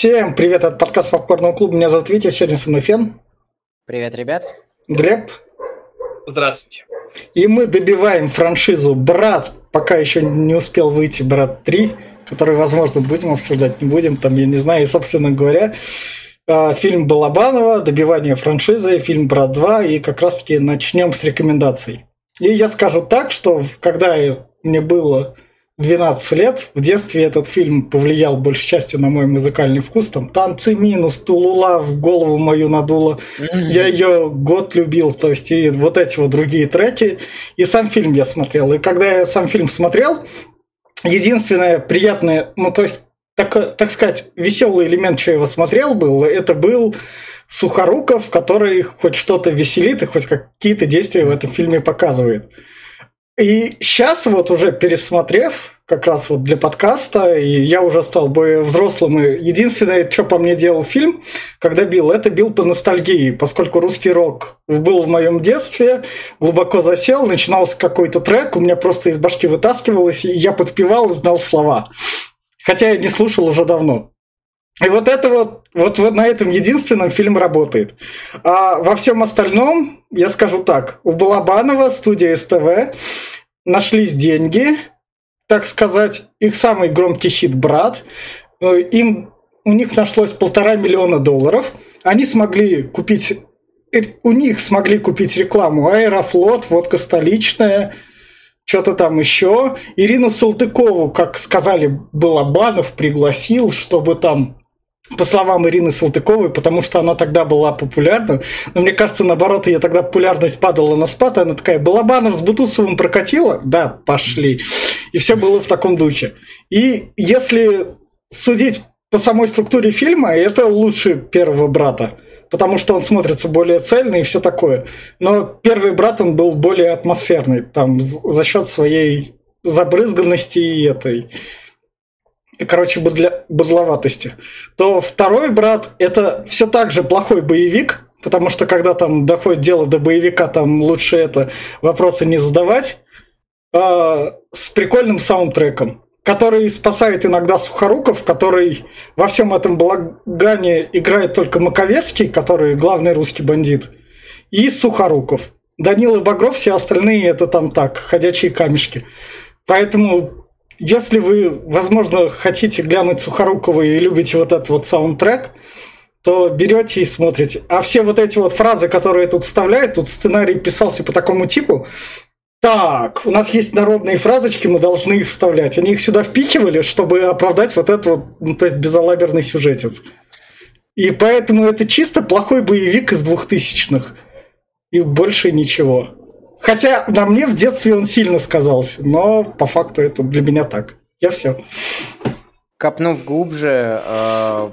Всем привет от подкаста Попкорного клуба. Меня зовут Витя, сегодня со мной Фен. Привет, ребят. Глеб. Здравствуйте. И мы добиваем франшизу «Брат», пока еще не успел выйти «Брат 3», который, возможно, будем обсуждать, не будем, там, я не знаю. И, собственно говоря, а, фильм Балабанова, добивание франшизы, фильм «Брат 2», и как раз-таки начнем с рекомендаций. И я скажу так, что когда мне было 12 лет. В детстве этот фильм повлиял большей частью на мой музыкальный вкус. Там танцы минус, тулула в голову мою надуло. Я ее год любил. То есть и вот эти вот другие треки. И сам фильм я смотрел. И когда я сам фильм смотрел, единственное приятное, ну то есть так, так сказать, веселый элемент, что я его смотрел, был, это был Сухоруков, который хоть что-то веселит и хоть какие-то действия в этом фильме показывает. И сейчас вот уже пересмотрев, как раз вот для подкаста, и я уже стал более взрослым, и единственное, что по мне делал фильм, когда бил, это бил по ностальгии, поскольку русский рок был в моем детстве, глубоко засел, начинался какой-то трек, у меня просто из башки вытаскивалось, и я подпевал и знал слова. Хотя я не слушал уже давно. И вот это вот, вот, вот на этом единственном фильм работает. А во всем остальном, я скажу так, у Балабанова, студия СТВ, нашлись деньги, так сказать, их самый громкий хит «Брат». Им, у них нашлось полтора миллиона долларов. Они смогли купить, у них смогли купить рекламу «Аэрофлот», «Водка столичная», что-то там еще. Ирину Салтыкову, как сказали, Балабанов пригласил, чтобы там по словам Ирины Салтыковой, потому что она тогда была популярна. Но мне кажется, наоборот, ее тогда популярность падала на спад, и она такая, Балабанов с Бутусовым прокатила? Да, пошли. И все было в таком духе. И если судить по самой структуре фильма, это лучше первого брата потому что он смотрится более цельно и все такое. Но первый брат, он был более атмосферный, там, за счет своей забрызганности и этой короче, быдля, быдловатости, то второй брат – это все так же плохой боевик, потому что когда там доходит дело до боевика, там лучше это вопросы не задавать, а, с прикольным саундтреком, который спасает иногда Сухоруков, который во всем этом балагане играет только Маковецкий, который главный русский бандит, и Сухоруков. Данила Багров, все остальные это там так, ходячие камешки. Поэтому если вы, возможно, хотите глянуть Сухорукова и любите вот этот вот саундтрек, то берете и смотрите. А все вот эти вот фразы, которые тут вставляют, тут сценарий писался по такому типу, так, у нас есть народные фразочки, мы должны их вставлять. Они их сюда впихивали, чтобы оправдать вот этот вот, ну, то есть безалаберный сюжетец. И поэтому это чисто плохой боевик из двухтысячных. И больше ничего. Хотя на мне в детстве он сильно сказался, но по факту это для меня так. Я все. Копнув глубже, э,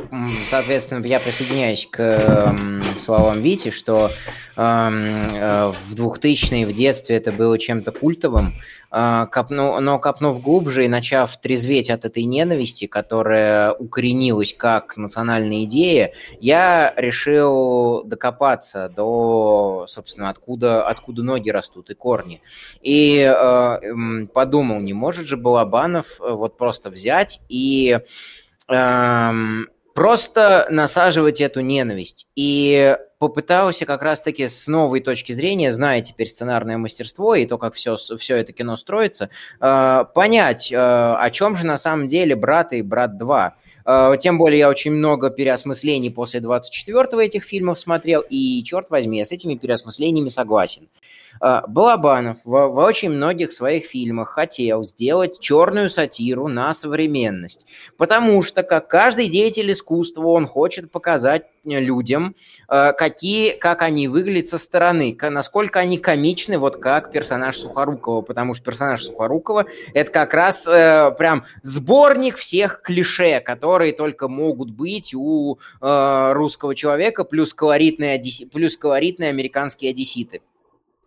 соответственно, я присоединяюсь к словам Вити, что э, в 2000-е в детстве это было чем-то культовым, копну, но копнув глубже и начав трезветь от этой ненависти, которая укоренилась как национальная идея, я решил докопаться до, собственно, откуда, откуда ноги растут и корни. И э, подумал, не может же Балабанов э, вот просто взять и... Э, просто насаживать эту ненависть. И попытался как раз-таки с новой точки зрения, зная теперь сценарное мастерство и то, как все, все это кино строится, э, понять, э, о чем же на самом деле «Брат» и «Брат 2». Э, тем более я очень много переосмыслений после 24-го этих фильмов смотрел, и, черт возьми, я с этими переосмыслениями согласен. Балабанов в, в очень многих своих фильмах хотел сделать черную сатиру на современность, потому что, как каждый деятель искусства, он хочет показать э, людям, э, какие, как они выглядят со стороны, насколько они комичны, вот как персонаж Сухорукова, потому что персонаж Сухорукова – это как раз э, прям сборник всех клише, которые только могут быть у русского человека, плюс колоритные, плюс колоритные американские одесситы.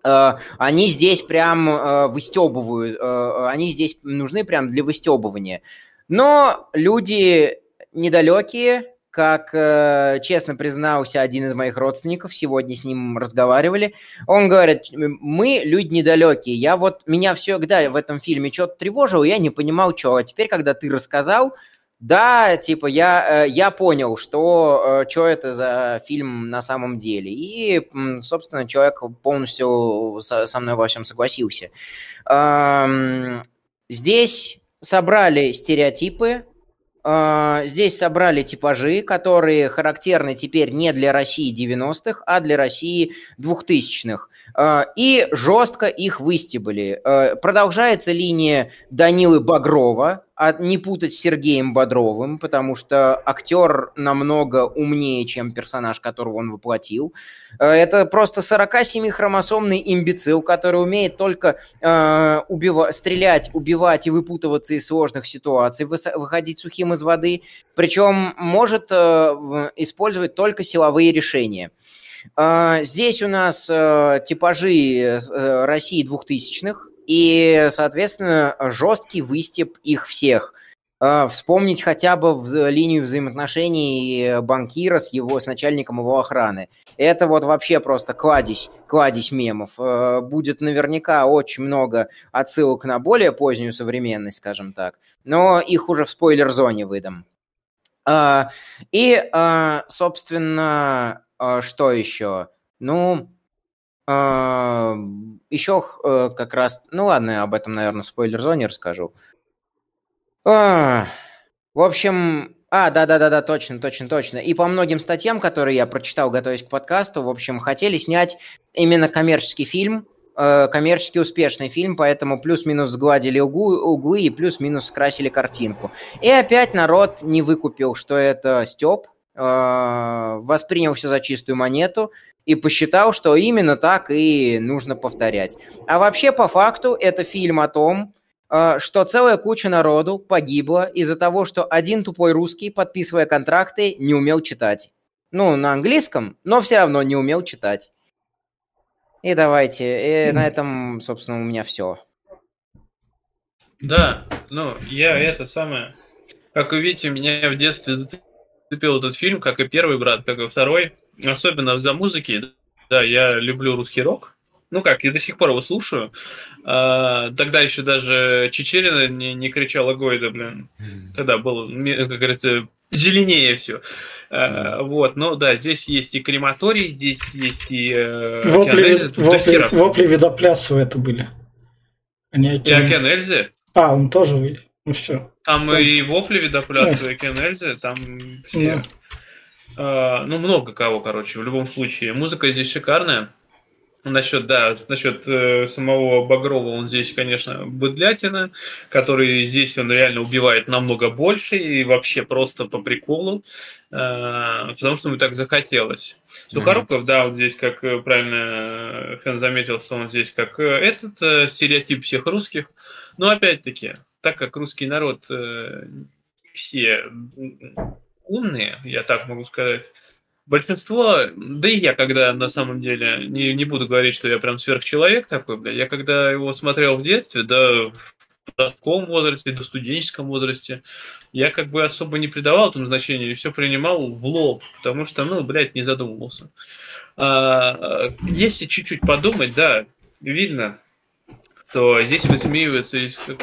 Э, они здесь прям э, выстебывают, э, они здесь нужны прям для выстебывания. Но люди недалекие, как честно признался один из моих родственников, сегодня с ним разговаривали, он говорит, мы люди недалекие, я вот, меня всегда в этом фильме что-то тревожило, я не понимал, что, а теперь, когда ты рассказал, да, типа, я, э, я понял, что, что это за фильм на самом деле. И, собственно, человек полностью со мной во всем согласился. Здесь собрали стереотипы, здесь собрали типажи, которые характерны теперь не для России 90-х, а для России 2000-х. Э, и жестко их выстебали. Э, продолжается линия Данилы Багрова, а не путать с Сергеем Бодровым, потому что актер намного умнее, чем персонаж, которого он воплотил. Э, это просто 47-хромосомный имбецил, который умеет только э, убива- стрелять, убивать и выпутываться из сложных ситуаций, выходить сухим из воды, причем может использовать только силовые решения. Здесь у нас э, типажи э, России двухтысячных и, соответственно, жесткий выстеп их всех. А, вспомнить хотя бы в линию взаимоотношений банкира с его, с начальником его охраны. Это вот вообще просто кладезь, кладезь мемов. Э, будет наверняка очень много отсылок на более позднюю современность, скажем так. Но их уже в спойлер-зоне выдам. А, и, собственно, а, что еще? Ну, а, еще э, как раз... Ну ладно, об этом, наверное, в спойлер-зоне расскажу. А, в общем, а, да-да-да-да, точно, точно, точно. И по многим статьям, которые я прочитал, готовясь к подкасту, в общем, хотели снять именно коммерческий фильм, э, коммерчески успешный фильм, поэтому плюс-минус сгладили углы, углы и плюс-минус скрасили картинку. И опять народ не выкупил, что это Степ, воспринял все за чистую монету и посчитал, что именно так и нужно повторять. А вообще, по факту, это фильм о том, э, что целая куча народу погибла из-за того, что один тупой русский, подписывая контракты, не умел читать. Ну, на английском, но все равно не умел читать. И давайте, и на этом, собственно, у меня все. Да, ну, я это самое... Как вы видите, меня в детстве зацепил этот фильм, как и первый брат, как и второй. Особенно за музыки. Да, я люблю русский рок. Ну как, я до сих пор его слушаю. А, тогда еще даже Чечерина не, не кричала Гойда, блин. Тогда было, как говорится, зеленее все. А, вот, но да, здесь есть и крематорий, здесь есть и э, вопли, вопли, вопли Видоплясова это были. Они и Окен Эльзе. А, он тоже. Ну все. Там да. и вопли Видоплясова, и Окен Эльзе, там все... Да. Uh, ну, много кого, короче, в любом случае. Музыка здесь шикарная. Насчет, да, насчет э, самого Багрова, он здесь, конечно, быдлятина, который здесь он реально убивает намного больше и вообще просто по приколу, э, потому что ему так захотелось. Сухоруков, mm-hmm. да, вот здесь, как э, правильно Хэн заметил, что он здесь как э, этот э, стереотип всех русских, но опять-таки, так как русский народ э, все умные, я так могу сказать, большинство, да и я, когда на самом деле, не, не буду говорить, что я прям сверхчеловек такой, блядь, я когда его смотрел в детстве, да, в подростковом возрасте, до студенческом возрасте, я как бы особо не придавал этому значения и все принимал в лоб, потому что, ну, блядь, не задумывался. А, если чуть-чуть подумать, да, видно, то здесь высмеивается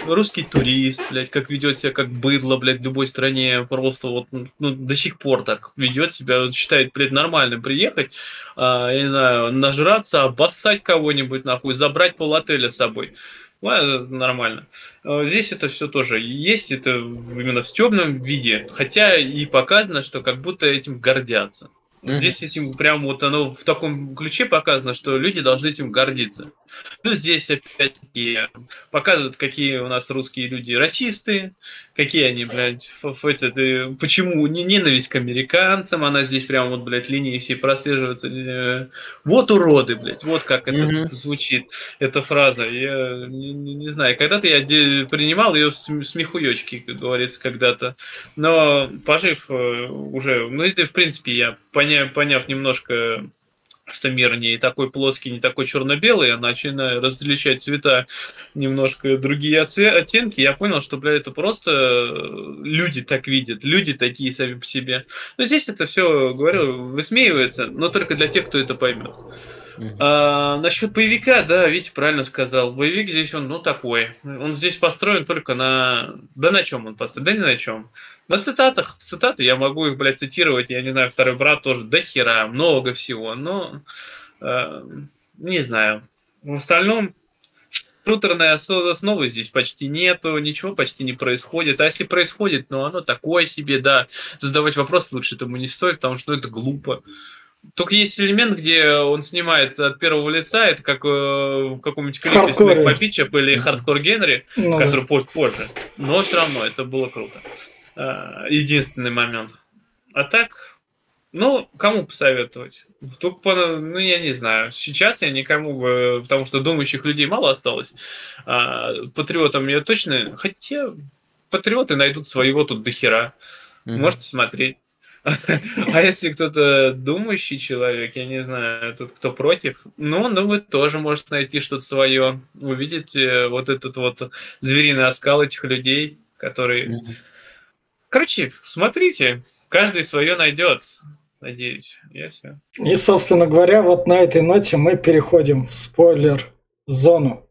русский турист, блядь, как ведет себя как быдло, блядь, в любой стране, просто вот, ну, до сих пор так ведет себя, считает, блядь, нормальным приехать, а, я не знаю, нажраться, обоссать кого-нибудь, нахуй, забрать пол отеля с собой. Ну, это нормально. А, здесь это все тоже есть, это именно в темном виде, хотя и показано, что как будто этим гордятся. Mm-hmm. Здесь этим прям вот оно в таком ключе показано, что люди должны этим гордиться. Ну, здесь опять-таки показывают, какие у нас русские люди расисты, какие они, блядь, этот, э, почему не ненависть к американцам, она здесь прям вот, блядь, линии все прослеживается. Э, вот уроды, блядь, вот как это mm-hmm. звучит, эта фраза. Я не, не, не знаю, когда-то я принимал ее в смехуёчки, как говорится, когда-то, но пожив э, уже, ну, это, в принципе, я поняв, поняв немножко что мир не такой плоский, не такой черно-белый, а начинаю различать цвета немножко другие оттенки, я понял, что, бля, это просто э, люди так видят, люди такие сами по себе. Но здесь это все, говорю, высмеивается, но только для тех, кто это поймет. А, насчет боевика, да, Витя правильно сказал. Боевик здесь он, ну, такой. Он здесь построен только на... Да на чем он построен? Да не на чем. На цитатах. Цитаты я могу их, блядь, цитировать. Я не знаю, второй брат тоже до хера, много всего. Но, э, не знаю. В остальном, шутерной основы здесь почти нету, ничего почти не происходит. А если происходит, ну оно такое себе, да. Задавать вопрос лучше этому не стоит, потому что ну, это глупо. Только есть элемент, где он снимает от первого лица, это как э, в каком-нибудь клипе Попичап или Хардкор Генри, ну, который да. позже. Но все равно это было круто. Э, единственный момент. А так, ну, кому посоветовать? Только, ну, я не знаю. Сейчас я никому, потому что думающих людей мало осталось. А, патриотам я точно... Хотя патриоты найдут своего тут дохера. Mm-hmm. Можете смотреть. А если кто-то думающий человек, я не знаю, тут кто против, ну, ну вы тоже можете найти что-то свое. Увидите вот этот вот звериный оскал этих людей, которые... Короче, смотрите, каждый свое найдет. Надеюсь, я все. И, собственно говоря, вот на этой ноте мы переходим в спойлер-зону.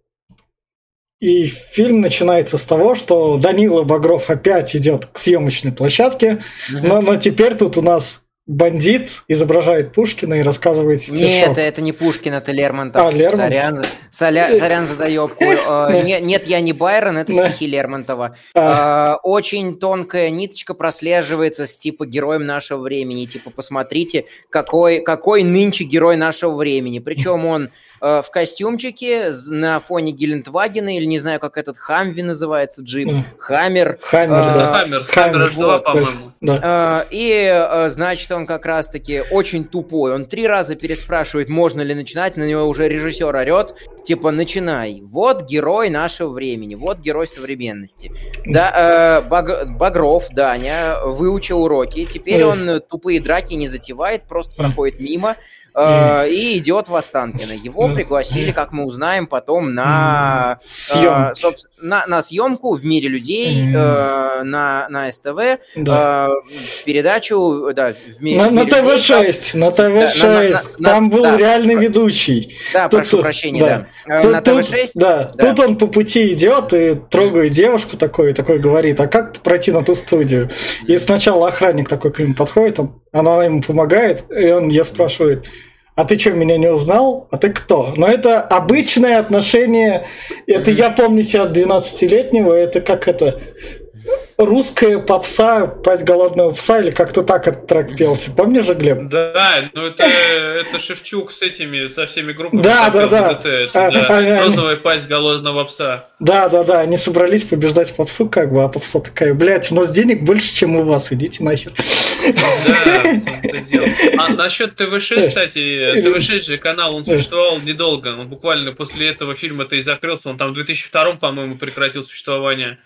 И фильм начинается с того, что Данила Багров опять идет к съемочной площадке, но, но теперь тут у нас бандит изображает Пушкина и рассказывает стишок. Нет, это не Пушкин, это Лермонтов. А, Лермонтов? Сорян, соля, сорян за доебку. Э, нет, я не Байрон, это стихи Лермонтова. А. Э, очень тонкая ниточка прослеживается с типа героем нашего времени. Типа, посмотрите, какой, какой нынче герой нашего времени. Причем он Э, в костюмчике на фоне Гелендвагена, или не знаю, как этот Хамви называется, джип, Хаммер. Хаммер, э, да. Хаммер, Хаммер, по-моему. Э, и, значит, он как раз-таки очень тупой. Он три раза переспрашивает, можно ли начинать, на него уже режиссер орет, типа, начинай. Вот герой нашего времени, вот герой современности. Да, Баг, Багров, Даня, выучил уроки, теперь он тупые драки не затевает, просто проходит мимо, э, и идет в Останкино. Его пригласили, как мы узнаем, потом на, э, на, на съемку в мире людей э, на, на СТВ, да. э, передачу да, в мире, на, в мире на ТВ-6, на ТВ-6, да, на, на, там был да, реальный ведущий. Да, тут, прошу прощения, да. да. Тут, на ТВ-6? Да. да, тут он по пути идет и трогает девушку такой, такой говорит, а как пройти на ту студию? И сначала охранник такой к нему подходит, он, она ему помогает, и он ее спрашивает, а ты что, меня не узнал? А ты кто? Но это обычное отношение. Это я помню себя от 12-летнего. Это как это русская попса, пасть голодного пса, или как-то так этот трек пелся. Помнишь же, Глеб? Да, ну это, это Шевчук с этими, со всеми группами. Да, да, да. Это, это, а, да. Розовая пасть голодного пса. Да, да, да. Они собрались побеждать попсу, как бы, а попса такая, блядь, у нас денег больше, чем у вас, идите нахер. Да, А насчет ТВ-6, кстати, ТВ-6 же канал, он существовал недолго. Он буквально после этого фильма-то и закрылся. Он там в 2002, по-моему, прекратил существование.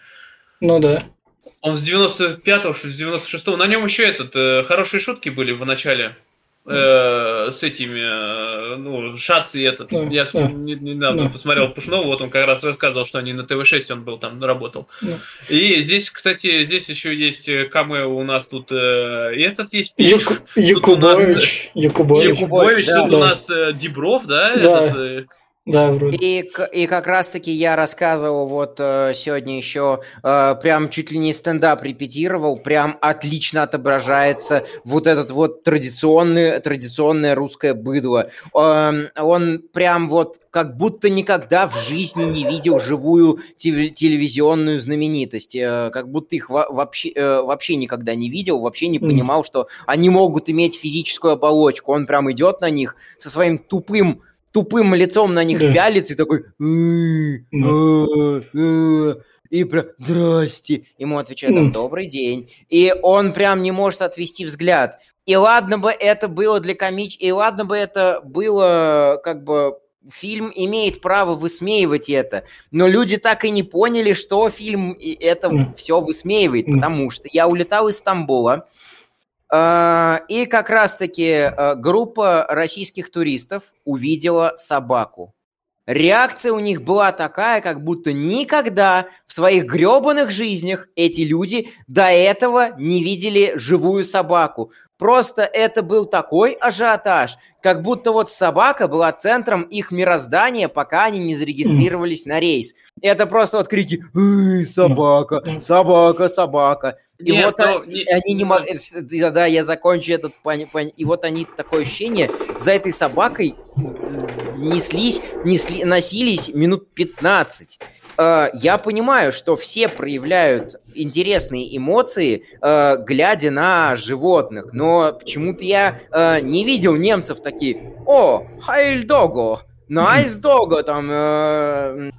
Ну да. Он с 95-го, что с 96-го. На нем еще этот, э, хорошие шутки были в начале. Э, с этими, э, ну, Шац и этот. Да, я да, недавно да, посмотрел Пушного, вот он как раз рассказывал, что они на ТВ-6 он был там, работал. Да. И здесь, кстати, здесь еще есть э, камео у нас тут, э, и этот есть Пиш. Якубович. Якубович. Якубович, да, тут да. у нас э, Дибров, да? Да. Этот, э, да, вроде. И, и как раз-таки я рассказывал вот э, сегодня еще, э, прям чуть ли не стендап репетировал, прям отлично отображается вот этот вот традиционный, традиционное русское быдло. Э, он прям вот как будто никогда в жизни не видел живую телевизионную знаменитость, э, как будто их вообще, э, вообще никогда не видел, вообще не понимал, что они могут иметь физическую оболочку. Он прям идет на них со своим тупым тупым лицом на них да. пялится и такой... И прям, здрасте. Ему отвечают, добрый день. И он прям не может отвести взгляд. И ладно бы это было для комич... И ладно бы это было как бы фильм имеет право высмеивать это, но люди так и не поняли, что фильм это mm. все высмеивает, mm. потому что я улетал из Стамбула, и как раз-таки а, группа российских туристов увидела собаку. Реакция у них была такая, как будто никогда в своих гребаных жизнях эти люди до этого не видели живую собаку. Просто это был такой ажиотаж, как будто вот собака была центром их мироздания, пока они не зарегистрировались на рейс. Это просто вот крики «Собака! Собака! Собака!» И Нет, вот но... они, они не могли... Да, я закончу этот... И вот они, такое ощущение, за этой собакой неслись, несли, носились минут 15. Э, я понимаю, что все проявляют интересные эмоции, э, глядя на животных, но почему-то я э, не видел немцев такие «О, хайль дого, найс дого», там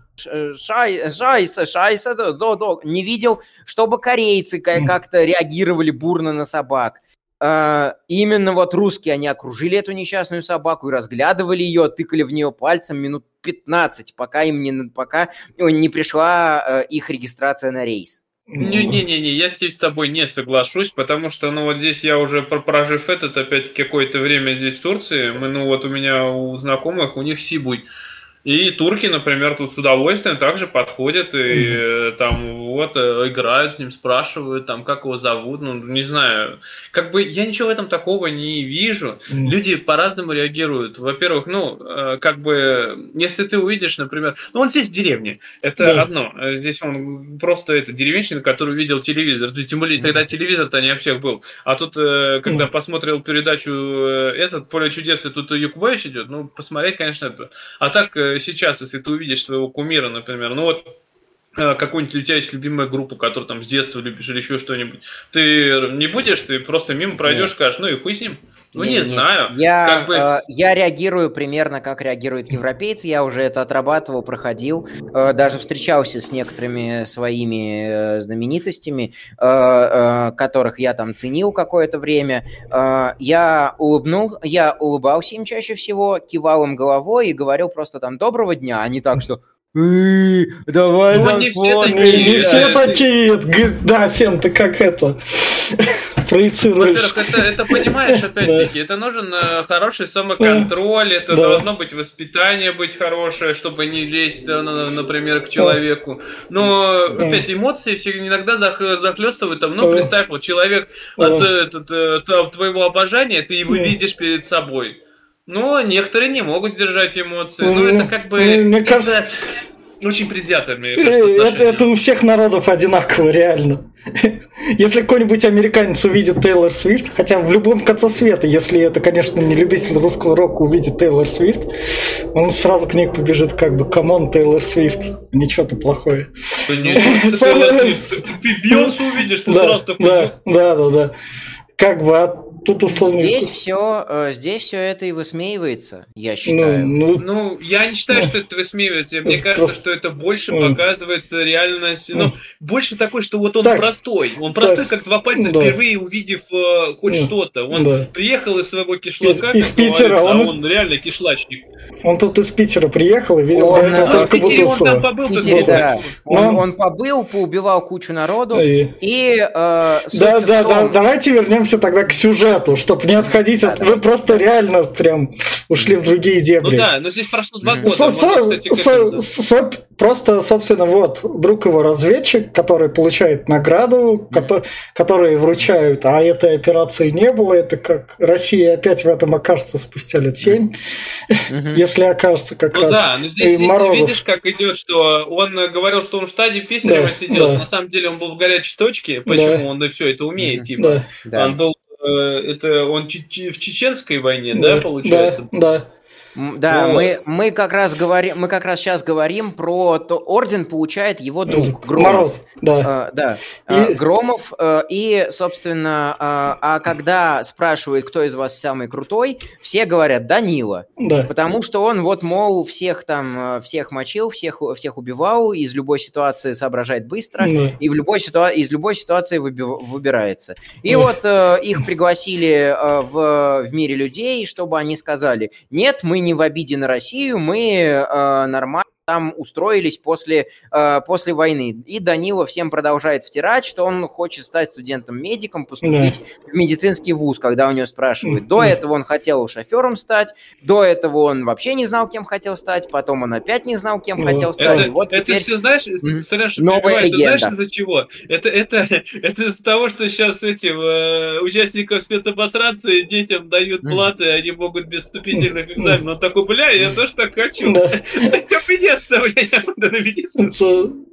шай, шайса, шайса, до, до. Не видел, чтобы корейцы как-то реагировали бурно на собак. Uh, именно вот русские, они окружили эту несчастную собаку и разглядывали ее, тыкали в нее пальцем минут 15, пока им не, пока не пришла uh, их регистрация на рейс. Не-не-не, я здесь с тобой не соглашусь, потому что, ну, вот здесь я уже прожив этот, опять какое-то время здесь в Турции, мы, ну, вот у меня у знакомых, у них Сибуй, и турки, например, тут с удовольствием также подходят и mm-hmm. там вот э, играют с ним, спрашивают там, как его зовут, ну не знаю. Как бы я ничего в этом такого не вижу. Mm-hmm. Люди по-разному реагируют. Во-первых, ну, э, как бы, если ты увидишь, например, ну он здесь в деревне, это yeah. одно. Здесь он просто это деревенщина, который увидел телевизор. Тем более mm-hmm. тогда телевизор-то не у всех был. А тут, когда mm-hmm. посмотрел передачу этот «Поле чудес», и тут Юкубаевич идет, ну, посмотреть, конечно, это. А так сейчас, если ты увидишь своего кумира, например, ну вот какую-нибудь у тебя есть любимая группа, которую там с детства любишь или еще что-нибудь, ты не будешь, ты просто мимо пройдешь, Нет. скажешь, ну и хуй с ним. Ну, не, не знаю. Я, как бы... э, я реагирую примерно как реагируют европейцы. Я уже это отрабатывал, проходил. Э, даже встречался с некоторыми своими э, знаменитостями, э, э, которых я там ценил какое-то время. Э, я улыбнул, я улыбался им чаще всего, кивал им головой и говорил просто там «доброго дня», а не так, что Давай ну, не все такие. Не все такие. Да, Фен, ты как это проецируешь. Во-первых, это, это понимаешь, опять-таки, это нужен э, хороший самоконтроль, это должно быть воспитание быть хорошее, чтобы не лезть, например, к человеку. Но, опять, эмоции все иногда захлестывают, там, ну, представь, вот человек от, от, от твоего обожания, ты его видишь перед собой. Но некоторые не могут сдержать эмоции. Ну, это как бы... Мне кажется... Очень предвзято. Это, это у всех народов одинаково, реально. Если какой-нибудь американец увидит Тейлор Свифт, хотя в любом конце света, если это, конечно, не любитель русского рока, увидит Тейлор Свифт, он сразу к ней побежит как бы «Come on, Тейлор Свифт, ничего-то плохое». Ты Бейонсе увидишь, ты сразу такой... Да, да, да. Как бы тут условно... Здесь все, э, здесь все это и высмеивается, я ну, считаю. Ну, ну, ну я не считаю, что это высмеивается. Мне кажется, просто... что это больше показывается реальность. Ну, больше такой, что вот он так, простой. Он простой, так, как два пальца, да. впервые увидев э, хоть да. что-то. Он да. приехал из своего кишлака, из, из Питера, а он... он реально кишлачник. Он тут из Питера приехал и видел он, этого только Питере он там побыл, Питере, да. он, он побыл, поубивал кучу народу и... и э, да, да, да, давайте вернемся тогда к сюжету сюжету, чтобы не отходить от... Вы просто реально прям ушли в другие дебри. Ну да, но здесь прошло два года. Просто, собственно, вот, друг его разведчик, который получает награду, который вручают, а этой операции не было, это как Россия опять в этом окажется спустя лет 7, если окажется как ну раз. да, но здесь, видишь, как идет, что он говорил, что он в стадии Писарева сидел, на самом деле он был в горячей точке, почему он все это умеет, типа. Он был это он в чеченской войне, да, да получается? Да, да. Да, Но... мы, мы как раз говорим, мы как раз сейчас говорим про то, орден получает его друг Громов. Мороз, да. Uh, да. И... Uh, Громов uh, и, собственно, uh, а когда спрашивают, кто из вас самый крутой, все говорят Данила, да. потому что он вот мол всех там всех мочил, всех всех убивал, из любой ситуации соображает быстро да. и в любой ситуа- из любой ситуации выби- выбирается. И да. вот uh, их пригласили uh, в в мире людей, чтобы они сказали, нет, мы не в обиде на Россию, мы э, нормально там устроились после, э, после войны. И Данила всем продолжает втирать, что он хочет стать студентом-медиком, поступить да. в медицинский вуз, когда у него спрашивают. До этого он хотел шофером стать, до этого он вообще не знал, кем хотел стать, потом он опять не знал, кем ну, хотел стать. Это, вот это теперь... все, знаешь, mm-hmm. Сараша, новая легенда. знаешь из-за чего? Это, это, это из-за того, что сейчас этим э, участникам спецобосрации детям дают платы, они могут без вступительных экзаменов. Он такой, бля, я тоже так хочу.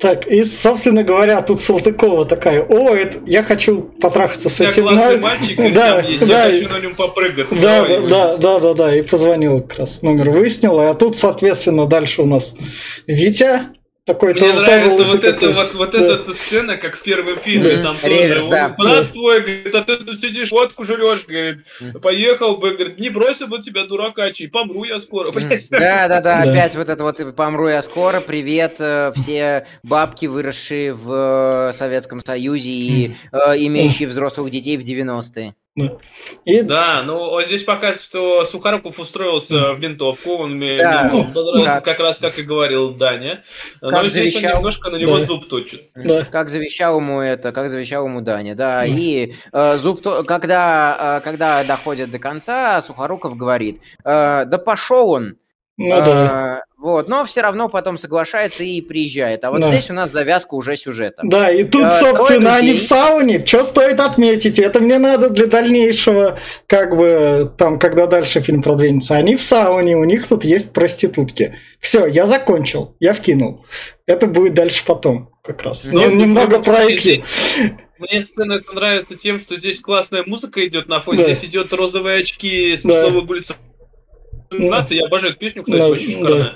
Так, и, собственно говоря, тут Салтыкова такая, о, это, я хочу потрахаться с этим. мальчик, да, да, я хочу на нем попрыгать. Да, да, да, да, да, и позвонил как раз, номер выяснил, а тут, соответственно, дальше у нас Витя, такой Мне нравится вот, это, вот, вот да. эта сцена, как в первом фильме, mm-hmm. там Реверс, тоже, да. брат твой, говорит, а ты тут сидишь, водку жрешь, говорит, поехал бы, говорит, не бросил бы тебя, дурака, чей, помру я скоро. Да, да, да, опять вот это вот, помру я скоро, привет, э, все бабки, выросшие в э, Советском Союзе и э, имеющие взрослых детей в 90-е. И... Да, ну вот здесь показывает, что Сухоруков устроился в винтовку, он да. да. как раз как и говорил Даня. Как Но завещал... здесь он немножко на него да. зуб точит. Да. Как завещал ему это, как завещал ему Даня, да. да. И э, зуб, когда, э, когда доходит до конца, Сухоруков говорит, э, да пошел он. Ну, да. Э, вот, но все равно потом соглашается и приезжает. А вот да. здесь у нас завязка уже сюжета. Да, и тут, а, собственно, они в сауне. Что стоит отметить? Это мне надо для дальнейшего, как бы, там, когда дальше фильм продвинется. Они в сауне, у них тут есть проститутки. Все, я закончил, я вкинул. Это будет дальше потом, как раз. Но, ну, немного про IQ. Мне сцена это нравится тем, что здесь классная музыка идет на фоне. Да. Здесь идет розовые очки, смысловые да. Улицы я обожаю эту песню, кстати, очень шикарная.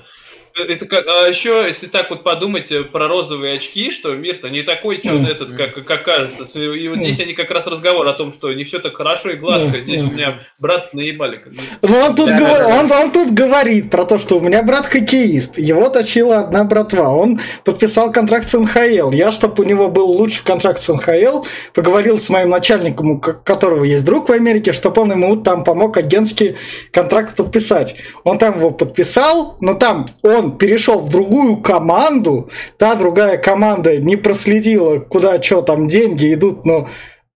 Это как, а еще, если так вот подумать э, про розовые очки, что мир-то не такой черный этот, как, как кажется. И вот здесь они как раз разговор о том, что не все так хорошо и гладко. Здесь у меня брат наебали. Ну, он тут, да, гов... да, да. Он, он тут говорит про то, что у меня брат хоккеист. Его точила одна братва. Он подписал контракт с НХЛ. Я, чтобы у него был лучший контракт с НХЛ, поговорил с моим начальником, у которого есть друг в Америке, чтобы он ему там помог агентский контракт подписать. Он там его подписал, но там он он перешел в другую команду, та другая команда не проследила, куда что там деньги идут, но,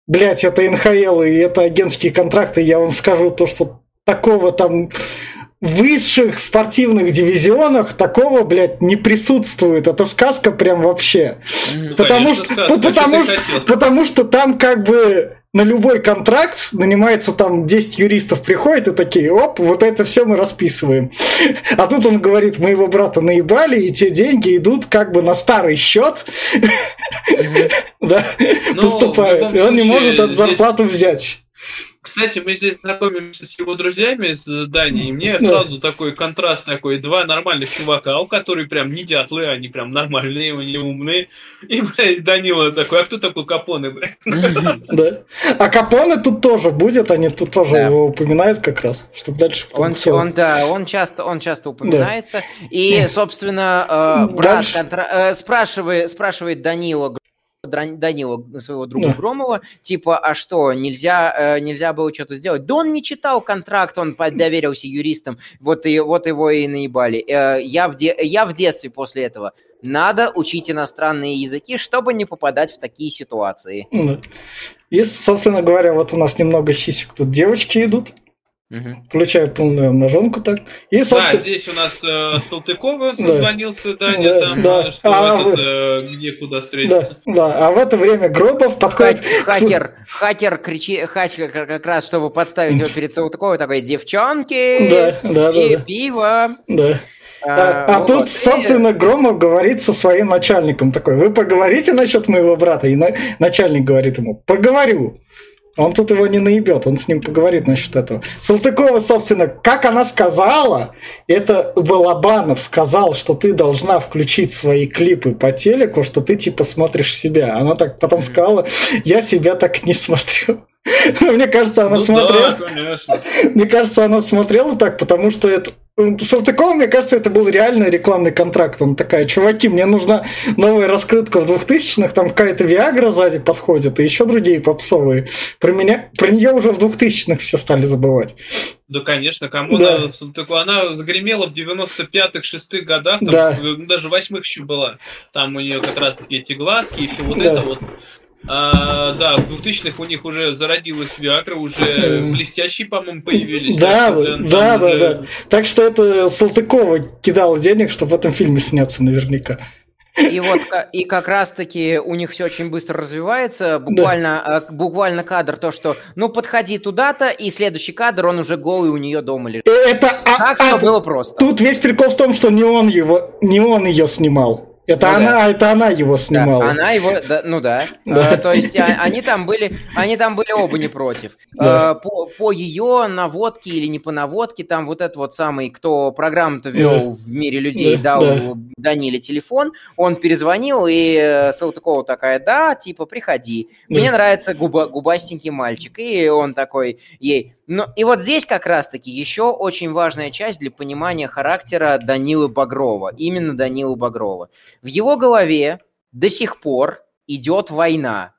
блядь, это НХЛ и это агентские контракты, я вам скажу то, что такого там высших спортивных дивизионах такого, блядь, не присутствует. Это сказка прям вообще. Ну, потому, конечно, что, сказка, потому, что, потому что там как бы на любой контракт нанимается там 10 юристов приходят и такие, оп, вот это все мы расписываем. А тут он говорит, мы его брата наебали, и те деньги идут как бы на старый счет, да, ну, поступают. И он не может от зарплату взять. Кстати, мы здесь знакомимся с его друзьями из Дании, и мне сразу такой контраст такой, два нормальных чувака, у которых прям не дятлы, они прям нормальные, они умные, и, блядь, Данила такой, а кто такой Капоне, блядь? Да. А Капоне тут тоже будет, они тут тоже его упоминают как раз, чтобы дальше... Он, он, да, он часто, он часто упоминается, и, собственно, э, брат э, спрашивает, спрашивает Данила, Данила, своего друга да. Громова, типа, а что, нельзя, э, нельзя было что-то сделать? Да он не читал контракт, он доверился юристам, вот, и, вот его и наебали. Э, я, в де, я в детстве после этого. Надо учить иностранные языки, чтобы не попадать в такие ситуации. И, собственно говоря, вот у нас немного сисек тут девочки идут. Угу. Включаю полную обнаженку так. И, собственно... Да, здесь у нас э, Салтыкова созвонился, да, Даня, да, там, да. что а этот, э, где куда встретиться. Да, да, а в это время Гробов подходит... Хакер, хакер кричит, хакер как раз, чтобы подставить его перед Салтыковой, такой, девчонки да, да, и да, пиво. Да. А, а, а вот. тут, собственно, Громов говорит со своим начальником такой, вы поговорите насчет моего брата? И на... начальник говорит ему, поговорю. Он тут его не наебет, он с ним поговорит насчет этого. Салтыкова, собственно, как она сказала, это Балабанов сказал, что ты должна включить свои клипы по телеку, что ты типа смотришь себя. Она так потом сказала, я себя так не смотрю. Мне кажется, она ну, смотрела. Да, Мне кажется, она смотрела так, потому что это Салтыкова, мне кажется, это был реально рекламный контракт. Он такая, чуваки, мне нужна новая раскрытка в 2000-х, там какая-то Виагра сзади подходит, и еще другие попсовые. Про, меня, про нее уже в 2000-х все стали забывать. Да, конечно, кому да. Салтыкова, она загремела в 95-х, 6-х годах, там, да. даже в 8-х еще была. Там у нее как раз-таки эти глазки и все вот да. это вот. А, да, в 2000-х у них уже зародилась Виагра, уже блестящие, по-моему, появились. Да, да, да, да, да. Так что это Салтыкова кидала денег, чтобы в этом фильме сняться наверняка. И вот и как раз-таки у них все очень быстро развивается. Буквально, да. буквально кадр то, что ну подходи туда-то, и следующий кадр он уже голый у нее дома лежит. Это а, а, было просто. Тут весь прикол в том, что не он его, не он ее снимал. Это ну, она, да. это она его снимала. Да, она его, да, ну да. да. А, то есть а, они там были, они там были оба не против. Да. А, по, по ее наводке или не по наводке, там вот этот вот самый, кто программу-то вел да. в мире людей, да, дал да. Даниле телефон, он перезвонил, и э, Салтыкова такая, да, типа, приходи. Да. Мне нравится губа, губастенький мальчик. И он такой ей, ну, и вот здесь как раз-таки еще очень важная часть для понимания характера Данилы Багрова, именно Данилы Багрова. В его голове до сих пор идет война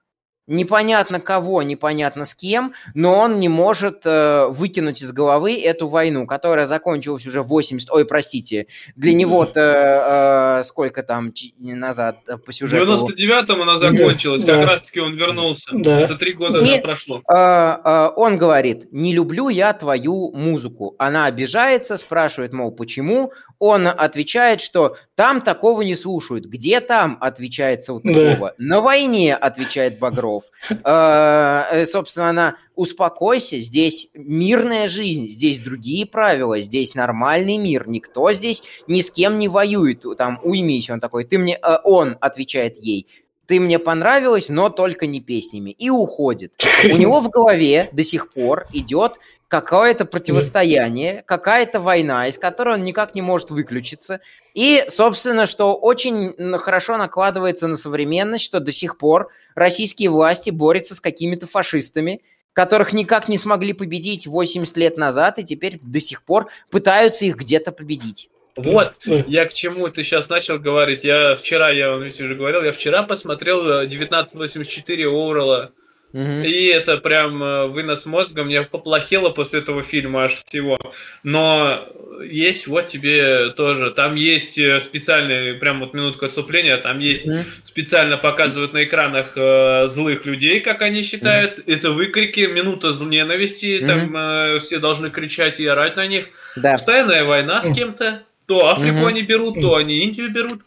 непонятно кого, непонятно с кем, но он не может э, выкинуть из головы эту войну, которая закончилась уже 80... Ой, простите, для него-то э, сколько там назад э, по сюжету? В 99-м она закончилась, да. как раз-таки он вернулся. Да. Это три года уже прошло. Э, э, он говорит, не люблю я твою музыку. Она обижается, спрашивает, мол, почему? Он отвечает, что там такого не слушают. Где там, отвечает Салтыкова. Да. На войне, отвечает Багров. А, э, собственно, она успокойся, здесь мирная жизнь, здесь другие правила, здесь нормальный мир, никто здесь ни с кем не воюет, там уймись, он такой, ты мне, э, он отвечает ей, ты мне понравилась, но только не песнями, и уходит. У него в голове до сих пор идет какое-то противостояние, какая-то война, из которой он никак не может выключиться. И, собственно, что очень хорошо накладывается на современность, что до сих пор российские власти борются с какими-то фашистами, которых никак не смогли победить 80 лет назад, и теперь до сих пор пытаются их где-то победить. Вот, я к чему ты сейчас начал говорить. Я вчера, я вам уже говорил, я вчера посмотрел 1984 э, Оурала и это прям э, вынос мозга. Мне поплохело после этого фильма аж всего. Но есть вот тебе тоже. Там есть э, специальный, прям вот минутка отступления, там есть mm-hmm. специально показывают на экранах э, злых людей, как они считают. Mm-hmm. Это выкрики, минута ненависти. Mm-hmm. Там э, все должны кричать и орать на них. Да. Постоянная война с кем-то. То Африку mm-hmm. они берут, то они Индию берут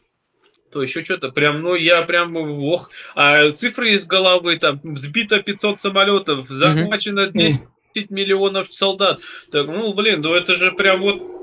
то еще что-то. Прям, ну, я прям, ох. А цифры из головы, там, сбито 500 самолетов, захвачено 10 миллионов солдат. Так, ну, блин, ну это же прям вот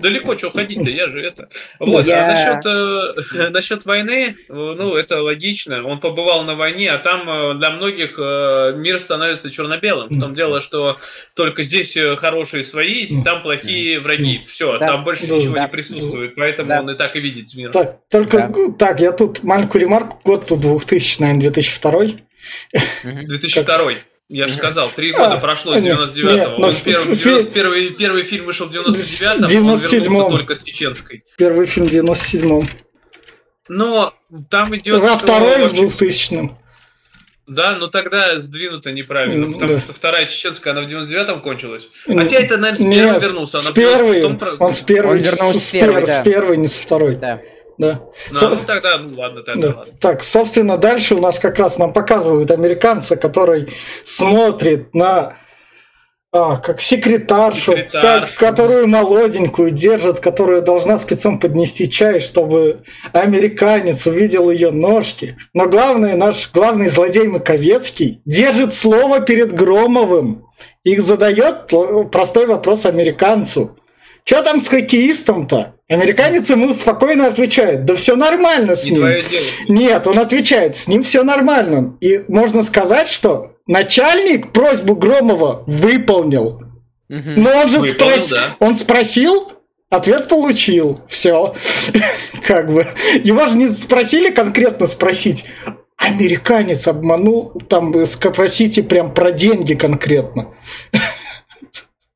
далеко что ходить-то, я же это. Вот, я... а насчет, э, насчет войны, ну, это логично. Он побывал на войне, а там э, для многих э, мир становится черно-белым. В том дело, что только здесь хорошие свои, там плохие враги. Все, да. там больше ничего да. не присутствует, поэтому да. он и так и видит мир. Так, только, да. так, я тут маленькую ремарку, год 2000, наверное, 2002. 2002. Я же сказал, три года а, прошло с 99-го. Ну, первый, фи... первый, первый фильм вышел в 99-м, 97 он только с чеченской. Первый фильм в 97-м. Но там идет... А второй в 2000-м. Да, но тогда сдвинуто неправильно, потому да. что вторая чеченская, она в 99-м кончилась. Хотя это, наверное, с первым вернулся. С первой, том... он с первой, он вернулся с, с первой, да. с первой, не с второй. Да. Да. Ну, Со... ну тогда, ну ладно, тогда да. ладно. Так, собственно, дальше у нас как раз нам показывают американца, который смотрит на а, как секретаршу, секретаршу. Как, которую молоденькую держит, которая должна спецом поднести чай, чтобы американец увидел ее ножки. Но главное, наш главный злодей Маковецкий держит слово перед Громовым. Их задает простой вопрос американцу. Что там с хоккеистом-то? Американец ему спокойно отвечает, да все нормально с Не ним. Нет, он отвечает, с ним все нормально. И можно сказать, что начальник просьбу Громова выполнил. Но он же спрос... да. он спросил, ответ получил. Все. как бы. Его же не спросили конкретно спросить. Американец обманул, там спросите прям про деньги конкретно.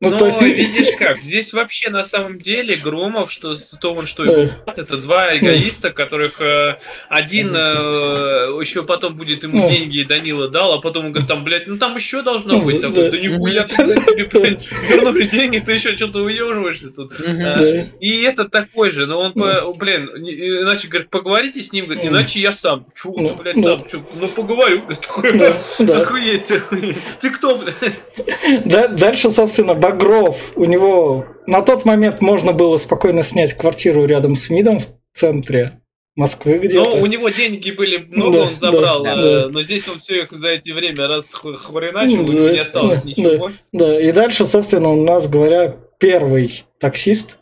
Ну, Но то... видишь как, здесь вообще на самом деле Громов, что то он что его это два эгоиста, которых э, один э, еще потом будет ему деньги Данила дал, а потом он говорит, там, блядь, ну там еще должно быть такое, да нихуя ты, блядь, тебе, блядь, вернули деньги, ты еще что-то выеживаешься тут. А, и это такой же, но он, блин, иначе, говорит, поговорите с ним, говорит, иначе я сам. Чу, ну, блядь, сам, чу, ну поговорю, такой, охуеть, ты кто, блядь? Дальше, собственно, Багров, у него на тот момент можно было спокойно снять квартиру рядом с МИДом в центре Москвы где-то. Ну, у него деньги были много, да, он забрал, да, э, да. но здесь он все их за эти время раз хвореначил, да, у него не осталось да, ничего. Да, да, и дальше, собственно, у нас, говоря, первый таксист.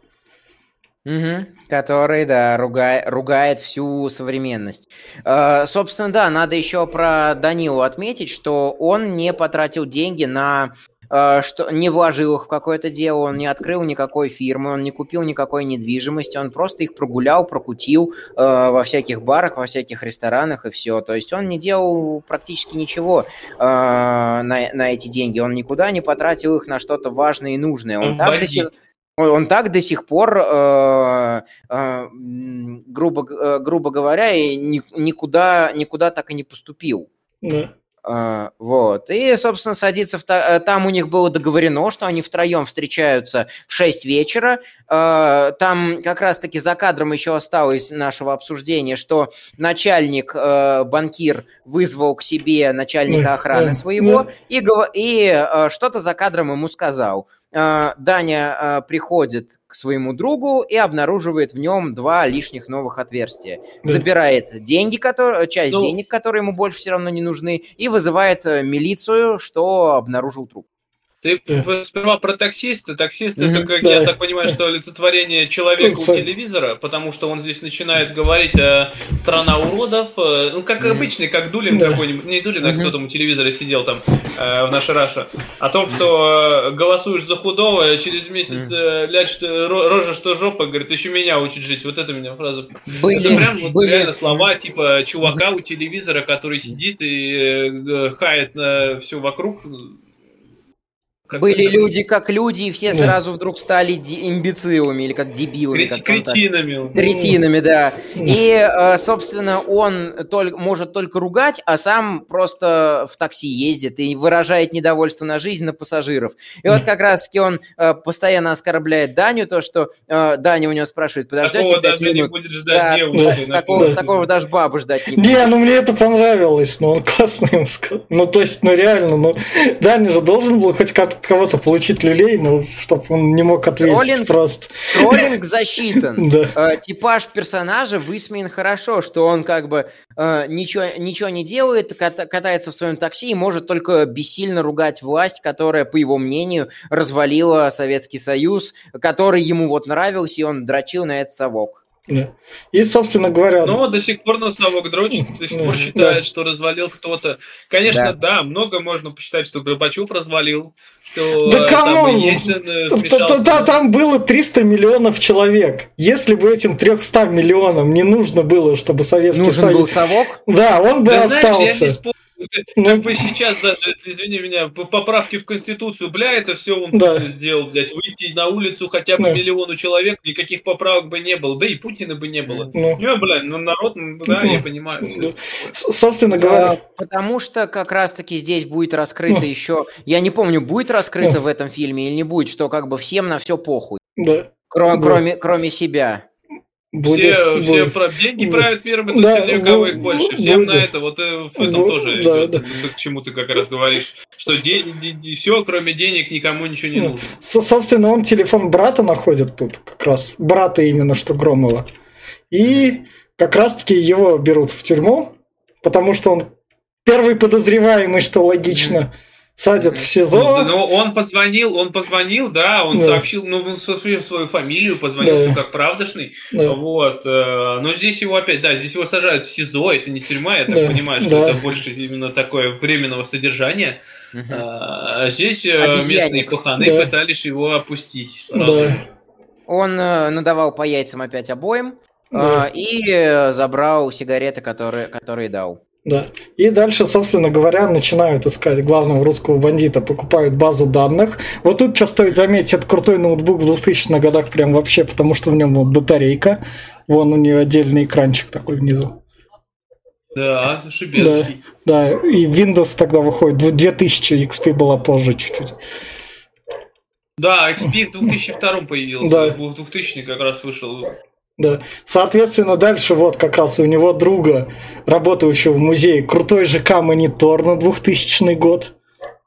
Угу, который, да, ругает, ругает всю современность. Э, собственно, да, надо еще про Данилу отметить, что он не потратил деньги на Э, что не вложил их в какое-то дело, он не открыл никакой фирмы, он не купил никакой недвижимости, он просто их прогулял, прокутил э, во всяких барах, во всяких ресторанах и все. То есть он не делал практически ничего э, на, на эти деньги, он никуда не потратил их на что-то важное и нужное. Он, так до, сих, он так до сих пор, э, э, грубо, э, грубо говоря, и никуда, никуда так и не поступил. Да. А, вот. И, собственно, садится в та... Там у них было договорено, что они втроем встречаются в 6 вечера. А, там как раз-таки за кадром еще осталось нашего обсуждения, что начальник, э, банкир, вызвал к себе начальника охраны своего и, и что-то за кадром ему сказал. А, Даня приходит к своему другу и обнаруживает в нем два лишних новых отверстия. Да. Забирает деньги, которые, часть ну, денег, которые ему больше все равно не нужны, и вызывает э, милицию, что обнаружил труп. Ты сперва про таксиста. Таксист это, как да. я так понимаю, что олицетворение человека у телевизора, потому что он здесь начинает говорить о страна уродов. Э, ну, как обычный, как Дулин да. какой-нибудь. Не Дулин, а кто там у телевизора сидел там э, в нашей Раша. О том, что голосуешь за худого, а через месяц э, ляч рожа, что жопа, говорит, еще меня учит жить. Вот это меня фраза. Были, это прям вот были. реально слова типа чувака у телевизора, который сидит и э, хает на все вокруг. Как Были это... люди как люди, и все сразу вдруг стали имбецилами или как дебилами. Крет... Кретинами. Кретинами, да. И, э, собственно, он только, может только ругать, а сам просто в такси ездит и выражает недовольство на жизнь, на пассажиров. И вот как раз-таки он э, постоянно оскорбляет Даню, то, что э, Даня у него спрашивает, подождете Такого даже минут? не будет ждать да, девушки. Да, такого, такого даже бабы ждать не будет. Не, ну мне это понравилось, но он классно ему сказал. Ну, то есть, ну реально, ну Даня же должен был хоть как кого-то получить люлей, но чтобы он не мог ответить троллинг, просто. Троллинг засчитан. да. э, типаж персонажа высмеян хорошо, что он как бы э, ничего, ничего не делает, катается в своем такси и может только бессильно ругать власть, которая, по его мнению, развалила Советский Союз, который ему вот нравился, и он дрочил на этот совок. Да. И, собственно говоря... Ну, до сих пор на совок дрочит, до сих пор считает, да. что развалил кто-то. Конечно, да. да, много можно посчитать, что Горбачев развалил, что да кому? Там, да, там было 300 миллионов человек. Если бы этим 300 миллионам не нужно было, чтобы Советский Нужен Союз... был совок? Да, он бы да, остался. Знаешь, я не ну, как бы сейчас даже, извини меня, поправки в Конституцию, бля, это все он да. сделал, блядь, выйти на улицу хотя бы да. миллиону человек, никаких поправок бы не было, да и Путина бы не было. Ну, ну бля, ну народ, да, ну, я понимаю. Ну, собственно говоря. Потому что как раз-таки здесь будет раскрыто ну, еще, я не помню, будет раскрыто ну, в этом фильме или не будет, что как бы всем на все похуй. Да. Кроме, да. кроме, кроме себя. Будет, все, будет. все деньги правят миром, это да, все, у кого их больше. Всем будет. на это, вот э, в этом будет, тоже, да, да. к чему ты как раз говоришь, что С... деньги, все, кроме денег, никому ничего не нужно. Собственно, он телефон брата находит тут, как раз, брата именно, что Громова. И как раз-таки его берут в тюрьму, потому что он первый подозреваемый, что логично. Садят в СИЗО. Ну, он позвонил, он позвонил, да, он да. сообщил, ну, он сообщил свою фамилию, позвонил да. как правдошный, да. вот, э, но здесь его опять, да, здесь его сажают в СИЗО, это не тюрьма, я так да. понимаю, что да. это больше именно такое временного содержания, угу. а здесь э, Обезьянник. местные паханы да. пытались его опустить. Да. Он э, надавал по яйцам опять обоим да. и забрал сигареты, которые, которые дал. Да. И дальше, собственно говоря, начинают искать главного русского бандита, покупают базу данных. Вот тут что стоит заметить, это крутой ноутбук в 2000-х годах прям вообще, потому что в нем вот батарейка, вон у нее отдельный экранчик такой внизу. Да, шибецкий. Да, да, и Windows тогда выходит, 2000 XP была позже чуть-чуть. Да, XP в 2002 появился, да. в 2000 как раз вышел. Да. Соответственно, дальше вот как раз у него друга, работающего в музее, крутой ЖК-монитор на 2000 год.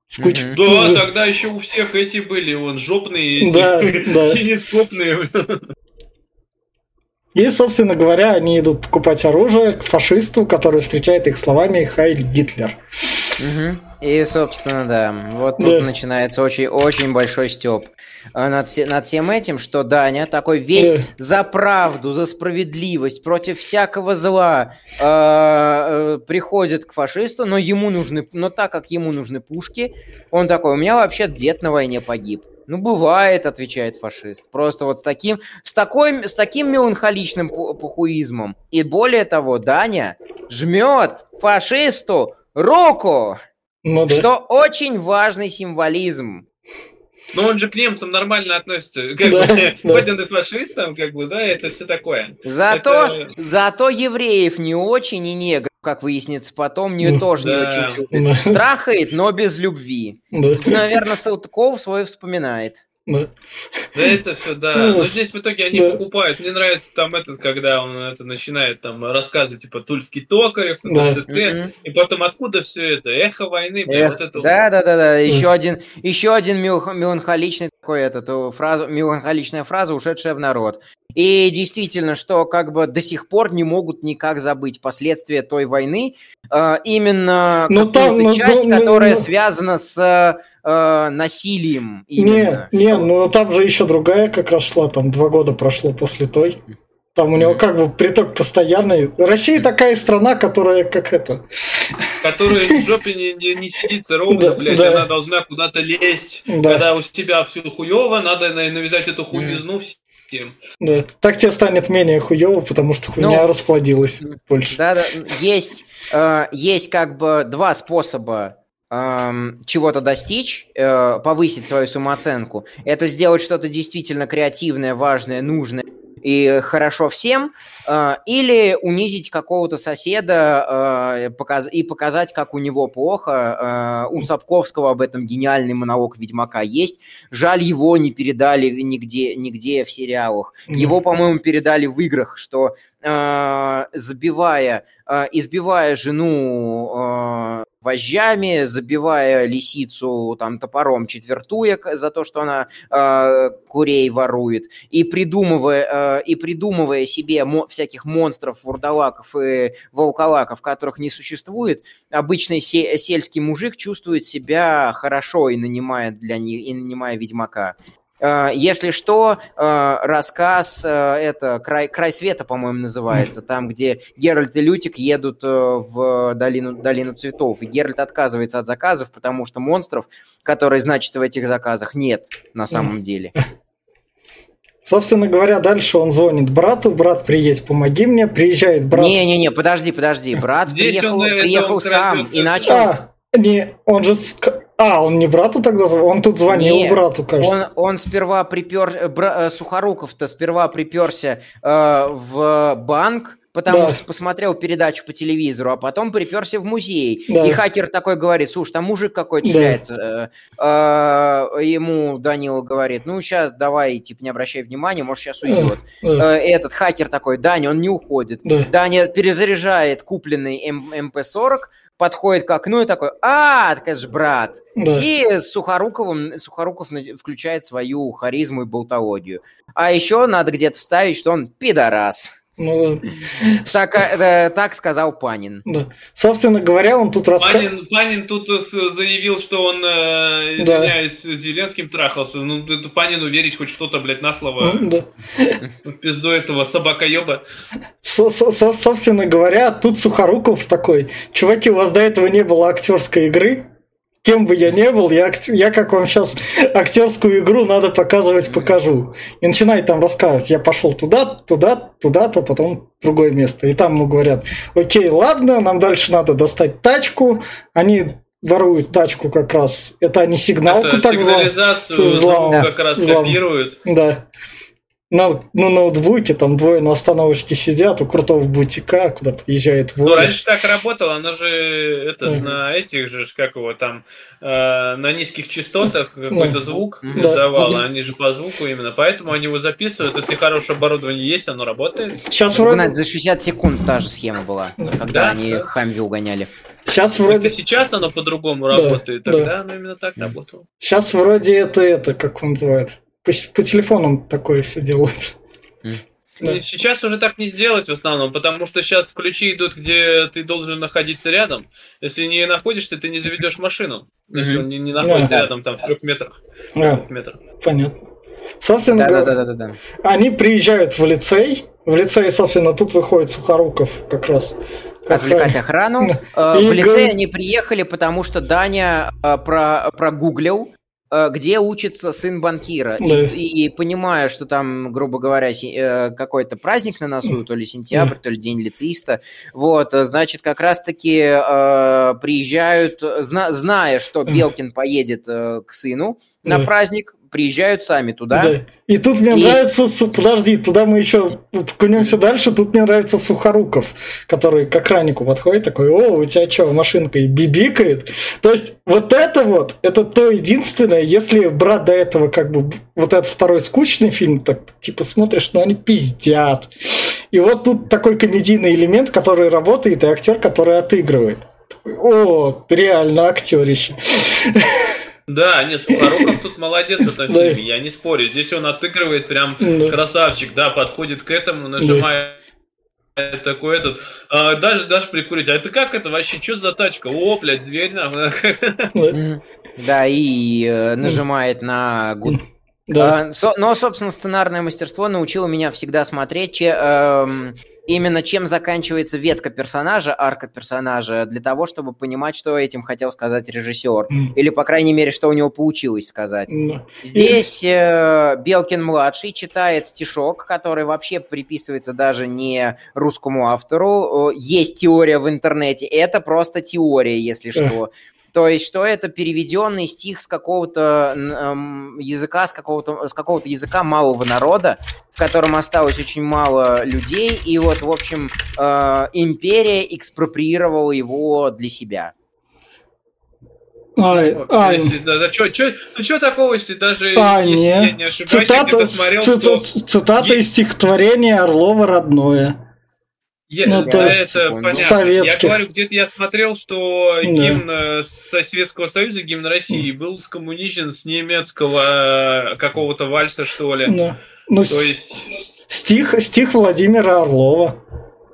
С куч... mm Да, тогда еще у всех эти были, вон, жопные, да, да. кинескопные. И, собственно говоря, они идут покупать оружие к фашисту, который встречает их словами «Хайль Гитлер». Угу. И, собственно, да, вот тут начинается очень-очень большой стёб над, все, над всем этим, что Даня такой весь да. за правду, за справедливость, против всякого зла э, э, приходит к фашисту, но ему нужны, но так как ему нужны пушки, он такой, у меня вообще дед на войне погиб. Ну, бывает, отвечает фашист. Просто вот с таким, с такой, с таким меланхоличным пухуизмом. И более того, Даня жмет фашисту руку. Ну, да. Что очень важный символизм. Но он же к немцам нормально относится. Как да, бы, да. хоть он и фашистом, как бы, да, это все такое. Зато, это... зато евреев не очень и негров как выяснится потом, не ну, тоже да, не очень любит. Да. Трахает, но без любви. Да. Наверное, Салтыков свой вспоминает. Да. да это все, да. Ну, Но здесь в итоге они да. покупают. Мне нравится там этот, когда он это начинает там рассказывать, типа Тульский токарев, да. т, т, и потом откуда все это? Эхо войны, Эх, вот это. Да, да, да, да. Еще один, еще один меланхоличный такой этот э, фраза, меланхоличная фраза, ушедшая в народ. И действительно, что как бы до сих пор не могут никак забыть последствия той войны. Э, именно ну, там, ну, часть, ну, которая ну, связана с э, насилием. Именно, не, не, ну там же еще другая как раз шла, там два года прошло после той. Там у него как бы приток постоянный. Россия такая страна, которая как это... Которая в жопе не, не, не сидится ровно, да, блядь, да. она должна куда-то лезть. Да. Когда у тебя все хуево, надо навязать эту хуйнизну всем. Да. Так тебе станет менее хуево, потому что хуйня ну, расплодилась больше. Да, да. Есть, э, есть как бы два способа чего-то достичь, э, повысить свою самооценку, это сделать что-то действительно креативное, важное, нужное и хорошо всем, э, или унизить какого-то соседа э, и показать, как у него плохо. У Сапковского об этом гениальный монолог Ведьмака есть. Жаль, его не передали нигде, нигде в сериалах. Его, по-моему, передали в играх, что забивая, избивая жену вожжами, забивая лисицу там топором, четвертуя за то, что она э, курей ворует, и придумывая, э, и придумывая себе мо- всяких монстров, вурдалаков и волколаков, которых не существует, обычный се- сельский мужик чувствует себя хорошо и нанимая для них, и нанимая ведьмака. Э, если что, э, рассказ, э, это «Край, край света», по-моему, называется, там, где Геральт и Лютик едут в долину, долину цветов, и Геральт отказывается от заказов, потому что монстров, которые значатся в этих заказах, нет на самом деле. Собственно говоря, дальше он звонит брату, брат, приедь, помоги мне, приезжает брат. Не-не-не, подожди, подожди, брат Здесь приехал, он, приехал он сам и начал... А, не, он же а, он не брату тогда звонил? Он тут звонил Нет, брату, кажется. Он, он сперва припер... Э, бра... Э, Сухоруков-то сперва приперся э, в банк, потому да. что посмотрел передачу по телевизору, а потом приперся в музей. Да. И хакер такой говорит, слушай, там мужик какой-то шляется. Да. Э, ему Данила говорит, ну сейчас давай, типа, не обращай внимания, может сейчас уйдет. Да. Этот хакер такой, Даня, он не уходит. Да. Даня перезаряжает купленный МП-40, подходит к окну и такой, а, так это же брат. Да. И с Сухоруковым, Сухоруков включает свою харизму и болтологию. А еще надо где-то вставить, что он пидорас. Ну, так, э, так сказал Панин. Да. Собственно говоря, он тут рассказывает... Панин, Панин тут э, заявил, что он, э, извиняюсь, да. с Зеленским трахался. Ну, это Панину верить хоть что-то, блядь, на слово. Ну, да. В пизду этого собакоеба. Со -со Собственно говоря, тут Сухоруков такой. Чуваки, у вас до этого не было актерской игры, кем бы я ни был, я, я как вам сейчас актерскую игру надо показывать, покажу. И начинает там рассказывать, я пошел туда, туда, туда-то, потом другое место. И там ему говорят, окей, ладно, нам дальше надо достать тачку. Они воруют тачку как раз. Это они сигналку Это так взлом, как раз взлом. копируют. Да на, на ноутбуке, там двое на остановочке сидят у крутого бутика, куда подъезжает воля. Ну, раньше так работало, оно же это, mm. на этих же, как его там, э, на низких частотах какой-то mm. звук mm. издавало, они же по звуку именно, поэтому они его записывают, если хорошее оборудование есть, оно работает. Сейчас вроде... За 60 секунд та же схема была, когда да, они да. Хамви угоняли. Сейчас вроде... сейчас оно по-другому да, работает, тогда да. оно именно так работало. Сейчас вроде это, это, как он называет, по, по телефонам такое все делают. Да. Сейчас уже так не сделать в основном, потому что сейчас ключи идут, где ты должен находиться рядом. Если не находишься, ты не заведешь машину. Если он не, не находится да. рядом, там, в трех метрах. Да. метрах. Понятно. Собственно да, говоря, да, да, да, да. они приезжают в лицей. В лицей, собственно, тут выходит Сухоруков как раз. Отвлекать охрану. Э, в лицей они приехали, потому что Даня э, про, прогуглил где учится сын банкира. Да. И, и понимая, что там, грубо говоря, э, какой-то праздник на носу, то ли сентябрь, то ли день лицеиста, вот, э, значит, как раз-таки э, приезжают, зна, зная, что Белкин поедет э, к сыну на праздник, приезжают сами туда. Да. И тут мне и... нравится, подожди, туда мы еще покунемся дальше, тут мне нравится Сухоруков, который к охраннику подходит, такой, о, у тебя что, машинка и бибикает. То есть вот это вот, это то единственное, если брать до этого как бы вот этот второй скучный фильм, так типа смотришь, ну они пиздят. И вот тут такой комедийный элемент, который работает, и актер, который отыгрывает. О, реально актерище. Да, не, Сухоруков тут молодец в этом фильме, я не спорю. Здесь он отыгрывает прям красавчик, да, подходит к этому, нажимает такой этот, а, даже, даже прикурить. А это как это вообще? Что за тачка? О, блядь, зверь нам. Да, и э, нажимает на гуд. Да. А, но, собственно, сценарное мастерство научило меня всегда смотреть, эм, именно чем заканчивается ветка персонажа, арка персонажа, для того, чтобы понимать, что этим хотел сказать режиссер. Mm. Или, по крайней мере, что у него получилось сказать. Mm. Здесь э, Белкин-младший читает стишок, который вообще приписывается даже не русскому автору. Есть теория в интернете. Это просто теория, если mm. что. То есть, что это переведенный стих с какого-то языка, с какого-то, с какого-то языка малого народа, в котором осталось очень мало людей, и вот, в общем, э, империя экспроприировала его для себя. Ай, ай. Да, да, чё, чё, ну что такого, если даже а, если нет. я не ошибаюсь, цитата, смотрел, цитата, что... цитата из стихотворения Орлова «Родное». Я, ну, то есть, это понятно. Советских. Я говорю, где-то я смотрел, что да. гимн э, со Советского Союза, гимн России, был скоммуничен с немецкого э, какого-то вальса, что ли. Да. Ну, то есть... стих, стих Владимира Орлова.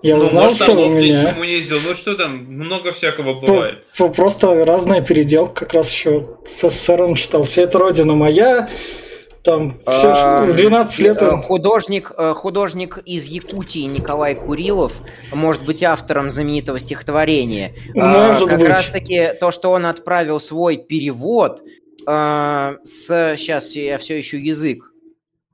Я ну, узнал, может, что у меня... Коммунизил. Ну что там, много всякого бывает. Просто разная переделка как раз еще с СССР читался. Это родина моя, там все, а, 12 лет. Э, художник, э, художник из Якутии Николай Курилов может быть автором знаменитого стихотворения. А, может как быть. раз таки то, что он отправил свой перевод э, с сейчас я все ищу язык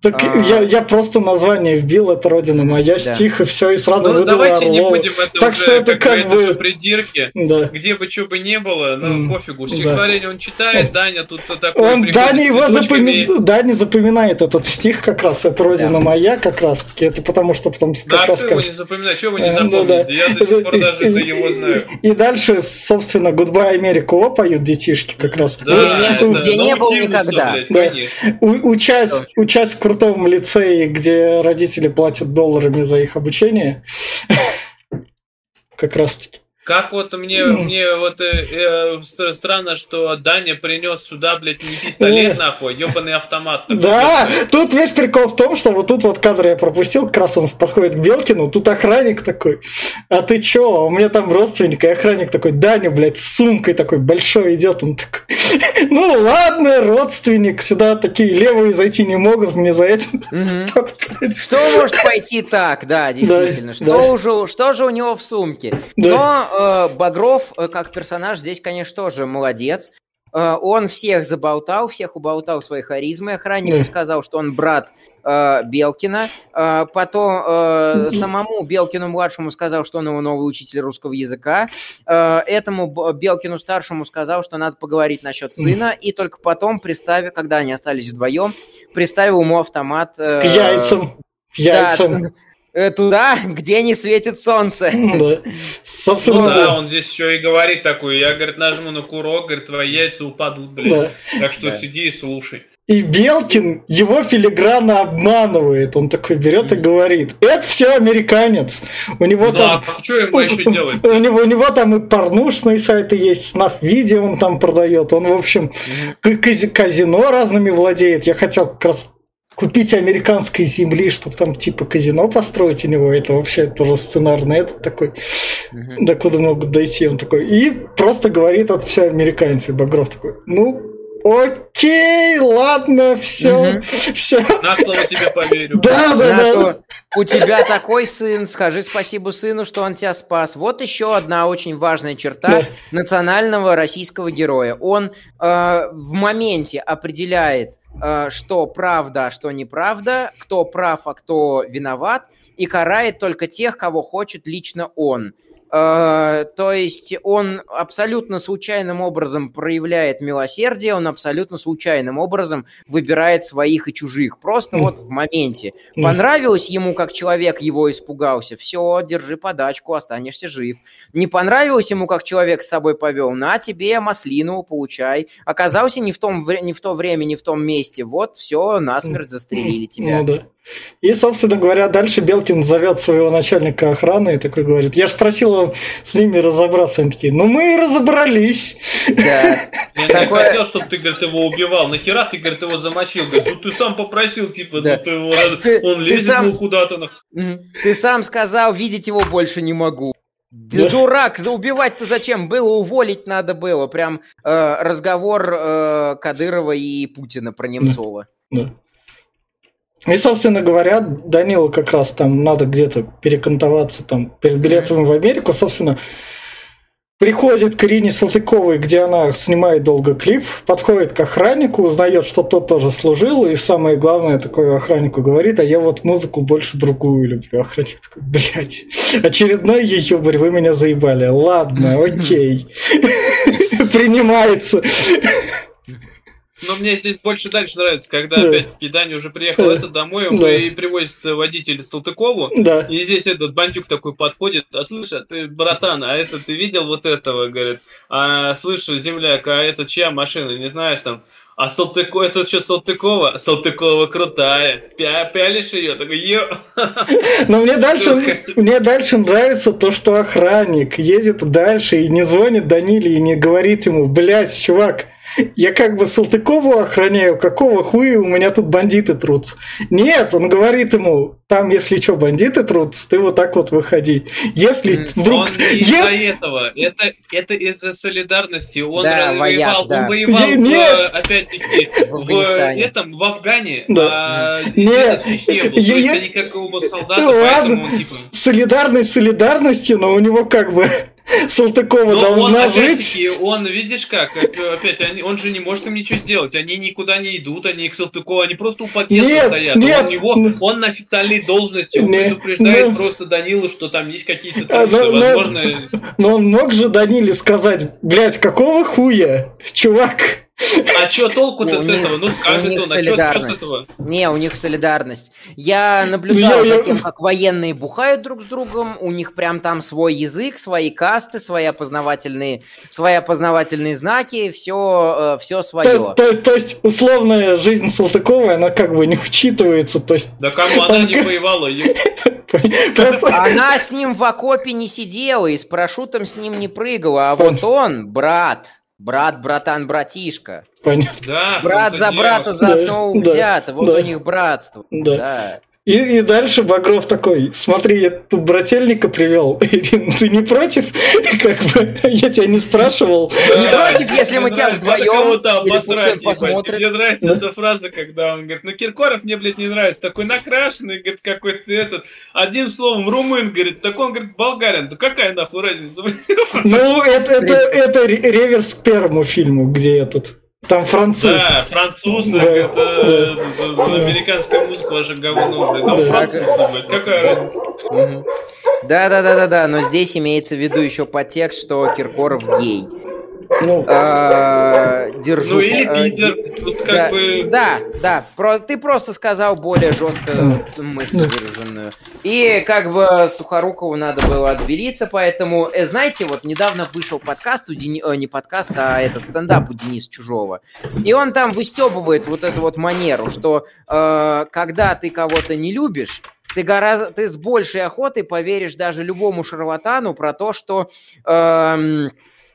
так а... я, я просто название вбил, это родина моя, да. стих, и все, и сразу ну, выдал давайте Орлова. не будем это так уже, что это как, как бы... придирки, да. где бы что бы не было, ну, mm. пофигу. Стихотворение да. он читает, Даня тут такой Он, Даня его запоминает, Даня запоминает этот стих как раз, это родина да. моя как раз таки, это потому что потом как да, раз... его не запоминает, чего вы не запомните, да, да. я до сих пор даже это его знаю. И дальше, собственно, Goodbye Америка О поют детишки как раз. Да, где не был никогда. Учась в крутом лицее, где родители платят долларами за их обучение. Как раз таки. Как вот мне, ну. мне вот э, э, странно, что Даня принес сюда, блядь, не пистолет, нахуй, ебаный автомат. Такой, да, блядь. тут весь прикол в том, что вот тут вот кадр я пропустил, как раз он подходит к Белкину, тут охранник такой, а ты чё, у меня там родственник, и охранник такой, Даня, блядь, с сумкой такой большой идет, он такой, ну ладно, родственник, сюда такие левые зайти не могут, мне за это... Что может пойти так, да, действительно, что, Уже, что же у него в сумке? Но Э, Багров э, как персонаж здесь, конечно, тоже молодец. Э, он всех заболтал, всех уболтал своей харизмой. Охраннику mm. сказал, что он брат э, Белкина. Э, потом э, самому Белкину-младшему сказал, что он его новый учитель русского языка. Э, этому Белкину-старшему сказал, что надо поговорить насчет сына. И только потом, приставив, когда они остались вдвоем, приставил ему автомат... Э, К яйцам. Яйцам. Да, туда, где не светит солнце. Да. Собственно, ну, да, он здесь еще и говорит такую, я, говорит, нажму на курок, говорит, твои яйца упадут, блин. Да. Так что да. сиди и слушай. И Белкин его филигранно обманывает. Он такой берет и говорит, это все американец. У него да, там... что ему еще делать? У него, у него там и порнушные сайты есть, снав видео он там продает. Он, в общем, казино разными владеет. Я хотел как раз купить американской земли, чтобы там типа казино построить у него, это вообще тоже сценарный этот такой, uh-huh. до куда могут дойти, он такой. И просто говорит от все американцы, Багров такой, ну, Окей, ладно, все, угу. все. На слово тебе поверю. Да, да, да. У тебя такой сын, скажи спасибо сыну, что он тебя спас. Вот еще одна очень важная черта да. национального российского героя. Он э, в моменте определяет Э, что правда, а что неправда, кто прав, а кто виноват, и карает только тех, кого хочет лично он. Э, то есть он абсолютно случайным образом проявляет милосердие, он абсолютно случайным образом выбирает своих и чужих. Просто вот в моменте. Понравилось ему, как человек его испугался, все, держи подачку, останешься жив. Не понравилось ему, как человек с собой повел, на тебе маслину, получай. Оказался не в, том, не в то время, не в том месте, вот, все, насмерть застрелили тебя. Ну, да. И, собственно говоря, дальше Белкин зовет своего начальника охраны и такой говорит, я же просил с ними разобраться. Они такие, ну мы и разобрались. Да. Я не хотел, чтобы ты, говорит, его убивал. Нахера ты, говорит, его замочил? Говорит, ну ты сам попросил, типа, да. ну, ты его, ты, он лезет ну, куда-то. Ты сам сказал, видеть его больше не могу. Да. Дурак, убивать-то зачем? Было уволить надо было. Прям э, разговор э, Кадырова и Путина про Немцова. Да. да. И, собственно говоря, Данилу как раз там надо где-то перекантоваться там перед билетом в Америку. Собственно, приходит к Ирине Салтыковой, где она снимает долго клип, подходит к охраннику, узнает, что тот тоже служил, и самое главное, такой охраннику говорит, а я вот музыку больше другую люблю. Охранник такой, блядь, очередной ютубер, вы меня заебали. Ладно, окей. Принимается. Но мне здесь больше дальше нравится, когда да. опять-таки Даня уже приехал это домой, да. и привозит водитель Салтыкову, да. и здесь этот бандюк такой подходит, а слышь, а ты, братан, а это ты видел вот этого, говорит, а слышь, земляк, а это чья машина, не знаешь там, а Салтыкова, это что, Салтыкова? Салтыкова крутая. Пя пялишь ее, такой, ё. Но мне дальше, мне дальше нравится то, что охранник едет дальше и не звонит Даниле и не говорит ему, блядь, чувак, я как бы Салтыкову охраняю, какого хуя у меня тут бандиты трутся. Нет, он говорит ему, там, если что, бандиты трутся, ты вот так вот выходи. Если вдруг... Он не из-за если... этого, это, это из-за солидарности. Он да, воевал, вояк, да. он воевал, я, в, опять-таки, в, в этом, в Афгане, да. а нет, в Чечне был. Я, я... никакого солдата, Ладно, он, типа... солидарность солидарностью, но у него как бы Салтыкова Но должна он, жить. Он, видишь как, опять, они, он же не может им ничего сделать. Они никуда не идут, они к Салтыкову, они просто у подъезда нет, стоят. Нет, он, него, он на официальной должности, он нет, предупреждает но, просто Данилу, что там есть какие-то а, но, возможно... Но он мог же Даниле сказать, блядь, какого хуя, чувак? А что толку-то с этого? Ну скажет он, а что с этого? Не, у них солидарность. Я наблюдал за тем, как военные бухают друг с другом, у них прям там свой язык, свои касты, свои опознавательные, свои опознавательные знаки, все, э, все свое. То, то, то есть условная жизнь Салтыковой, она как бы не учитывается, то есть... Да кому она не воевала? Она с ним в окопе не сидела и с парашютом с ним не прыгала, а вот он, брат, Брат, братан, братишка. Понятно. Да, брат за брата за основу да, взято. Вот да, у них братство. Да. да. И, и дальше Багров такой, смотри, я тут брательника привел, Ирин, ты не против? Как бы, я тебя не спрашивал. Не против, если мы тебя вдвоем посмотрим. Мне нравится эта фраза, когда он говорит, ну Киркоров мне, блядь, не нравится, такой накрашенный, говорит, какой-то этот, одним словом, румын, говорит, так он, говорит, болгарин, да какая нахуй разница? Ну, это, это, это реверс к первому фильму, где этот там француз. Да, француз, да. это да. американская музыка уже говно. Там да. француз, какая разница? Да, да, да, да, да, но здесь имеется в виду еще подтекст, что Киркоров гей. Ну, а, держу. Ну или Питер, тут как да, бы. Да, да. Про, ты просто сказал более жестко мысль выраженную. И как бы Сухорукову надо было отбелиться, поэтому, э, знаете, вот недавно вышел подкаст у Дени... э, не подкаст, а этот стендап у Дениса Чужого. И он там выстебывает вот эту вот манеру, что э, когда ты кого-то не любишь, ты гораздо, ты с большей охотой поверишь даже любому шарлатану про то, что э, э,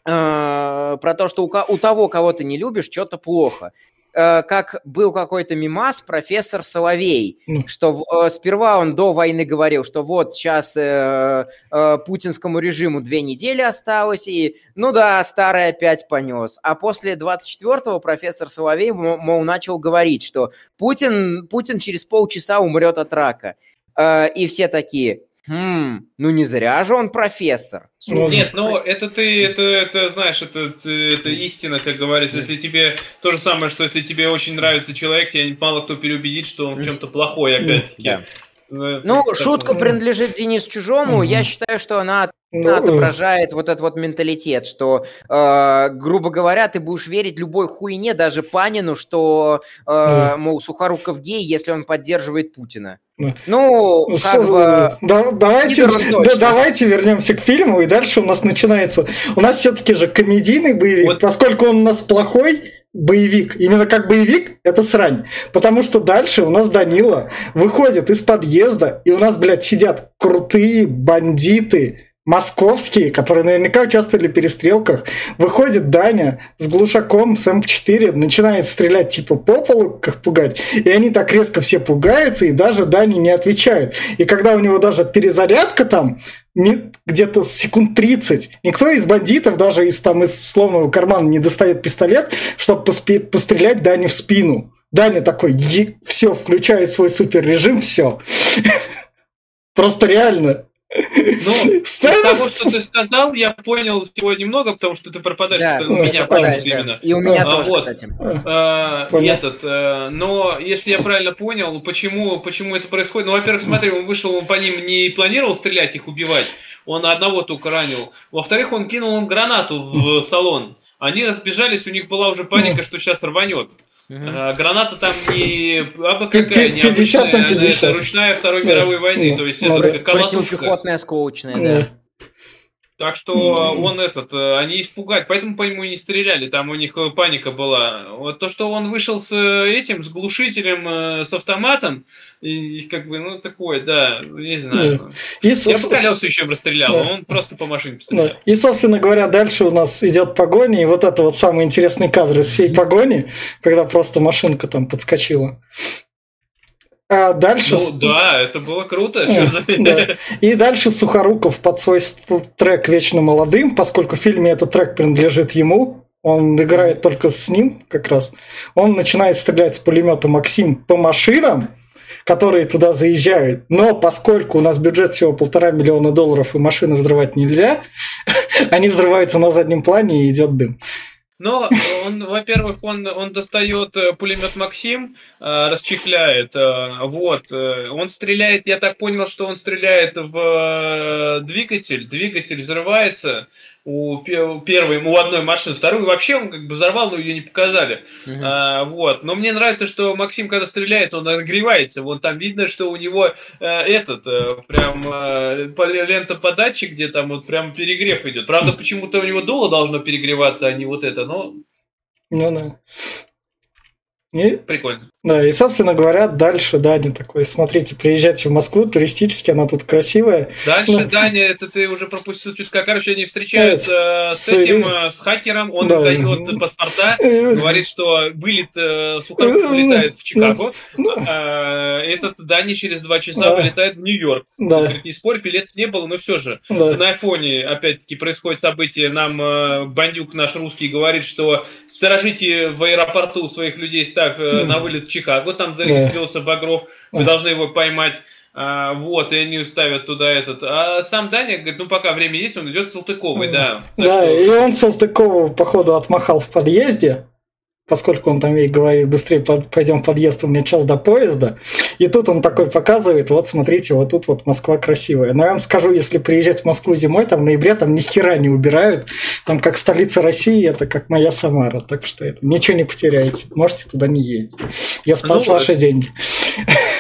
про то, что у, у того, кого ты не любишь, что-то плохо. Э, как был какой-то мимас профессор Соловей, mm. что э, сперва он до войны говорил, что вот сейчас э, э, путинскому режиму две недели осталось, и ну да, старый опять понес. А после 24-го профессор Соловей, мол, начал говорить, что Путин, Путин через полчаса умрет от рака. Э, и все такие, Хм, ну не зря же он профессор. Ну, нет, ну это ты, это, это знаешь, это, это истина, как говорится. Если тебе то же самое, что если тебе очень нравится человек, тебя мало кто переубедит, что он в чем-то плохой, опять-таки. Да. Ну, ну шутка такое. принадлежит Денису Чужому. Угу. Я считаю, что она ну, отображает вот этот вот менталитет, что, э, грубо говоря, ты будешь верить любой хуйне, даже Панину, что, э, ну. мол, Сухоруков гей, если он поддерживает Путина. Ну, ну как С, бы... Да, давайте, да, давайте вернемся к фильму, и дальше у нас начинается... У нас все-таки же комедийный боевик, вот. поскольку он у нас плохой, боевик. Именно как боевик это срань. Потому что дальше у нас Данила выходит из подъезда, и у нас, блядь, сидят крутые бандиты, московские, которые наверняка участвовали в перестрелках, выходит Даня с глушаком, с М4, начинает стрелять типа по полу, как пугать, и они так резко все пугаются, и даже Дани не отвечают. И когда у него даже перезарядка там, где-то секунд 30. Никто из бандитов, даже из, там, из сломанного кармана не достает пистолет, чтобы пострелять Дани в спину. Даня такой, все, включаю свой супер режим, все. Просто реально. Ну, из того, что ты сказал, я понял всего немного, потому что ты пропадаешь, да, у меня пропадаешь, да. именно. И у меня а, тоже, вот. кстати. А, этот, а, но если я правильно понял, почему, почему это происходит? Ну, во-первых, смотри, он вышел, он по ним не планировал стрелять, их убивать. Он одного только ранил. Во-вторых, он кинул им гранату в салон. Они разбежались, у них была уже паника, что сейчас рванет. Угу. А, граната там не абы какая, не 50 на 50. это ручная Второй мировой войны, да. то есть ну, это колотушка. Противопехотная осколочная, да. Так что mm-hmm. он этот, э, они испугать, поэтому по нему и не стреляли, там у них э, паника была. Вот то, что он вышел с э, этим, с глушителем, с автоматом, и как бы, ну, такое, да, не знаю. И, Я бы еще бы расстрелял, да. он просто по машине пострелял. Да. И, собственно говоря, дальше у нас идет погоня, и вот это вот самый интересный кадр из всей погони, когда просто машинка там подскочила. А дальше... Ну да, это было круто. да. И дальше Сухоруков под свой трек «Вечно молодым», поскольку в фильме этот трек принадлежит ему, он играет только с ним как раз, он начинает стрелять с пулемета «Максим» по машинам, которые туда заезжают. Но поскольку у нас бюджет всего полтора миллиона долларов и машины взрывать нельзя, они взрываются на заднем плане и идет дым. Но он, во-первых, он, он достает э, пулемет Максим, э, расчехляет, э, вот, он стреляет, я так понял, что он стреляет в двигатель, двигатель взрывается, у первой, у одной машины, вторую вообще он как бы взорвал, но ее не показали. Uh-huh. А, вот. Но мне нравится, что Максим, когда стреляет, он нагревается. Вон там видно, что у него э, этот э, прям э, лента подачи, где там вот прям перегрев идет. Правда, почему-то у него дуло должно перегреваться, а не вот это, но. Ну да. И, Прикольно. Да, и, собственно говоря, дальше Даня такой, смотрите, приезжайте в Москву, туристически, она тут красивая. Дальше ну, Даня, это ты уже пропустил чуть Короче, они встречаются с, с этим, э, с хакером, он да. дает паспорта, говорит, что вылет э, Сухоруков вылетает в Чикаго, а, этот Даня через два часа вылетает в Нью-Йорк. Да. Говорит, не спорь, билетов не было, но все же. Да. На айфоне, опять-таки, происходит событие, нам э, бандюк наш русский говорит, что сторожите в аэропорту своих людей, ставь на вылет Чикаго, там зарегистрировался Багров, вы должны его поймать. А, вот, и они ставят туда этот. А сам Даня говорит, ну пока время есть, он идет Салтыковой, да. Да, что... и он Салтыкова, походу, отмахал в подъезде поскольку он там ей говорит, быстрее пойдем в подъезд, у меня час до поезда. И тут он такой показывает, вот смотрите, вот тут вот Москва красивая. Но я вам скажу, если приезжать в Москву зимой, там в ноябре там ни хера не убирают. Там как столица России, это как моя Самара. Так что это ничего не потеряете. Можете туда не ездить. Я спас ну, ваши это... деньги.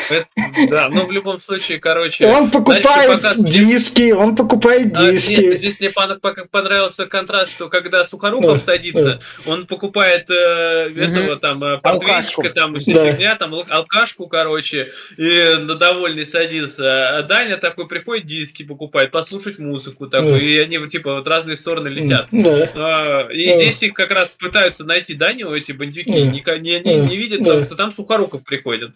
Это, да, но в любом случае, короче... Он покупает диски, он покупает а, диски. Нет, здесь мне понравился контраст, что когда Сухоруков садится, он покупает э, этого угу. там э, портвейнчика, там фигня, там алкашку, короче, и довольный садится. А Даня такой приходит диски покупает, послушать музыку такую, и они типа вот разные стороны летят. А, и здесь их как раз пытаются найти Даню, эти бандюки, не, видят, потому что там Сухоруков приходит.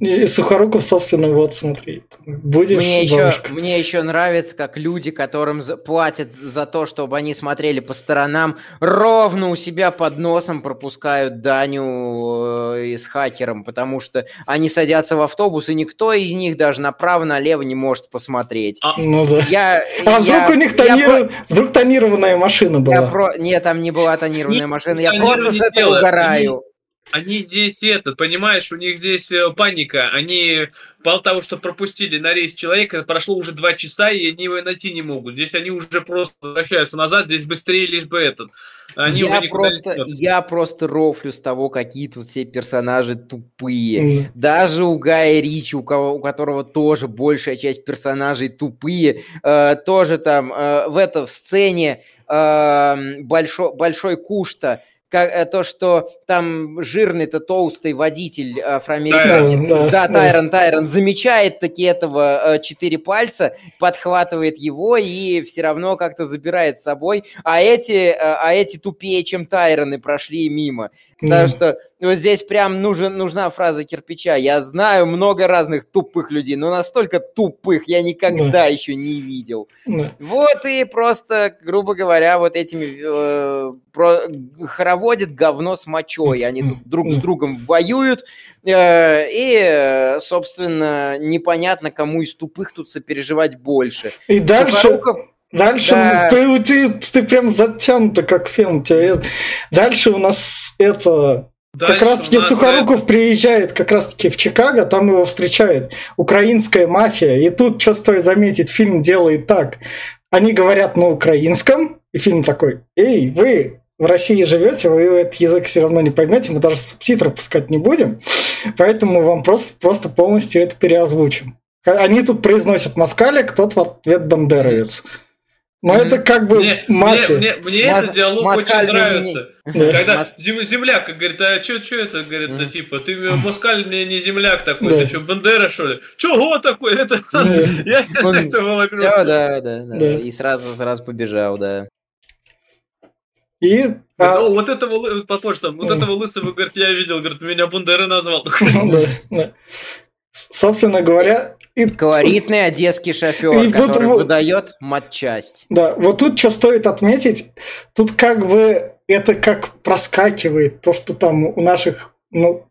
И Сухоруков, собственно, вот смотри. Будешь мне еще, мне еще нравится, как люди, которым платят за то, чтобы они смотрели по сторонам, ровно у себя под носом пропускают Даню э, с хакером, потому что они садятся в автобус, и никто из них даже направо-налево не может посмотреть. А, ну да. Я, а вдруг я, у них тонир... я, вдруг тонированная машина была? Я про... Нет, там не была тонированная машина. Я просто с этого угораю. Они здесь это, понимаешь, у них здесь э, паника. Они, мало того, что пропустили на рейс человека, прошло уже два часа, и они его найти не могут. Здесь они уже просто возвращаются назад, здесь быстрее лишь бы этот. Они я, просто, я просто рофлю с того, какие тут все персонажи тупые. Mm. Даже у Гая Ричи, у, кого, у которого тоже большая часть персонажей тупые, э, тоже там э, в это в сцене э, большой, большой Кушта как, э, то, что там жирный-то толстый водитель афроамериканец, да, да, да, Тайрон, Тайрон, замечает таки этого э, четыре пальца, подхватывает его и все равно как-то забирает с собой, а эти, э, а эти тупее, чем Тайроны, прошли мимо. Потому что вот здесь прям нужен, нужна фраза кирпича. Я знаю много разных тупых людей, но настолько тупых я никогда да. еще не видел. Да. Вот и просто, грубо говоря, вот этими э, про, хороводит говно с мочой. Они тут друг с другом воюют. Э, и, собственно, непонятно, кому из тупых тут сопереживать больше. И дальше... Сухоруков... Дальше да. ты, ты, ты прям затянуто, как фильм. Тебе... Дальше у нас это Дальше как раз таки Сухоруков приезжает как раз таки в Чикаго, там его встречает украинская мафия. И тут, что стоит заметить, фильм делает так. Они говорят на украинском, и фильм такой, эй, вы в России живете, вы этот язык все равно не поймете, мы даже субтитры пускать не будем, поэтому вам просто, просто полностью это переозвучим. Они тут произносят москалик, тот в ответ бандеровец. Но это как бы мне, мафия. Мне, мне, мне Мас- этот диалог очень нравится. Не... Когда Мас... земляк говорит, а что это, говорит, mm-hmm. типа, ты москаль мне не земляк такой, да. ты что, Бандера, что ли? Чего такой? Это... Я это Все, да, да, да. И сразу, сразу побежал, да. И а... Ну, вот этого, попозже там, вот этого лысого, говорит, я видел, говорит, меня Бандера назвал. Собственно говоря, и Колоритный одесский шофер, и который вот, выдает матчасть. Да, вот тут что стоит отметить, тут как бы это как проскакивает то, что там у наших, ну,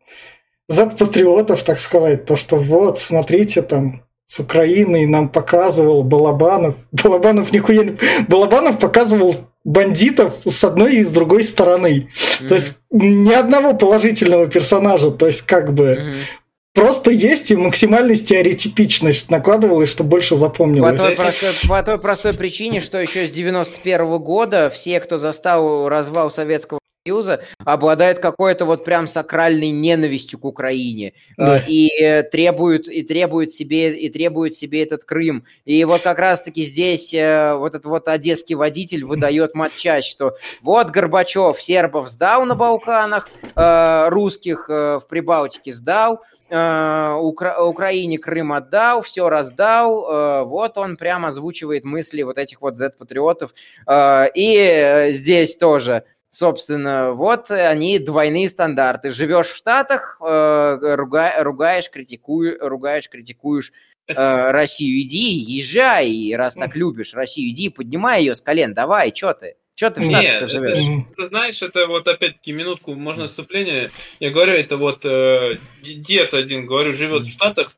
Z-патриотов, так сказать, то, что вот, смотрите, там, с Украиной нам показывал Балабанов. Балабанов нихуя не... Балабанов показывал бандитов с одной и с другой стороны. Mm-hmm. То есть ни одного положительного персонажа. То есть как бы mm-hmm. Просто есть и максимальная стереотипичность накладывалась, чтобы больше запомнилось. По той, простой, по той простой причине, что еще с 91 -го года все, кто застал развал Советского Союза обладает какой-то вот прям сакральной ненавистью к Украине э, да. и требует и требует себе и требует себе этот Крым. И вот как раз-таки здесь э, вот этот вот одесский водитель выдает матчасть, что вот Горбачев сербов сдал на Балканах, э, русских в Прибалтике сдал, Укра- Украине Крым отдал, все раздал. Вот он прямо озвучивает мысли вот этих вот Z-патриотов. И здесь тоже Собственно, вот они двойные стандарты. Живешь в Штатах, э, руга, ругаешь, критикуешь, ругаешь, критикуешь э, Россию, иди, езжай, раз так любишь Россию, иди, поднимай ее с колен, давай, что ты? Че ты в Штатах живешь? Это, ты знаешь, это вот опять-таки минутку, можно вступление. Я говорю, это вот э, дед один, говорю, живет в Штатах,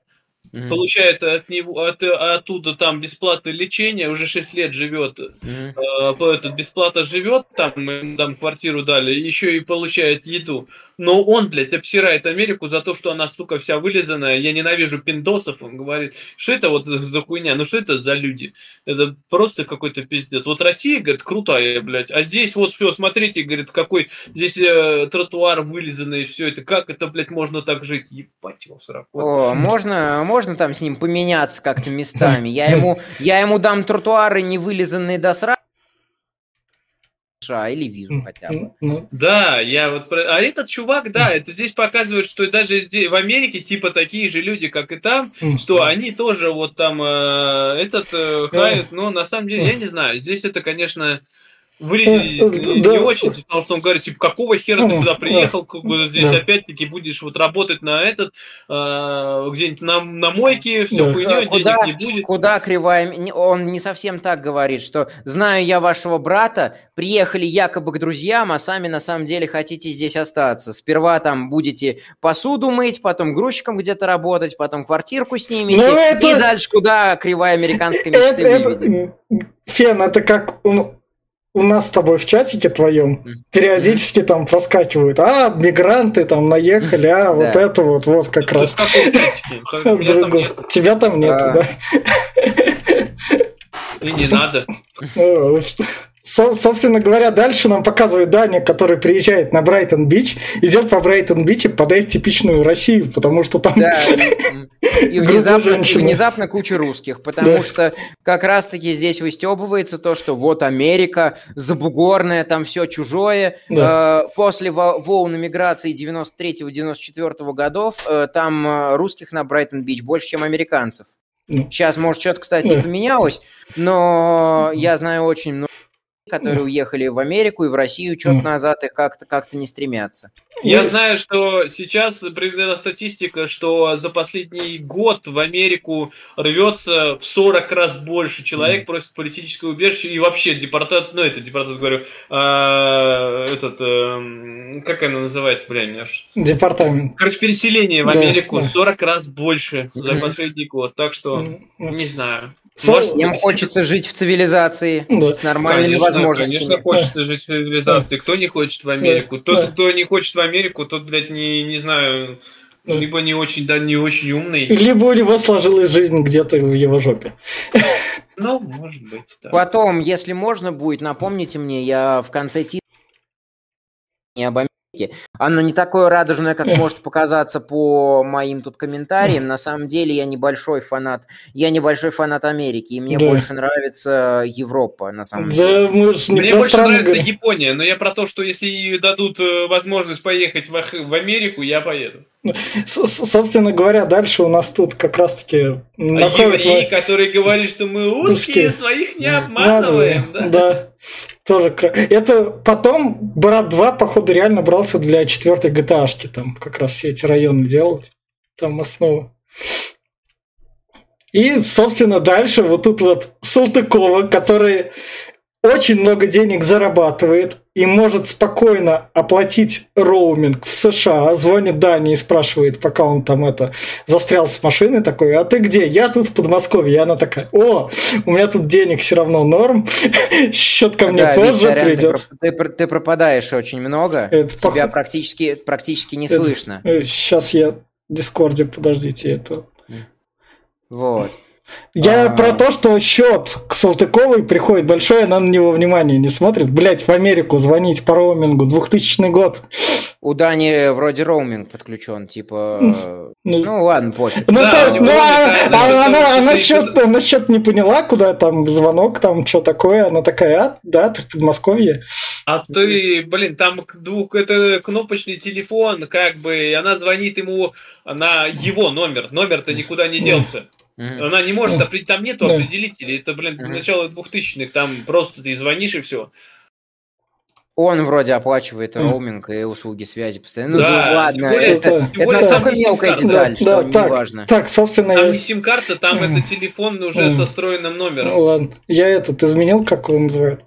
mm-hmm. получает от него от, оттуда там бесплатное лечение, уже 6 лет живет, mm-hmm. э, этот, бесплатно живет, там, там квартиру дали, еще и получает еду но он, блядь, обсирает Америку за то, что она, сука, вся вылизанная, я ненавижу пиндосов, он говорит, что это вот за, хуйня, ну что это за люди, это просто какой-то пиздец. Вот Россия, говорит, крутая, блядь, а здесь вот все, смотрите, говорит, какой здесь э, тротуар вылизанный, все это, как это, блядь, можно так жить, ебать его сраку. О, можно, можно там с ним поменяться как-то местами, я ему, я ему дам тротуары не вылизанные до сра США или визу хотя бы. Да, я вот... А этот чувак, да, это здесь показывает, что даже здесь, в Америке типа такие же люди, как и там, что они тоже вот там э, этот э, хают, но на самом деле, я не знаю, здесь это, конечно, выглядит не, да. не очень, потому что он говорит, типа, какого хера ты сюда приехал, как бы здесь да. опять-таки будешь вот работать на этот, э, где-нибудь на, на мойке, все да. хуйней, куда, денег не будет. Куда кривая, он не совсем так говорит, что знаю я вашего брата, приехали якобы к друзьям, а сами на самом деле хотите здесь остаться. Сперва там будете посуду мыть, потом грузчиком где-то работать, потом квартирку снимете, ну, это... и дальше куда кривая американская мечты это, это... Фен, это как у нас с тобой в чатике твоем периодически там проскакивают, а, мигранты там наехали, а, вот это вот, вот как раз. Тебя там нету, а. да? И не надо. Со- собственно говоря, дальше нам показывает Даня, который приезжает на Брайтон-Бич, идет по Брайтон-Бич и подает типичную Россию, потому что там... Да, и внезапно, и внезапно куча русских, потому да. что как раз-таки здесь выстебывается то, что вот Америка, забугорная, там все чужое. Да. Э, после волны миграции 93-94 годов э, там э, русских на Брайтон-Бич больше, чем американцев. Ну. Сейчас, может, что-то, кстати, да. поменялось, но я знаю очень много которые уехали в Америку и в Россию что-то назад их как-то как-то не стремятся. Я знаю, что сейчас приведена статистика, что за последний год в Америку рвется в 40 раз больше человек, просит политическое убежище и вообще депортат, ну это депортат говорю, а, этот, а, как она называется, бля, меня Департамент. Короче, переселение в Америку да, 40 раз больше за последний год, так что не знаю. Может, им хочется жить в цивилизации да. с нормальными конечно, возможностями. Конечно, хочется жить в цивилизации. Кто не хочет в Америку? Тот, да. кто не хочет в Америку, тот, блядь, не, не знаю, либо не очень, да, не очень умный. Либо у него сложилась жизнь где-то в его жопе. Ну, может быть, да. Потом, если можно будет, напомните мне, я в конце титра не об оно не такое радужное, как может показаться по моим тут комментариям. На самом деле я небольшой фанат. Я небольшой фанат Америки, и мне да. больше нравится Европа, на самом да, деле. Мне больше нравится говорим. Япония, но я про то, что если дадут э, возможность поехать в, в Америку, я поеду. Собственно говоря, дальше у нас тут как раз-таки а евреи, которые говорят, что мы узкие, своих не обманываем. Да, да. Тоже Это потом Брат 2, походу, реально брался для четвертой GTA. Там как раз все эти районы делал. Там основа. И, собственно, дальше вот тут вот Салтыкова, который очень много денег зарабатывает и может спокойно оплатить роуминг в США, звонит Дани и спрашивает, пока он там это застрял с машины, такой, а ты где? Я тут в Подмосковье. И она такая, о, у меня тут денег все равно норм, счет ко мне да, Витя, придет. Ты, ты, ты пропадаешь очень много, это тебя пох... практически, практически не это... слышно. Сейчас я в Дискорде, подождите, это... Вот. Я А-а-а. про то, что счет к Салтыковой приходит большой, она на него внимания не смотрит. Блять, в Америку звонить по роумингу, 2000 год. У Дани вроде роуминг подключен, типа... Ну, ну ладно, пофиг. Ну, да, то, ну а, а, она, она, счет, она счет не поняла, куда там звонок, там что такое. Она такая, а, да, ты в Подмосковье. А ты, блин, там двух, это кнопочный телефон, как бы, и она звонит ему на его номер. Номер-то никуда не делся. Mm-hmm. Она не может определить, там нету yeah. определителей. Это, блин, mm-hmm. начало двухтысячных, там просто ты звонишь и все. Он вроде оплачивает роуминг и услуги связи постоянно. Да, ну, ладно, более, это, это, это настолько мелкая деталь, да, что да, не так, важно. Так, собственно, там я... не сим-карта, там mm. это телефон уже mm. со встроенным номером. Ну, ладно, я этот изменил, как его называют.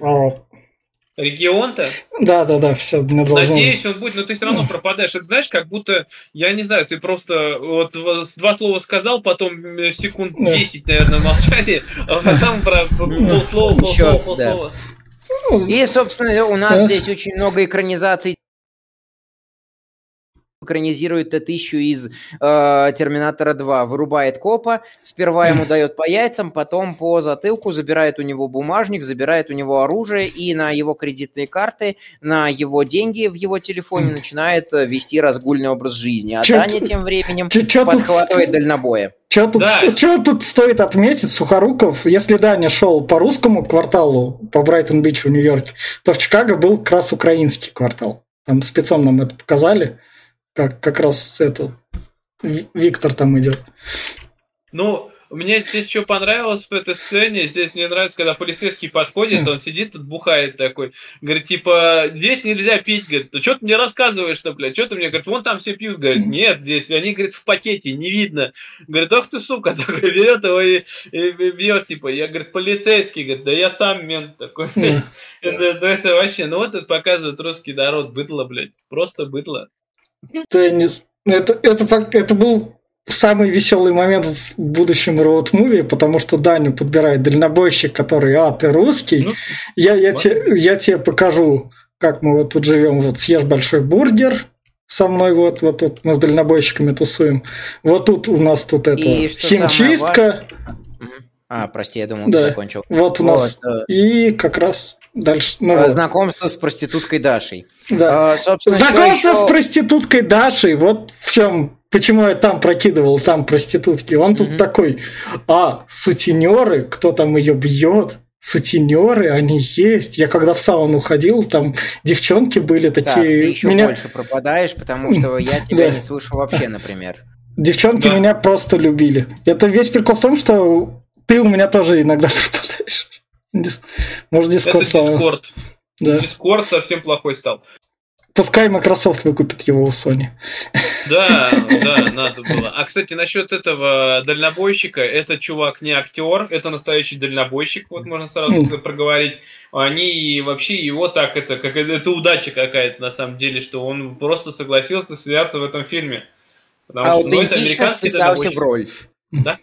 Регион-то? Да, да, да, все. Надеюсь, он будет, но ты все равно пропадаешь. Это знаешь, как будто, я не знаю, ты просто вот два слова сказал, потом э, секунд 10, наверное, молчание, а потом про полслова, полслова, полслова. И, собственно, у нас здесь очень много экранизаций экранизирует Т-1000 из э, Терминатора 2. Вырубает копа, сперва ему дает по яйцам, потом по затылку, забирает у него бумажник, забирает у него оружие и на его кредитные карты, на его деньги в его телефоне начинает э, вести разгульный образ жизни. А чё Даня тем временем чё, подхватывает тут... дальнобоя. Что тут, да. что тут стоит отметить, Сухоруков, если Даня шел по русскому кварталу, по Брайтон-Бич в Нью-Йорке, то в Чикаго был как раз украинский квартал. Там спецом нам это показали как, как раз это Виктор там идет. Ну, мне здесь что понравилось в этой сцене, здесь мне нравится, когда полицейский подходит, он сидит тут бухает такой, говорит, типа, здесь нельзя пить, говорит, ну что ты мне рассказываешь-то, блядь, что ты мне, говорит, вон там все пьют, говорит, нет, здесь, они, говорит, в пакете, не видно, говорит, ох ты, сука, такой берет его и, и бьет, типа, я, говорит, полицейский, говорит, да я сам мент такой, это, это вообще, ну вот это показывает русский народ, быдло, блядь, просто быдло. Это, не, это, это, это был самый веселый момент в будущем роуд муви, потому что Даню подбирает дальнобойщик, который, а, ты русский, ну, я, я, те, я тебе покажу, как мы вот тут живем, вот съешь большой бургер, со мной вот, вот, вот мы с дальнобойщиками тусуем. Вот тут у нас тут это химчистка. А, прости, я думал, да. ты закончил. Вот у нас. Вот. Э, И как раз дальше. Ну, э, Знакомство с проституткой Дашей. Да. А, Знакомство еще... с проституткой Дашей. Вот в чем почему я там прокидывал, там проститутки. Он тут mm-hmm. такой, а, сутенеры, кто там ее бьет, сутенеры, они есть. Я когда в сауну ходил, там девчонки были такие. Так, ты еще меня... больше пропадаешь, потому что я тебя не слышу вообще, например. Девчонки да. меня просто любили. Это весь прикол в том, что ты у меня тоже иногда пропадаешь. Может, Discord Это Discord. Да. Discord совсем плохой стал. Пускай Microsoft выкупит его у Sony. Да, да, надо было. А, кстати, насчет этого дальнобойщика, этот чувак не актер, это настоящий дальнобойщик, вот можно сразу mm. проговорить. Они вообще его так, это, как это удача какая-то на самом деле, что он просто согласился сняться в этом фильме. Потому а что, ну, это американский вписался в роль. Да?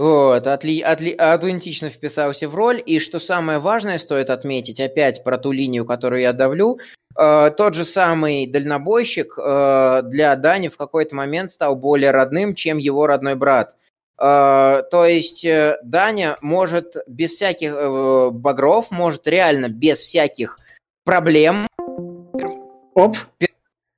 Вот, отли, отли, аутентично вписался в роль. И что самое важное, стоит отметить, опять про ту линию, которую я давлю, э, тот же самый дальнобойщик э, для Дани в какой-то момент стал более родным, чем его родной брат. Э, то есть э, Даня может без всяких э, багров, может реально без всяких проблем, Оп. Пер,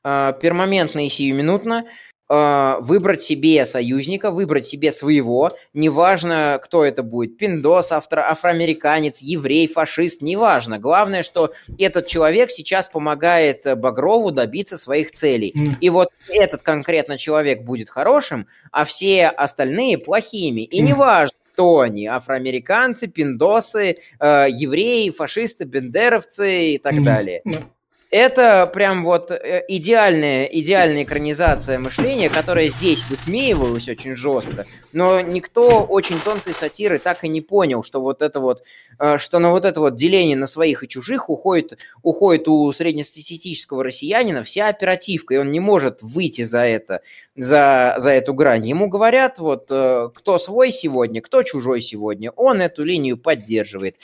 э, пермоментно и сиюминутно выбрать себе союзника, выбрать себе своего, неважно, кто это будет, пиндос, афро афроамериканец, еврей, фашист, неважно. Главное, что этот человек сейчас помогает Багрову добиться своих целей. Mm. И вот этот конкретно человек будет хорошим, а все остальные плохими. И mm. неважно, кто они, афроамериканцы, пиндосы, э, евреи, фашисты, бендеровцы и так mm. далее. Mm. Это прям вот э, идеальная, идеальная экранизация мышления, которая здесь высмеивалась очень жестко, но никто очень тонкой сатиры так и не понял, что вот это вот, э, что на вот это вот деление на своих и чужих уходит, уходит у среднестатистического россиянина вся оперативка, и он не может выйти за это, за, за эту грань. Ему говорят, вот, э, кто свой сегодня, кто чужой сегодня, он эту линию поддерживает.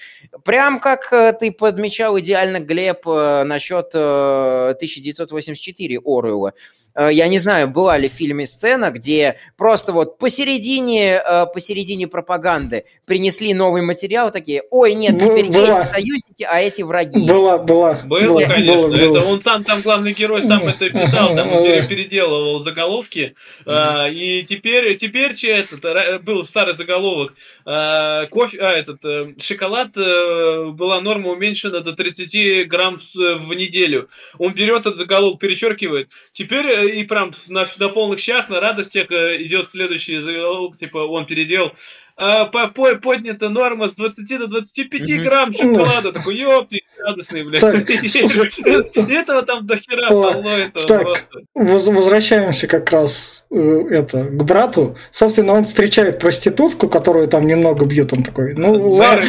Прям как ты подмечал идеально, Глеб, насчет 1984 Оруэлла. Э, я не знаю, была ли в фильме сцена, где просто вот посередине, э, посередине пропаганды принесли новый материал, такие, ой, нет, теперь была. эти союзники, а эти враги. Была, была. Было, была, конечно. Было, это он сам, там главный герой сам это писал, там он переделывал заголовки. Mm-hmm. И теперь, теперь этот, был старый заголовок, кофе, а, этот, шоколад была норма уменьшена до 30 грамм в неделю. Он берет этот заголовок, перечеркивает. Теперь и прям на, на полных щах, на радостях э, идет следующий заголовок, типа он переделал поднята норма с 20 до 25 mm-hmm. грамм шоколада. Такой, ёпти, радостный, блядь. Этого там до хера полно, этого. Возвращаемся как раз э, это, к брату. Собственно, он встречает проститутку, которую там немного бьют. Он такой, ну ладно.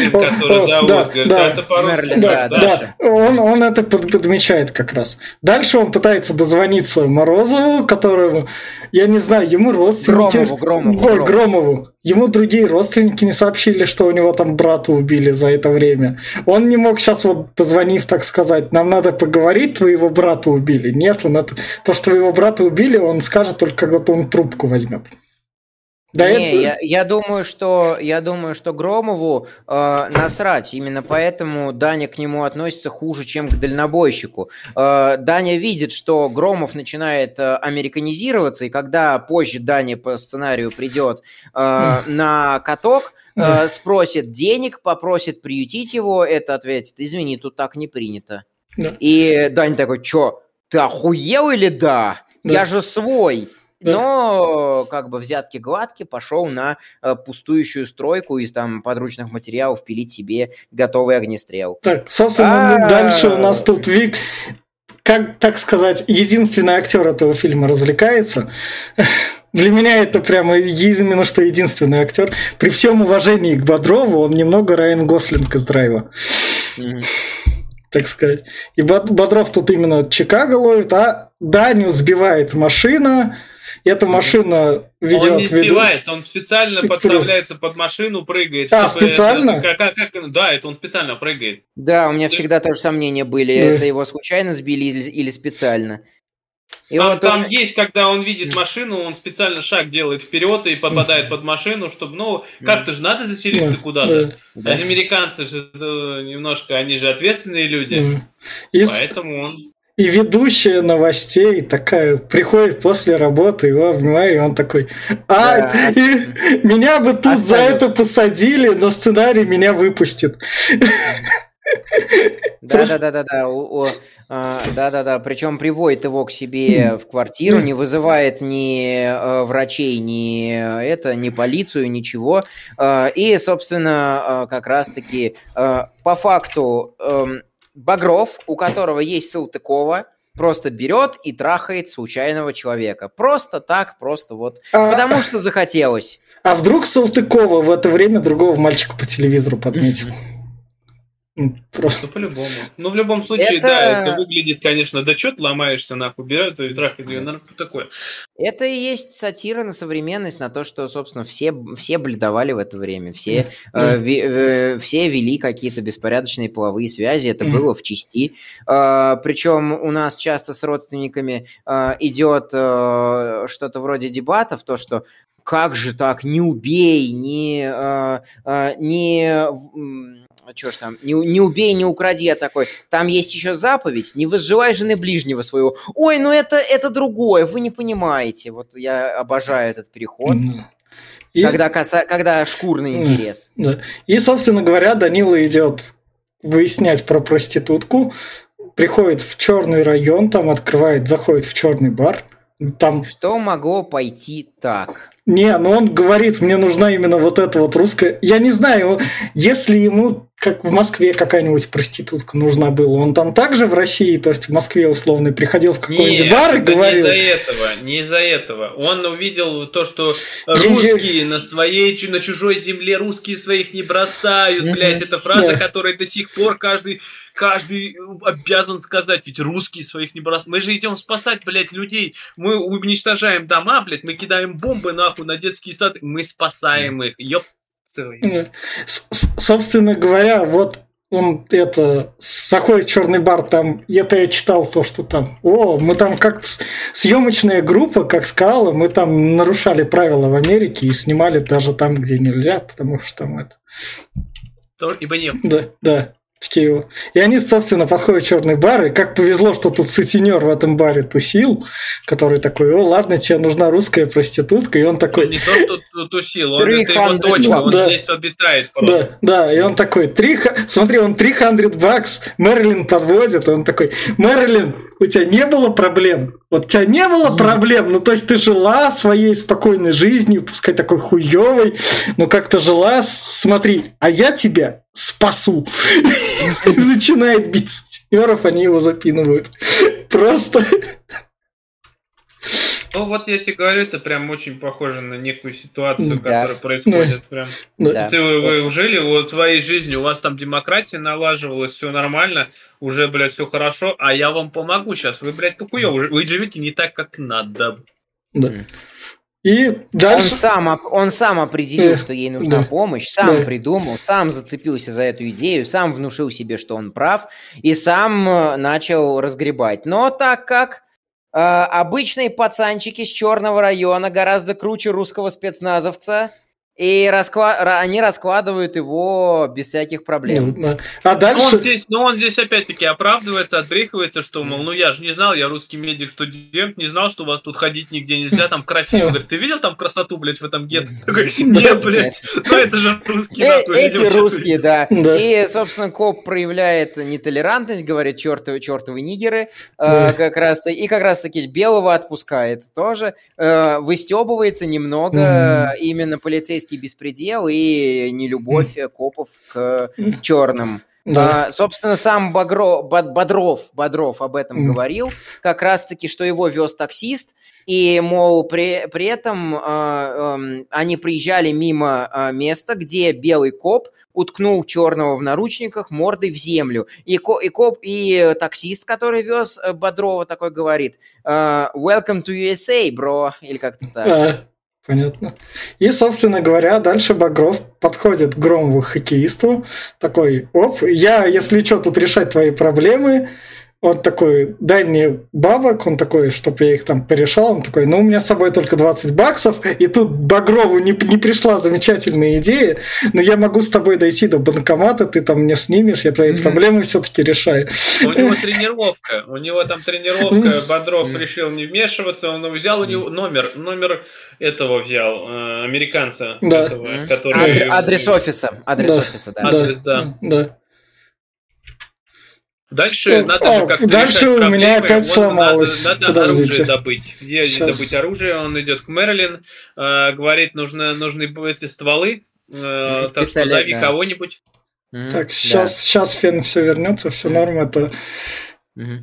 да, да, да. Он, он это подмечает как раз. Дальше он пытается дозвониться Морозову, которому, я не знаю, ему родственники... Громову, Громову. Ой, Громову. Ему другие родственники не сообщили, что у него там брата убили за это время. Он не мог сейчас вот позвонив, так сказать, нам надо поговорить, твоего брата убили. Нет, он это, то, что твоего брата убили, он скажет только, когда он трубку возьмет. Да не, это... я, я думаю, что я думаю, что Громову э, насрать. Именно поэтому Даня к нему относится хуже, чем к дальнобойщику. Э, Даня видит, что Громов начинает э, американизироваться, и когда позже Даня по сценарию придет э, на каток, э, спросит денег, попросит приютить его, это ответит: "Извини, тут так не принято". Да. И Даня такой: "Чё, ты охуел или да? да. Я же свой". Но как бы взятки гладкие, пошел на э, пустующую стройку из там подручных материалов пилить себе готовый огнестрел. Так, собственно, а... дальше у нас тут Вик, как так сказать, единственный актер этого фильма развлекается. Для меня это прямо именно что единственный актер. При всем уважении к Бодрову, он немного Райан Гослинг из драйва. Mm-hmm. Так сказать. И Бодров тут именно Чикаго ловит, а Даню сбивает машина, эта машина ведет... Он не сбивает, он специально подставляется под машину, прыгает. А, специально? Это, как, как, да, это он специально прыгает. Да, у меня всегда тоже сомнения были, это его случайно сбили или, или специально. И там, вот там он... есть, когда он видит машину, он специально шаг делает вперед и попадает под машину, чтобы, ну, как-то же надо заселиться куда-то. Да. Американцы же немножко, они же ответственные люди. И Поэтому он и ведущая новостей такая приходит после работы, его обнимаю, и он такой, а, да, и, меня бы тут за это посадили, но сценарий меня выпустит. Да, да, да, да, да. Да, да, да. Причем приводит его к себе в квартиру, не вызывает ни э, врачей, ни это, ни полицию, ничего. Э, и, собственно, э, как раз-таки по факту эм, Багров, у которого есть Салтыкова, просто берет и трахает случайного человека. Просто так, просто вот. А... Потому что захотелось. А вдруг Салтыкова в это время другого мальчика по телевизору подметил? Просто ну, по-любому. Ну, в любом случае, это... да, это выглядит, конечно, да что ты ломаешься, нахуй, берет и трахает ее, наверное, такое. Это и есть сатира на современность, на то, что, собственно, все, все бледовали в это время, все, mm. э, ви, э, все вели какие-то беспорядочные половые связи, это mm. было в части. Э, причем у нас часто с родственниками э, идет э, что-то вроде дебатов, то, что как же так, не убей, не, э, э, не а что ж там, не, не убей, не укради, а такой, там есть еще заповедь, не возжелай жены ближнего своего. Ой, ну это, это другое, вы не понимаете. Вот я обожаю этот переход. И... Когда, коса... когда шкурный интерес. Да. И, собственно говоря, Данила идет выяснять про проститутку, приходит в черный район, там открывает, заходит в черный бар. Там... Что могло пойти так? Не, но он говорит, мне нужна именно вот эта вот русская. Я не знаю, если ему как в Москве какая-нибудь проститутка нужна была. Он там также в России, то есть в Москве условно, приходил в какой-нибудь бар и говорил... не из-за этого, не из-за этого. Он увидел то, что русские на своей, на чужой земле русские своих не бросают, блядь. Это фраза, которая до сих пор каждый каждый обязан сказать, ведь русские своих не бросают. Мы же идем спасать, блядь, людей. Мы уничтожаем дома, блядь, мы кидаем бомбы нахуй на детские сады. Мы спасаем их. Ёп. Собственно говоря, вот он это заходит в черный бар, там это я читал то, что там. О, мы там как съемочная группа, как сказала, мы там нарушали правила в Америке и снимали даже там, где нельзя, потому что там это. Ибо нет. Да, да. Такие И они, собственно, подходят в черный бар, и как повезло, что тут сутенер в этом баре тусил, который такой, о, ладно, тебе нужна русская проститутка, и он такой... Не то, что тусил, он это его дочка, он да. здесь обитает просто. Да, да, и он такой, 3... смотри, он 300 бакс, Мэрилин подводит, и он такой, Мэрилин, у тебя не было проблем? Вот у тебя не было проблем? Ну, то есть ты жила своей спокойной жизнью, пускай такой хуёвой, но как-то жила, смотри, а я тебя спасу. Начинает бить сутенеров, они его запинывают. Просто... Ну вот я тебе говорю, это прям очень похоже на некую ситуацию, да. которая происходит. Да. Прям. Да. Ты вы, вы жили вот своей жизнью, у вас там демократия налаживалась, все нормально, уже, блядь, все хорошо, а я вам помогу сейчас. Вы, блядь, такое, вы живете не так, как надо. Да. И дальше... Он сам, он сам определил, что ей нужна да. помощь, сам да. придумал, сам зацепился за эту идею, сам внушил себе, что он прав, и сам э, начал разгребать. Но так как э, обычные пацанчики с черного района гораздо круче русского спецназовца, и раскла... они раскладывают его без всяких проблем. Ну, а дальше... Но он здесь, но он здесь опять-таки оправдывается, отбрехивается, что, мол, ну я же не знал, я русский медик-студент, не знал, что у вас тут ходить нигде нельзя, там красиво. Говорит, ты видел там красоту, блядь, в этом гетто? Нет, блядь, ну это же русские. Э, эти русские, да. И, собственно, коп проявляет нетолерантность, говорит, чертовы, чертовы нигеры, э, как раз и как раз-таки белого отпускает тоже, э, выстебывается немного именно полицейский полицейский беспредел и нелюбовь копов к черным. Да. А, собственно, сам Багро, Бодров, Бодров об этом mm. говорил, как раз-таки, что его вез таксист, и, мол, при, при этом э, э, они приезжали мимо э, места, где белый коп уткнул черного в наручниках мордой в землю. И, ко, и коп, и таксист, который вез Бодрова, такой говорит, «Welcome to USA, бро», или как-то так. Понятно. И, собственно говоря, дальше Багров подходит к Громову хоккеисту, такой, оп, я, если что, тут решать твои проблемы, он такой, дай мне бабок, он такой, чтобы я их там порешал, он такой, ну, у меня с собой только 20 баксов, и тут Багрову не, не пришла замечательная идея, но я могу с тобой дойти до банкомата, ты там мне снимешь, я твои mm-hmm. проблемы все-таки решаю. У него тренировка, у него там тренировка, Бодров решил не вмешиваться, он взял у него номер, номер этого взял, э, американца, да. этого, который... Адрес офиса, адрес да. офиса, да. Адрес, да. да. Дальше О, надо же как-то Дальше у меня опять вот сломалось. Надо, надо оружие добыть. Где Сейчас. добыть оружие? Он идет к Мэрилин, э, говорит, нужно, нужны эти стволы. Э, так что зови да. кого-нибудь. Mm, так, сейчас, да. сейчас Фен все вернется, все норм, это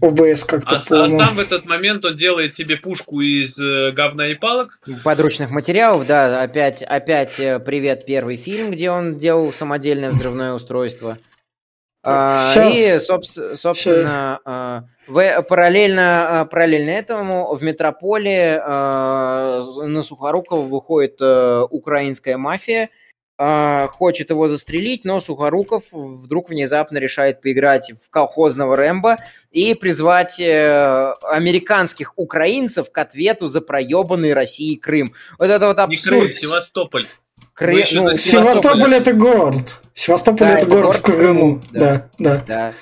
ОБС как-то а, а сам в этот момент он делает себе пушку из э, говна и палок. Подручных материалов, да, опять, опять э, привет первый фильм, где он делал самодельное взрывное устройство. А, и, собственно, а, в, параллельно, а, параллельно этому в метрополе на Сухорукова выходит украинская мафия, хочет его застрелить, но Сухоруков вдруг внезапно решает поиграть в колхозного Рэмбо и призвать э, американских украинцев к ответу за проебанный Россией Крым. Вот это вот абсурд. Не Крым, Севастополь. Кры... Ну, Севастополь это город. Севастополь да, это, город, город в Крыму. Да, да. да.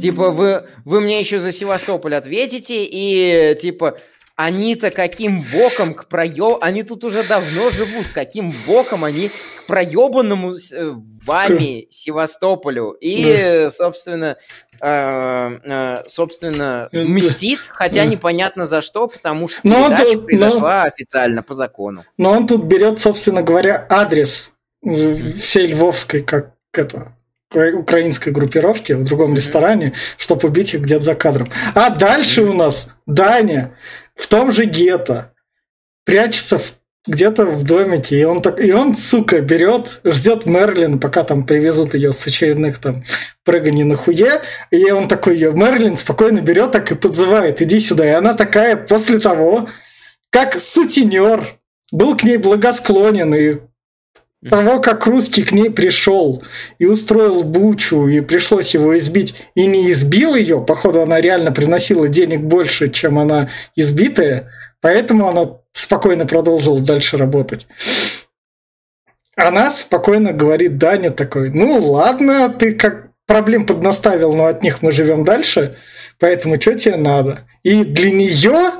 Типа вы, вы мне еще за Севастополь ответите и типа они-то каким боком к проеб... Они тут уже давно живут. Каким боком они к проебанному э, вами Севастополю. И, да. собственно, э, э, собственно, мстит, хотя непонятно за что, потому что но передача тут, произошла но... официально по закону. Но он тут берет, собственно говоря, адрес всей Львовской, как это, украинской группировки в другом ресторане, чтобы убить их где-то за кадром. А дальше у нас Даня в том же гетто, прячется в, где-то в домике, и он, так, и он, сука, берет, ждет Мерлин, пока там привезут ее с очередных там прыганий на хуе, и он такой ее, Мерлин спокойно берет так и подзывает, иди сюда, и она такая после того, как сутенер был к ней благосклонен и того, как русский к ней пришел и устроил бучу, и пришлось его избить, и не избил ее, походу она реально приносила денег больше, чем она избитая, поэтому она спокойно продолжила дальше работать. Она спокойно говорит Даня такой, ну ладно, ты как проблем поднаставил, но от них мы живем дальше, поэтому что тебе надо? И для нее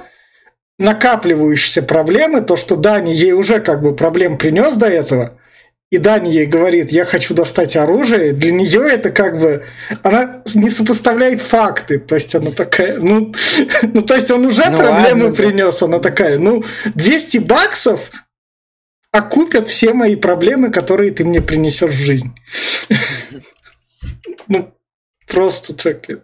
накапливающиеся проблемы, то, что Дани ей уже как бы проблем принес до этого, и Дани ей говорит, я хочу достать оружие, для нее это как бы, она не сопоставляет факты, то есть она такая, ну, ну то есть он уже ну, проблемы ладно, принес, она такая, ну, 200 баксов окупят все мои проблемы, которые ты мне принесешь в жизнь. Ну, просто так. И...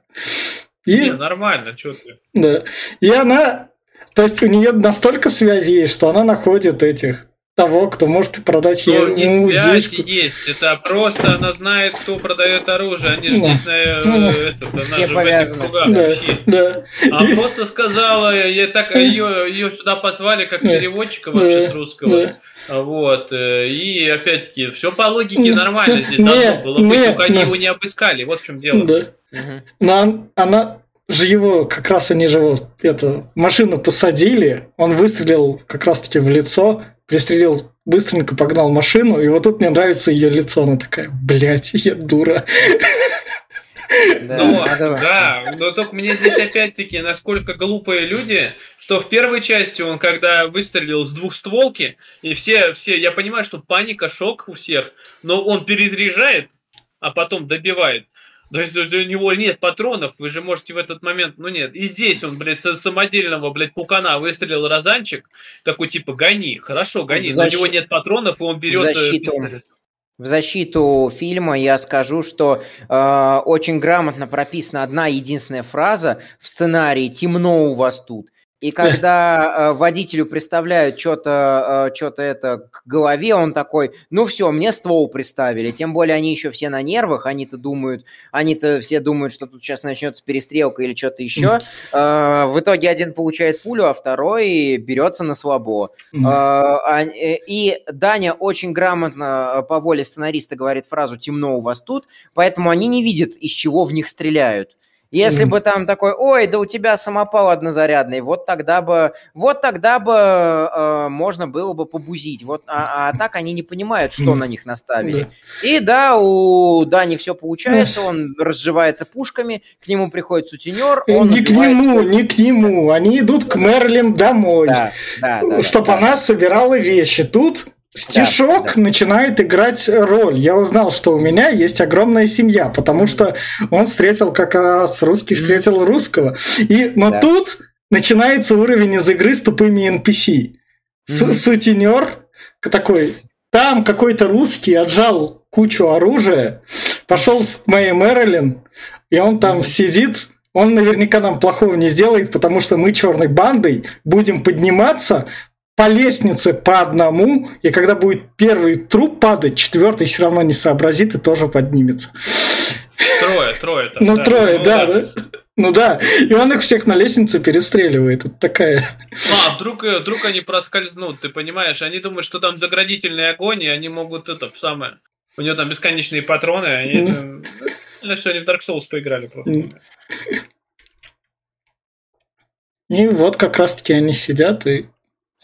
Не, нормально, что ты. Да. И она, то есть у нее настолько связи есть, что она находит этих того, кто может продать ей ну, не связи есть, это просто она знает, кто продает оружие, они же да. здесь на ну, этот, она Все же повязаны. в этих кругах да, да. А просто сказала, я так ее, ее сюда позвали как переводчика вообще да, с русского. Да. Вот, э, и опять-таки, все по логике нормально здесь не, должно было быть, не, только они его не обыскали, вот в чем дело. Да. Угу. Но она же его, как раз они же его, это, машину посадили, он выстрелил как раз-таки в лицо, пристрелил, быстренько погнал машину, и вот тут мне нравится ее лицо, она такая, блядь, я дура. Да, ну, да, но только мне здесь опять-таки, насколько глупые люди, что в первой части он, когда выстрелил с двухстволки, и все, все, я понимаю, что паника, шок у всех, но он перезаряжает, а потом добивает. То есть у него нет патронов, вы же можете в этот момент, ну нет. И здесь он, блядь, с самодельного, блядь, пукана выстрелил розанчик, такой типа гони, хорошо, гони, защ... но у него нет патронов, и он берет... В э, защиту, в защиту фильма я скажу, что э, очень грамотно прописана одна единственная фраза в сценарии «темно у вас тут». И когда э, водителю представляют что-то э, что это к голове, он такой, ну все, мне ствол приставили. Тем более они еще все на нервах, они-то думают, они-то все думают, что тут сейчас начнется перестрелка или что-то еще. Э, в итоге один получает пулю, а второй берется на слабо. Э, и Даня очень грамотно по воле сценариста говорит фразу «темно у вас тут», поэтому они не видят, из чего в них стреляют. Если mm. бы там такой, ой, да у тебя самопал однозарядный, вот тогда бы, вот тогда бы э, можно было бы побузить. Вот, а, а так они не понимают, что mm. на них наставили. Да. И да, у Дани все получается, он разживается пушками, к нему приходит сутенер. Он не к нему, не к нему, они идут к Мерлин домой, да, да, да, чтобы да, она да. собирала вещи. Тут Стишок да, да. начинает играть роль. Я узнал, что у меня есть огромная семья, потому что он встретил как раз русский встретил русского. И, но да. тут начинается уровень из игры с тупыми NPC. Mm-hmm. Сутенер такой, там какой-то русский отжал кучу оружия, пошел с моей Мэрилин, и он там mm-hmm. сидит, он наверняка нам плохого не сделает, потому что мы черной бандой будем подниматься, по лестнице по одному, и когда будет первый труп падать, четвертый все равно не сообразит и тоже поднимется. Трое, трое. Там, ну, да. трое, ну, да, да. да. Ну да, и он их всех на лестнице перестреливает. Это такая... А, вдруг, э, вдруг они проскользнут, ты понимаешь? Они думают, что там заградительный огонь, и они могут это самое... У него там бесконечные патроны, они... Mm. Ну, что, они в Dark Souls поиграли просто. Mm. И вот как раз-таки они сидят и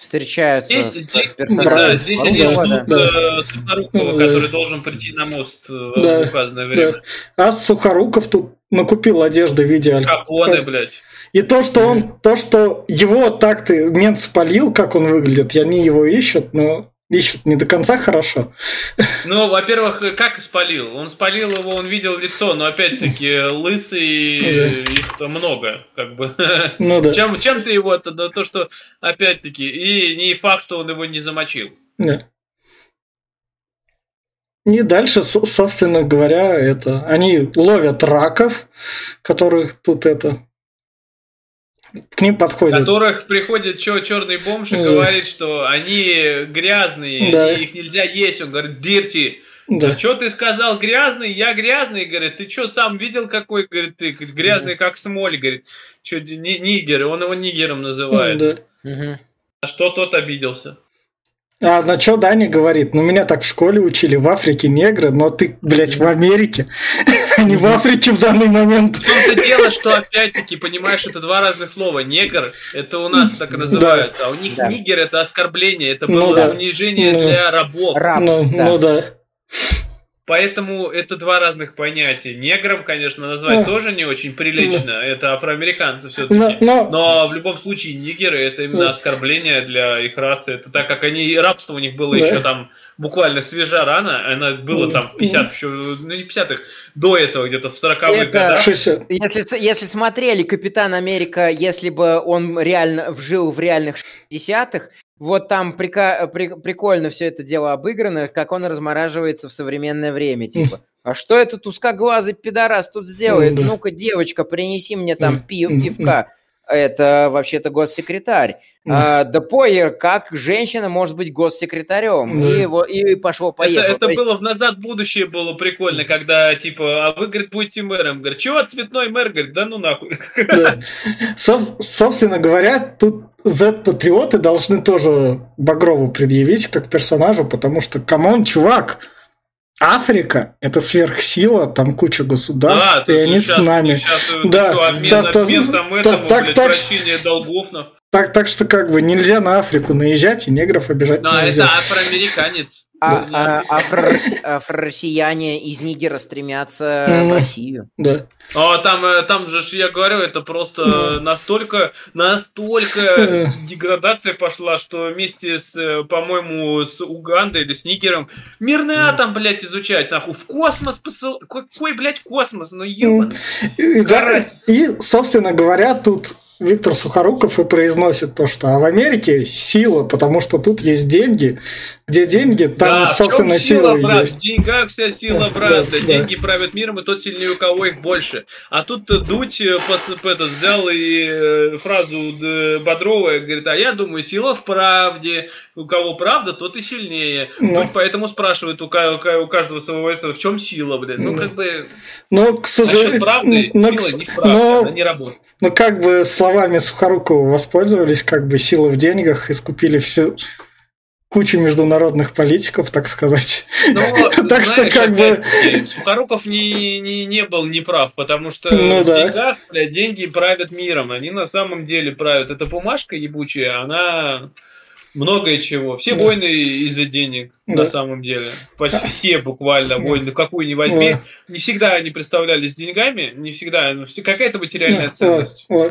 встречаются здесь, с здесь, персонажем. Да, здесь они ждут да. Сухорукова, да. который должен прийти на мост э, да. в указанное время. Да. А Сухоруков тут накупил одежды в виде Капоны, блядь. И то, что он, то, что его так ты мент спалил, как он выглядит, и они его ищут, но ищут не до конца хорошо. Ну, во-первых, как спалил? Он спалил его, он видел лицо, но опять-таки лысый, да. их много, как бы. Ну да. Чем, чем ты его, то, то что, опять-таки, и не факт, что он его не замочил. Да. И дальше, собственно говоря, это они ловят раков, которых тут это к ним подходит. Которых приходит чё, черный бомж и mm. говорит, что они грязные, да. и их нельзя есть. Он говорит, дирти. Да. А что ты сказал грязный? Я грязный, говорит. Ты что, сам видел, какой, говорит, ты грязный, как смоль, говорит. Что, нигер, он его нигером называет. Да. А что тот обиделся? А на что Даня говорит? Ну, меня так в школе учили, в Африке негры, но ты, блядь, в Америке, а не в Африке в данный момент. В том-то дело, что опять-таки, понимаешь, это два разных слова. Негр, это у нас так называется, а у них нигер это оскорбление, это было ну унижение ну. для рабов. Ну, ну да. Поэтому это два разных понятия. Негром, конечно, назвать ну, тоже не очень прилично. Ну, это афроамериканцы все-таки. Но, но, но в любом случае нигеры это именно ну, оскорбление для их расы. Это так как они рабство у них было да. еще там буквально свежа рана, она была там в 50 еще, ну не 50-х, до этого где-то в 40-х годах. Если, если смотрели Капитан Америка, если бы он реально жил в реальных 60-х, вот там прика- при- прикольно все это дело обыграно, как он размораживается в современное время. Типа, а что этот узкоглазый пидорас тут сделает? Ну-ка, девочка, принеси мне там пи- пивка. Это вообще-то госсекретарь. А, да поер, как женщина может быть госсекретарем. Mm. И, и пошло-поехало. Это, это было в «Назад в будущее» было прикольно, когда, типа, а вы, говорит, будете мэром. Говорит, чего цветной мэр? Говорит, да ну нахуй. Да. Собственно говоря, тут Z-патриоты должны тоже Багрову предъявить как персонажу, потому что, come on, чувак, Африка – это сверхсила, там куча государств, да, и они сейчас, с нами. Сейчас, да, обмен, да, обмен, да, там, этому, так, блядь, так, прощение долгов. Так, так что как бы нельзя на Африку наезжать и негров обижать Но нельзя. это афроамериканец. А, а, афро-россияне из Нигера стремятся mm, в Россию. Да. А там, э, там же, я говорю, это просто mm. настолько, настолько mm. деградация пошла, что вместе с, э, по-моему, с Угандой или с Нигером мирный mm. атом, блядь, изучать, нахуй. В космос посыл... Какой, блядь, космос? Ну, ебаный. Mm. И, собственно говоря, тут Виктор Сухоруков и произносит то, что а в Америке сила, потому что тут есть деньги. Где деньги, там, да, собственно, сила, сила брат? есть. В деньгах вся сила, брат. Да, деньги да. правят миром, и тот сильнее, у кого их больше. А тут Дудь э, этот, взял и э, фразу Бодрова, говорит, а я думаю, сила в правде. У кого правда, тот и сильнее. Ну, Дудь поэтому спрашивает у, у каждого своего в чем сила, блин. Ну, как бы... Но, к сожалению... правды, но, сила не в правде, но, она не работает. Ну, как бы словами Сухорукова воспользовались, как бы сила в деньгах, искупили всю кучу международных политиков, так сказать. Но, ну, так что как бы... Сухоруков не, не, не был неправ, потому что ну, в да. деньгах, блядь, деньги правят миром. Они на самом деле правят. Эта бумажка ебучая, она многое чего. Все да. войны из-за денег, да. на самом деле. Почти все буквально войны, какую ни возьми. Да. Не всегда они представлялись деньгами, не всегда. Но какая-то материальная да. ценность. Да.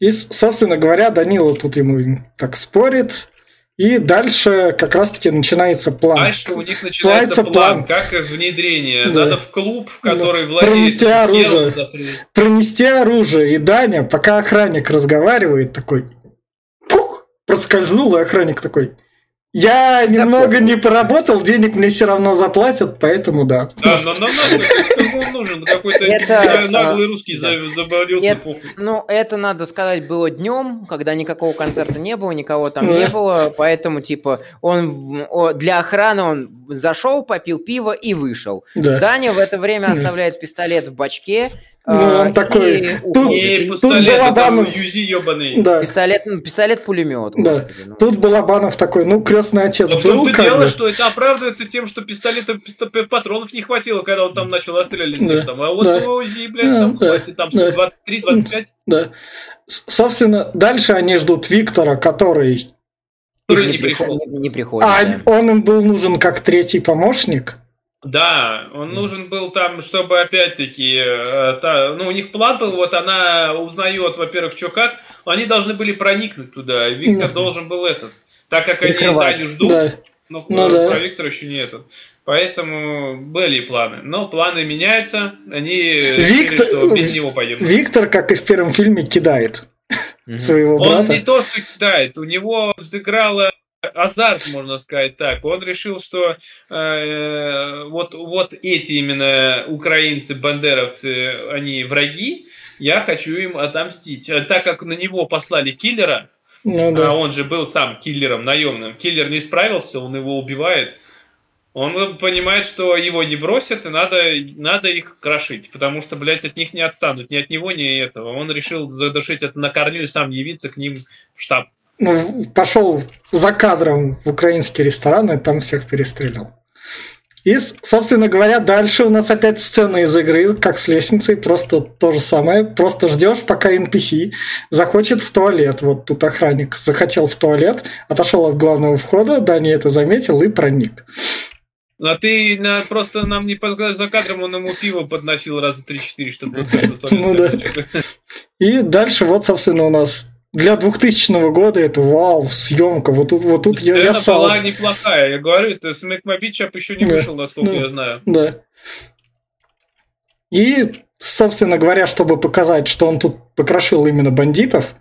И, собственно говоря, Данила тут ему так спорит. И дальше как раз-таки начинается план. Дальше у них начинается план, план, как внедрение. Да. Надо в клуб, который да. владеет... Пронести оружие. Пронести оружие. И Даня, пока охранник разговаривает, такой... Проскользнул, и охранник такой... Я немного не поработал, денег мне все равно заплатят, поэтому да. Да, но нам надо, нужен какой-то наглый русский заболел. Ну, это, надо сказать, было днем, когда никакого концерта не было, никого там не было, поэтому, типа, он для охраны он зашел, попил пиво и вышел. Даня в это время оставляет пистолет в бачке, ну, он а, такой... Тут, и тут Балабанов... Да. Пистолет, ну, пистолет-пулемет, да. ну. Тут Балабанов такой, ну, крестный отец Но был, в том-то дело, бы. что это оправдывается тем, что пистолета, патронов не хватило, когда он там начал отстрелять да. там. А вот да. у УЗИ, блядь, да. там да. хватит, там да. 23-25. Да. Собственно, дальше они ждут Виктора, который... Который не, пришел. Не, не приходит. А да. он им был нужен как третий помощник. Да, он нужен был там, чтобы опять-таки, э, та, ну у них план был, вот она узнает, во-первых, что как, они должны были проникнуть туда, Виктор должен был этот, так как Прикрывать. они Таню ждут, да. но ну, да. про Виктора еще не этот. Поэтому были планы. Но планы меняются, они Виктор, решили, что без него пойдем. Виктор, как и в первом фильме, кидает своего брата. Он не то, что кидает, у него взыграла азарт, можно сказать так. Он решил, что э, вот, вот эти именно украинцы, бандеровцы, они враги, я хочу им отомстить. А так как на него послали киллера, ну, да. а он же был сам киллером наемным, киллер не справился, он его убивает, он понимает, что его не бросят, и надо, надо их крошить, потому что, блядь, от них не отстанут, ни от него, ни от этого. Он решил задушить это на корню и сам явиться к ним в штаб. Ну, пошел за кадром в украинский ресторан и там всех перестрелял. И, собственно говоря, дальше у нас опять сцена из игры, как с лестницей, просто то же самое. Просто ждешь, пока NPC захочет в туалет. Вот тут охранник захотел в туалет, отошел от главного входа, Дани это заметил и проник. А ты на, просто нам не за кадром, он ему пиво подносил раза 3-4, чтобы... Ну да. И дальше вот, собственно, у нас для 2000 года это вау, съемка. Вот тут, вот тут я, я была неплохая. Я говорю, это Смэк Мобичап еще не да. вышел, насколько ну, я знаю. Да. И, собственно говоря, чтобы показать, что он тут покрошил именно бандитов,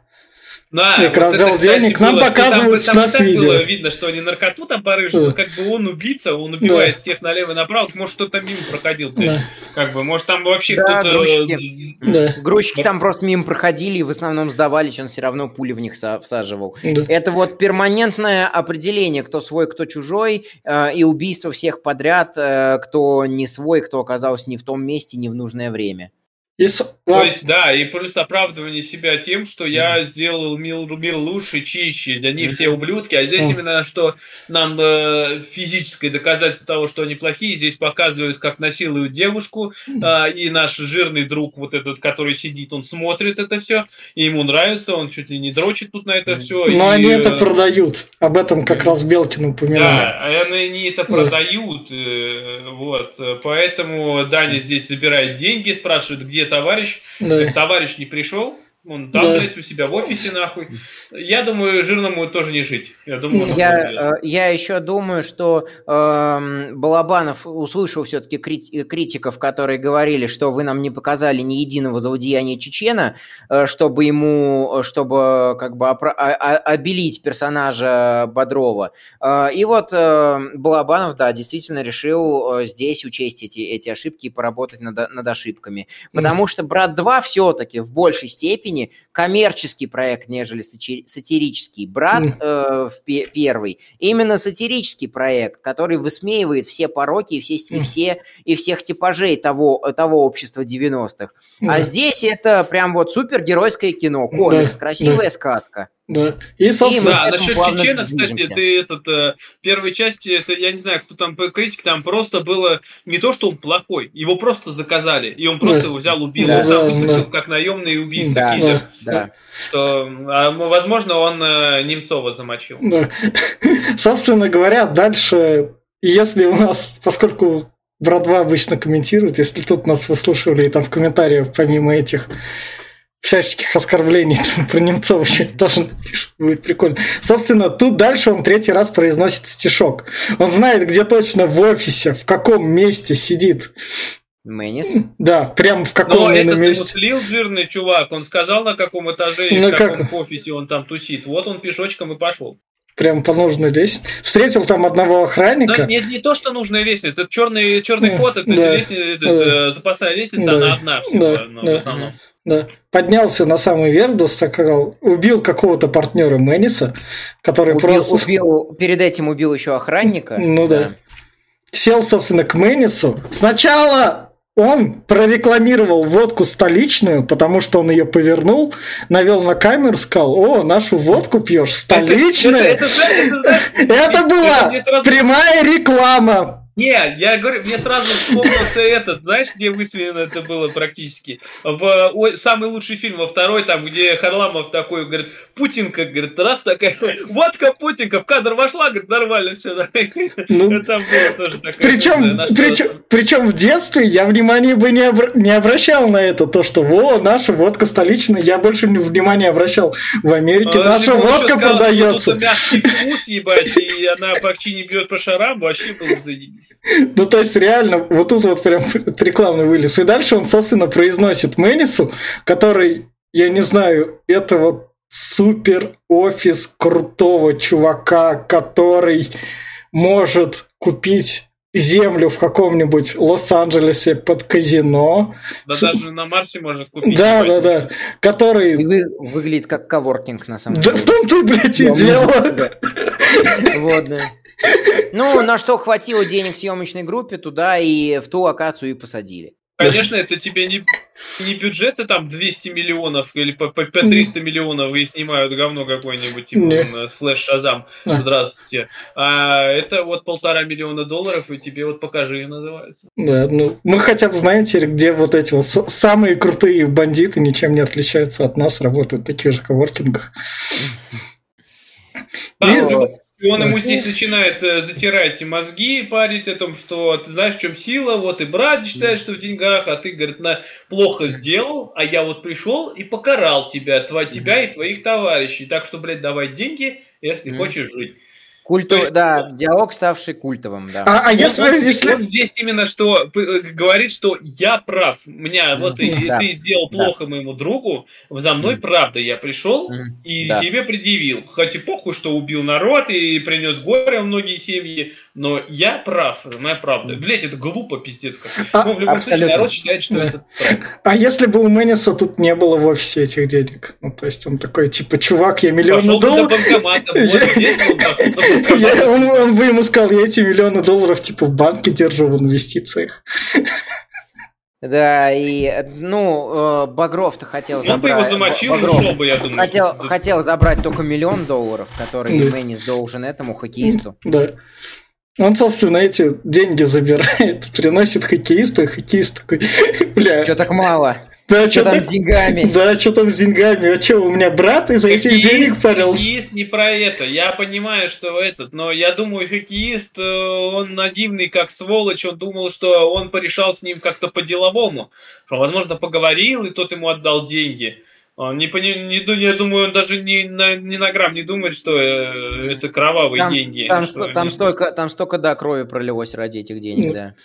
да, как вот взял денег, нам показывают там, там, там видео. было видно, что они наркоту там порыжили, да. как бы он убийца, он убивает да. всех налево и направо, может кто-то мимо проходил, да. как бы, может там вообще да, кто-то... Грузчики, да. грузчики там просто мимо проходили и в основном сдавались, он все равно пули в них всаживал. Да. Это вот перманентное определение, кто свой, кто чужой, э, и убийство всех подряд, э, кто не свой, кто оказался не в том месте, не в нужное время. И. То есть, да, и плюс оправдывание себя тем, что я сделал мир, мир лучше, чище, они все ублюдки, а здесь именно, что нам э, физическое доказательство того, что они плохие, здесь показывают, как насилуют девушку, э, и наш жирный друг, вот этот, который сидит, он смотрит это все, и ему нравится, он чуть ли не дрочит тут на это все. Но и, они это э, продают, об этом как раз Белкин упоминал. Да, они это продают, э, вот, поэтому Даня здесь забирает деньги, спрашивает, где товарищ, да. товарищ не пришел, он там, да. блядь, у себя в офисе, нахуй. Я думаю, жирному тоже не жить. Я, думаю, я, э, я еще думаю, что э, Балабанов услышал все-таки критиков, которые говорили, что вы нам не показали ни единого злодеяния Чечена, э, чтобы ему, чтобы как бы опра- обелить персонажа Бодрова. Э, и вот э, Балабанов, да, действительно решил э, здесь учесть эти, эти ошибки и поработать над, над ошибками. Потому mm-hmm. что «Брат 2» все-таки в большей степени степени коммерческий проект, нежели сатирический. «Брат» э, в первый именно сатирический проект, который высмеивает все пороки и все, и все, и всех типажей того, того общества 90-х. А здесь это прям вот супергеройское кино, комикс, красивая сказка. Да. И, собственно, да, насчет Чечена, кстати, ты этот, э, первой части, это, я не знаю, кто там критик, там просто было не то, что он плохой, его просто заказали, и он просто да. его взял, убил, да, он там выступил да. как наемный убийца, да, киллер. Да, да. Что, а, возможно, он э, Немцова замочил. Да. Собственно говоря, дальше, если у нас, поскольку Брат-2 обычно комментирует, если тут нас выслушивали, и там в комментариях помимо этих всяческих оскорблений там, про Немцова еще тоже напишут, будет прикольно. Собственно, тут дальше он третий раз произносит стишок. Он знает, где точно в офисе, в каком месте сидит. Мэнис? Да, прям в каком Но этот месте. слил жирный чувак, он сказал, на каком этаже и ну, в каком как? офисе он там тусит. Вот он пешочком и пошел прям по нужной лестнице. Встретил там одного охранника. Да, не, не то, что нужная лестница, это черный, черный код, это да, лестница, это, да, запасная лестница, да, она одна всего, да, в основном. Да. Поднялся на самый верх, доскакал, убил какого-то партнера Мэниса, который убил, просто... Убил, перед этим убил еще охранника. Ну да. да. Сел, собственно, к Мэнису. Сначала он прорекламировал водку столичную, потому что он ее повернул, навел на камеру, сказал, о, нашу водку пьешь, столичную. Это, это, это, это, это была прямая реклама. Не, я говорю, мне сразу вспомнился этот, знаешь, где высмеяно это было практически? В ой, самый лучший фильм, во второй, там, где Харламов такой, говорит, Путинка, говорит, раз такая, водка Путинка, в кадр вошла, говорит, нормально все. Да. Ну, там было тоже такое. Причем, да, причем, причем в детстве я внимания бы не, обра- не обращал на это, то, что, во, наша водка столичная, я больше внимания обращал. В Америке а, наша водка сказал, продается. Мягкий вкус, ебать, и она почти не бьет по шарам, вообще было бы заебись. Ну, то есть, реально, вот тут вот прям рекламный вылез. И дальше он, собственно, произносит Мэнису, который, я не знаю, это вот супер офис крутого чувака, который может купить землю в каком-нибудь Лос-Анджелесе под казино. Да с... даже на Марсе может купить. Да, да, да. Который... Вы... Выглядит как коворкинг, на самом да деле. Да в том-то, блядь, и дело. Вот, да. Ну, на что хватило денег съемочной группе, туда и в ту локацию и посадили. Конечно, это тебе не, не бюджеты там 200 миллионов или по, по 300 миллионов и снимают говно какое-нибудь, типа флеш Шазам, здравствуйте. А это вот полтора миллиона долларов, и тебе вот покажи, называется. Да, ну мы хотя бы знаете, где вот эти вот самые крутые бандиты ничем не отличаются от нас, работают в таких же коворкингах. Да, и он ему здесь начинает э, затирать мозги, парить о том, что ты знаешь, в чем сила, вот и брат считает, что в деньгах, а ты, говорит, на, плохо сделал, а я вот пришел и покарал тебя, тва, тебя и твоих товарищей. Так что, блядь, давай деньги, если хочешь жить. Культов, есть, да, диалог, ставший культовым, да. А, а если, он, если... Он здесь именно что э, говорит, что я прав, меня вот и, да. ты сделал да. плохо моему другу, за мной mm. правда, я пришел mm. и да. тебе предъявил. Хоть и похуй, что убил народ и принес горе в многие семьи, но я прав, моя правда. Mm. Блять, это глупо, пиздец. Как. А, ну, в любом абсолютно. случае, народ считает, что да. это правда. А если бы у Мэниса тут не было в офисе этих денег? Ну, то есть он такой, типа, чувак, я миллион долларов... Я, он, он бы ему сказал, я эти миллионы долларов типа в банке держу в инвестициях. Да, и, ну, э, Багров-то хотел забрать... Он бы его замочил, Багров ушел бы, я думаю. Хотел, хотел забрать только миллион долларов, который да. Мэннис должен этому хоккеисту. Да. Он, собственно, эти деньги забирает, приносит хоккеисту, и хоккеист такой, бля... Что так мало? Да, что там с деньгами? Да, что там с деньгами? А что, у меня брат из этих денег парился? Хоккеист не про это. Я понимаю, что этот, но я думаю, хоккеист, э, он надивный как сволочь, он думал, что он порешал с ним как-то по-деловому. Что, возможно, поговорил, и тот ему отдал деньги. Он не, не, я думаю, он даже ни на, ни на грамм не думает, что э, это кровавые там, деньги. Там, там, столько, там столько, да, крови пролилось ради этих денег, ну, да.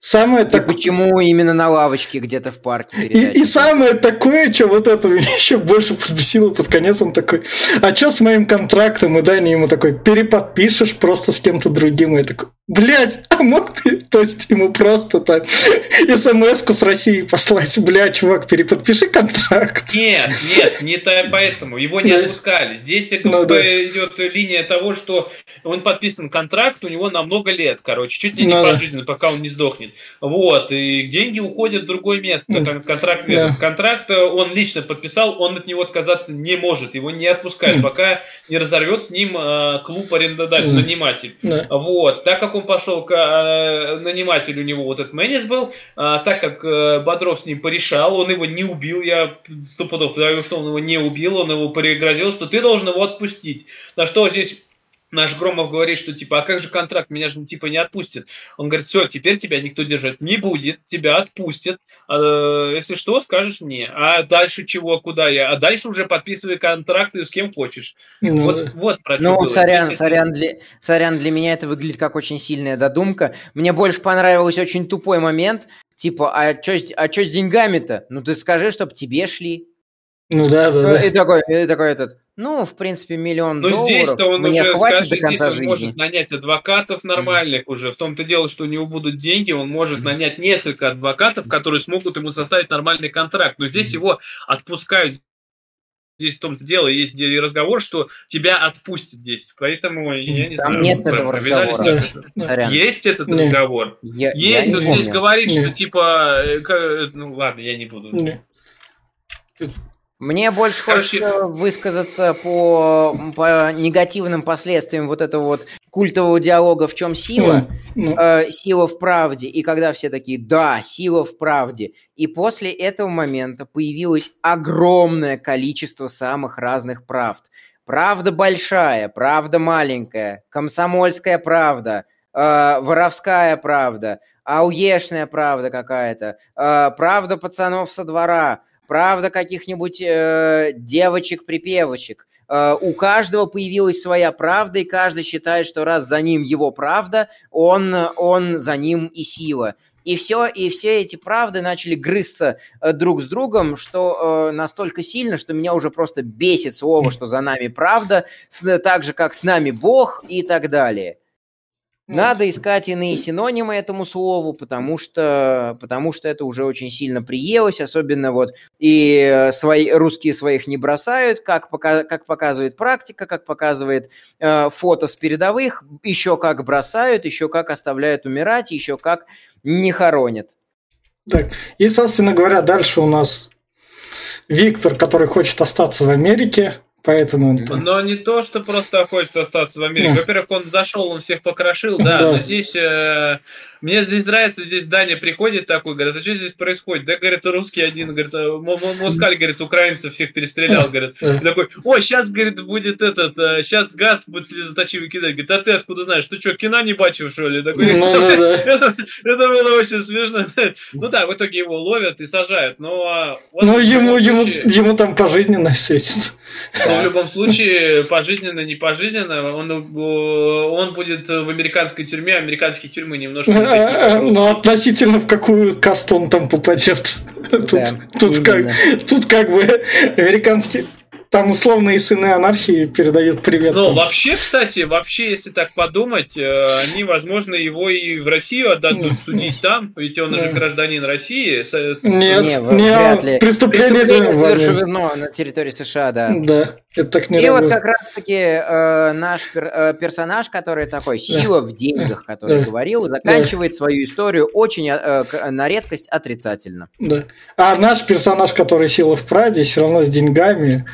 Самое и так... почему именно на лавочке где-то в парке И, и самое такое, что вот это меня еще больше подбесило под конец, он такой, а что с моим контрактом? И Дани ему такой, переподпишешь просто с кем-то другим. И я такой, блядь, а мог ты, то есть ему просто так смс-ку с России послать, блядь, чувак, переподпиши контракт. Нет, нет, не поэтому, его не отпускали. Здесь ну, да. идет линия того, что он подписан контракт, у него на много лет, короче, чуть ли не ну, пожизненно, пока он не сдохнет. Вот, и деньги уходят в другое место. Контракт, да. контракт э, он лично подписал, он от него отказаться не может, его не отпускают, пока не разорвет с ним э, клуб арендодатель, наниматель. Да. Вот, так как он пошел к э, нанимателю, у него вот этот Мэнис был, так как Бодров с ним порешал, он его не убил, я стопудов говорю, что он его не убил, он его пригрозил, что ты должен его отпустить. На что здесь наш Громов говорит, что типа, а как же контракт, меня же типа не отпустят. Он говорит, все, теперь тебя никто держать не будет, тебя отпустят. А, если что, скажешь мне. А дальше чего, куда я? А дальше уже подписывай контракты с кем хочешь. Ну, вот, вот про Ну, было. сорян, сорян для, сорян, для меня это выглядит как очень сильная додумка. Мне больше понравился очень тупой момент, типа, а что а чё с деньгами-то? Ну, ты скажи, чтобы тебе шли. Ну да, да, да. И такой, и такой этот, ну, в принципе, миллион Но долларов здесь-то он мне уже, хватит скажи, до конца здесь он жизни. может нанять адвокатов нормальных mm-hmm. уже. В том-то дело, что у него будут деньги, он может mm-hmm. нанять несколько адвокатов, которые смогут ему составить нормальный контракт. Но здесь mm-hmm. его отпускают здесь в том-то дело, есть разговор, что тебя отпустят здесь. Поэтому я не Там знаю. нет этого разговора. Сорян. Есть этот нет. разговор. Я, есть, я вот здесь говорит, нет. что типа, э, ну ладно, я не буду. Нет. Мне больше Короче... хочется высказаться по, по негативным последствиям вот этого вот культового диалога «В чем сила?» mm. Э, «Сила в правде». И когда все такие «Да, сила в правде». И после этого момента появилось огромное количество самых разных правд. Правда большая, правда маленькая, комсомольская правда, э, воровская правда, ауешная правда какая-то, э, правда пацанов со двора – правда каких-нибудь э, девочек-припевочек. Э, у каждого появилась своя правда, и каждый считает, что раз за ним его правда, он, он за ним и сила. И все, и все эти правды начали грызться э, друг с другом, что э, настолько сильно, что меня уже просто бесит слово, что за нами правда, с, так же, как с нами Бог и так далее. Надо искать иные синонимы этому слову, потому что, потому что это уже очень сильно приелось, особенно вот и э, свои, русские своих не бросают, как, пока, как показывает практика, как показывает э, фото с передовых, еще как бросают, еще как оставляют умирать, еще как не хоронят. Так, и, собственно говоря, дальше у нас Виктор, который хочет остаться в Америке, Поэтому. Но не то, что просто хочет остаться в Америке. Ну. Во-первых, он зашел, он всех покрошил, да, да. но здесь э, мне здесь нравится, здесь Даня приходит такой, говорит, а что здесь происходит? Да, говорит, русский один, говорит, «А, Москаль, говорит, украинцев всех перестрелял, говорит. И такой, ой, сейчас, говорит, будет этот, сейчас э, газ будет слезоточивый кидать. Говорит, а ты откуда знаешь? Ты что, кино не бачил, что ли? Такой, ну, ну, да. это, это было очень смешно. Ну да, в итоге его ловят и сажают, но... Вот ну, ему, ему, ему там пожизненно светит. Но в любом случае, пожизненно, не пожизненно, он, он будет в американской тюрьме, американские тюрьмы немножко ну, относительно в какую касту он там попадет. Тут, да, тут, как, тут как бы американский там условные сыны анархии передают привет. Ну, вообще, кстати, вообще, если так подумать, э, они, возможно, его и в Россию отдадут судить там, ведь он уже гражданин России. Нет, не, вряд ли. Преступление, Преступление совершено на территории США, да. Да, это так не И работает. вот как раз-таки э, наш пер, э, персонаж, который такой сила да. в деньгах, который да. говорил, заканчивает да. свою историю очень э, на редкость отрицательно. Да. А наш персонаж, который сила в Праде, все равно с деньгами,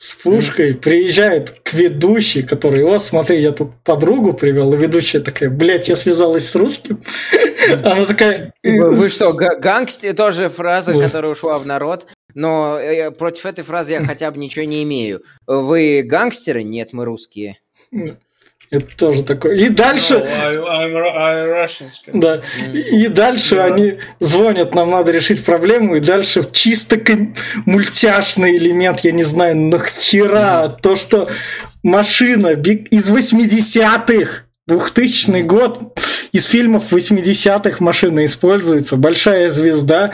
с пушкой, приезжает к ведущей, который, о, смотри, я тут подругу привел, и ведущая такая, блядь, я связалась с русским. Она такая... Типа, вы что, гангстер, тоже фраза, которая ушла в народ, но э, против этой фразы я хотя бы ничего не имею. Вы гангстеры? Нет, мы русские. Это тоже такое. И дальше... No, I'm, I'm Russian. Да. И, и дальше yeah. они звонят, нам надо решить проблему, и дальше чисто мультяшный элемент, я не знаю, нахера, то, что машина из 80-х, 2000 год, из фильмов 80-х машина используется, большая звезда,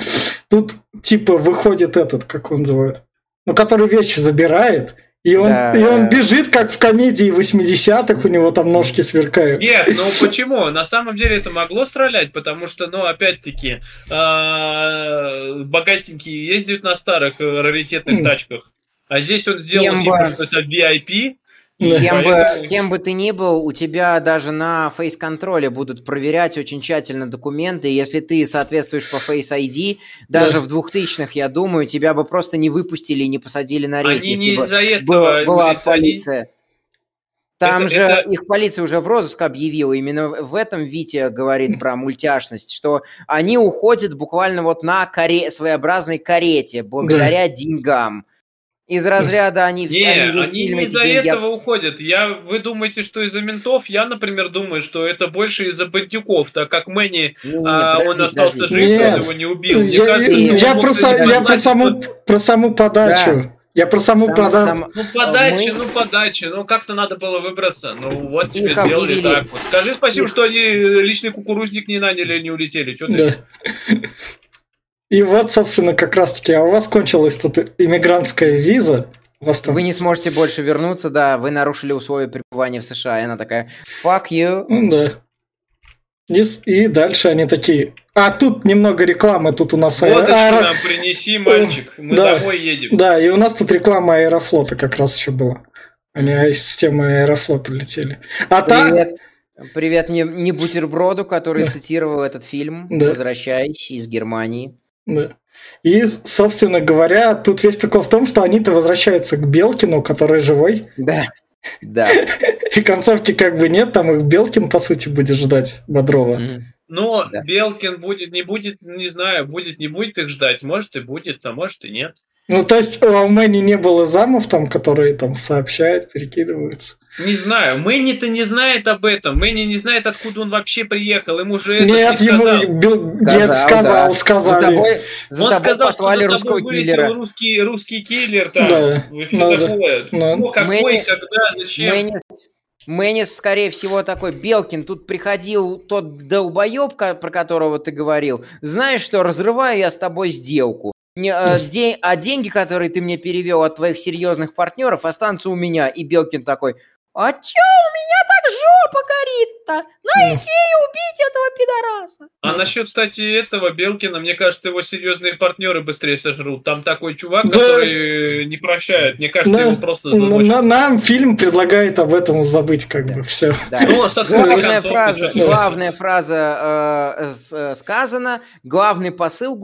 тут типа выходит этот, как он называет, ну, который вещи забирает, и он, да. и он бежит, как в комедии 80-х, у него там ножки сверкают. Нет, ну почему? На самом деле это могло стрелять, потому что, ну, опять-таки, а, богатенькие ездят на старых э, раритетных тачках. А здесь он сделал, типа, что это VIP, Кем бы, кем бы ты ни был, у тебя даже на фейс-контроле будут проверять очень тщательно документы. Если ты соответствуешь по Face ID, даже да. в 2000-х, я думаю, тебя бы просто не выпустили и не посадили на рейс, Они если не бы из-за этого была полиция. Там это, же это... их полиция уже в розыск объявила. Именно в этом Витя говорит про мультяшность, что они уходят буквально вот на каре... своеобразной карете благодаря да. деньгам. Из разряда они все. Не, они, они не из-за деньги... этого уходят. Я, вы думаете, что из-за ментов? Я, например, думаю, что это больше из-за бандюков, так как Мэнни, ну, а, подожди, он остался подожди. жив, Нет. он его не убил. Мне я, кажется, я, про, са, я про, саму, про саму подачу. Да. Я про саму сам, подачу. Сам... Ну, подача, Мы... ну, подача. Ну, как-то надо было выбраться. Ну, вот тебе Их сделали объявили. так вот. Скажи спасибо, Их... что они личный кукурузник не наняли, не улетели. Что ты? И вот, собственно, как раз-таки, а у вас кончилась тут иммигрантская виза. вас там... Вы не сможете больше вернуться, да, вы нарушили условия пребывания в США. И она такая, fuck you. Ну да. И, и дальше они такие, а тут немного рекламы, тут у нас... Водочки аэро... нам принеси, мальчик, мы да, домой едем. Да, и у нас тут реклама Аэрофлота как раз еще была. Они из системы Аэрофлота летели. А Привет. Та... Привет не, не бутерброду, который да. цитировал этот фильм, да. возвращаясь из Германии. Да. И, собственно говоря, тут весь прикол в том, что они-то возвращаются к Белкину, который живой. Да. Да. И концовки как бы нет, там их Белкин, по сути, будет ждать Бодрова. Но да. Белкин будет, не будет, не знаю, будет, не будет их ждать. Может и будет, а может и нет. Ну, то есть у Алмэни не было замов там, которые там сообщают, перекидываются. Не знаю, Мэнни-то не знает об этом. Мэнни не знает, откуда он вообще приехал. Ему же Нет, ему бил... Дед сказал, да. сказали. За тобой, за он тобой сказал, послали что русского киллера. Русский, русский киллер там. Да. Все ну, такое. Да. Ну, какой, Мэнни, когда, зачем? Мэнни, Мэнис, скорее всего, такой, Белкин, тут приходил тот долбоеб, про которого ты говорил. Знаешь что, разрываю я с тобой сделку. Не, а, де, а деньги, которые ты мне перевел от твоих серьезных партнеров, останутся у меня. И Белкин такой, а чё, у меня так жопа Маргарита! Найти и убить этого пидораса! А насчет, кстати, этого Белкина, мне кажется, его серьезные партнеры быстрее сожрут. Там такой чувак, да. который не прощает. Мне кажется, на, его просто замочат. На, нам фильм предлагает об этом забыть, как бы, все. Да. Ну, главная фраза, главная фраза э, э, сказана, главный посыл,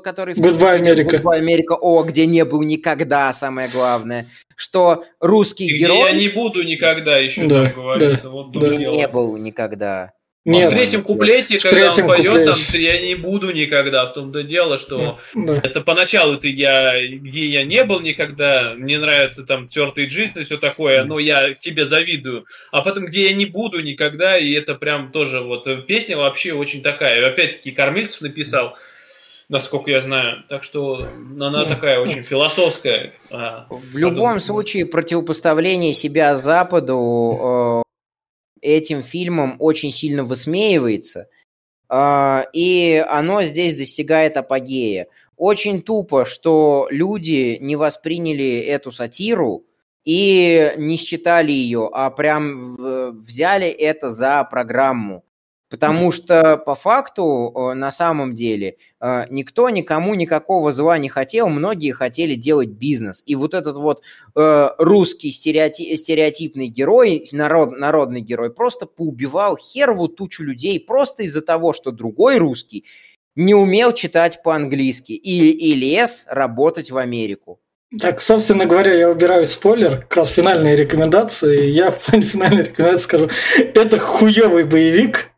который... Goodbye, Америка. Goodbye, Америка, о, где не был никогда, самое главное что русский Где герой... я не буду никогда еще, да, там говорится. Да, вот да. Не был никогда. Нет, в третьем куплете, в когда третьем он поет, куплете. там я не буду никогда. В том-то дело, что да. это поначалу ты я, где я не был никогда, мне нравится там тертый джиз и все такое, но я тебе завидую. А потом, где я не буду никогда, и это прям тоже вот песня вообще очень такая. Опять-таки Кормильцев написал насколько я знаю. Так что она такая очень философская. А, в любом случае, противопоставление себя Западу э, этим фильмом очень сильно высмеивается. Э, и оно здесь достигает апогея. Очень тупо, что люди не восприняли эту сатиру и не считали ее, а прям взяли это за программу. Потому что по факту, на самом деле, э, никто никому никакого зла не хотел, многие хотели делать бизнес. И вот этот вот э, русский стереотип, стереотипный герой, народ, народный герой, просто поубивал херову тучу людей просто из-за того, что другой русский не умел читать по-английски и, и лез работать в Америку. Так, собственно говоря, я убираю спойлер, как раз финальные рекомендации. Я в плане финальной рекомендации скажу, это хуёвый боевик,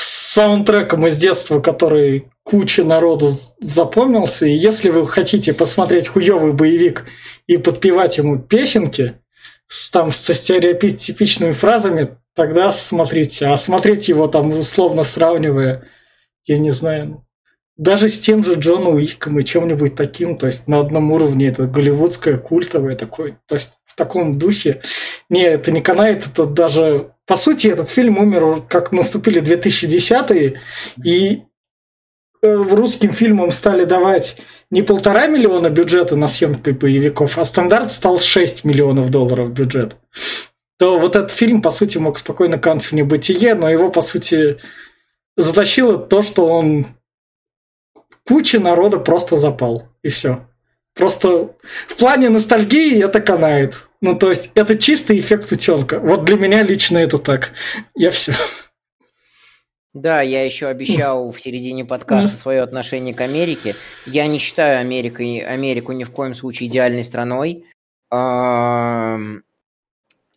саундтреком из детства, который куча народу запомнился. И если вы хотите посмотреть хуёвый боевик и подпевать ему песенки с, там, со стереотипичными фразами, тогда смотрите. А смотреть его там условно сравнивая, я не знаю, даже с тем же Джоном Уиком и чем-нибудь таким, то есть на одном уровне это голливудское, культовое такое, то есть таком духе. Не, это не канает, это даже по сути, этот фильм умер, как наступили 2010-е, и э, русским фильмам стали давать не полтора миллиона бюджета на съемку боевиков, а стандарт стал 6 миллионов долларов бюджет. То вот этот фильм, по сути, мог спокойно кануть в небытие, но его, по сути, затащило то, что он куча народа просто запал. И все. Просто в плане ностальгии это канает. Ну, то есть, это чистый эффект утенка. Вот для меня лично это так. Я все. Да, я еще обещал в середине подкаста свое отношение к Америке. Я не считаю Америкой, Америку ни в коем случае идеальной страной.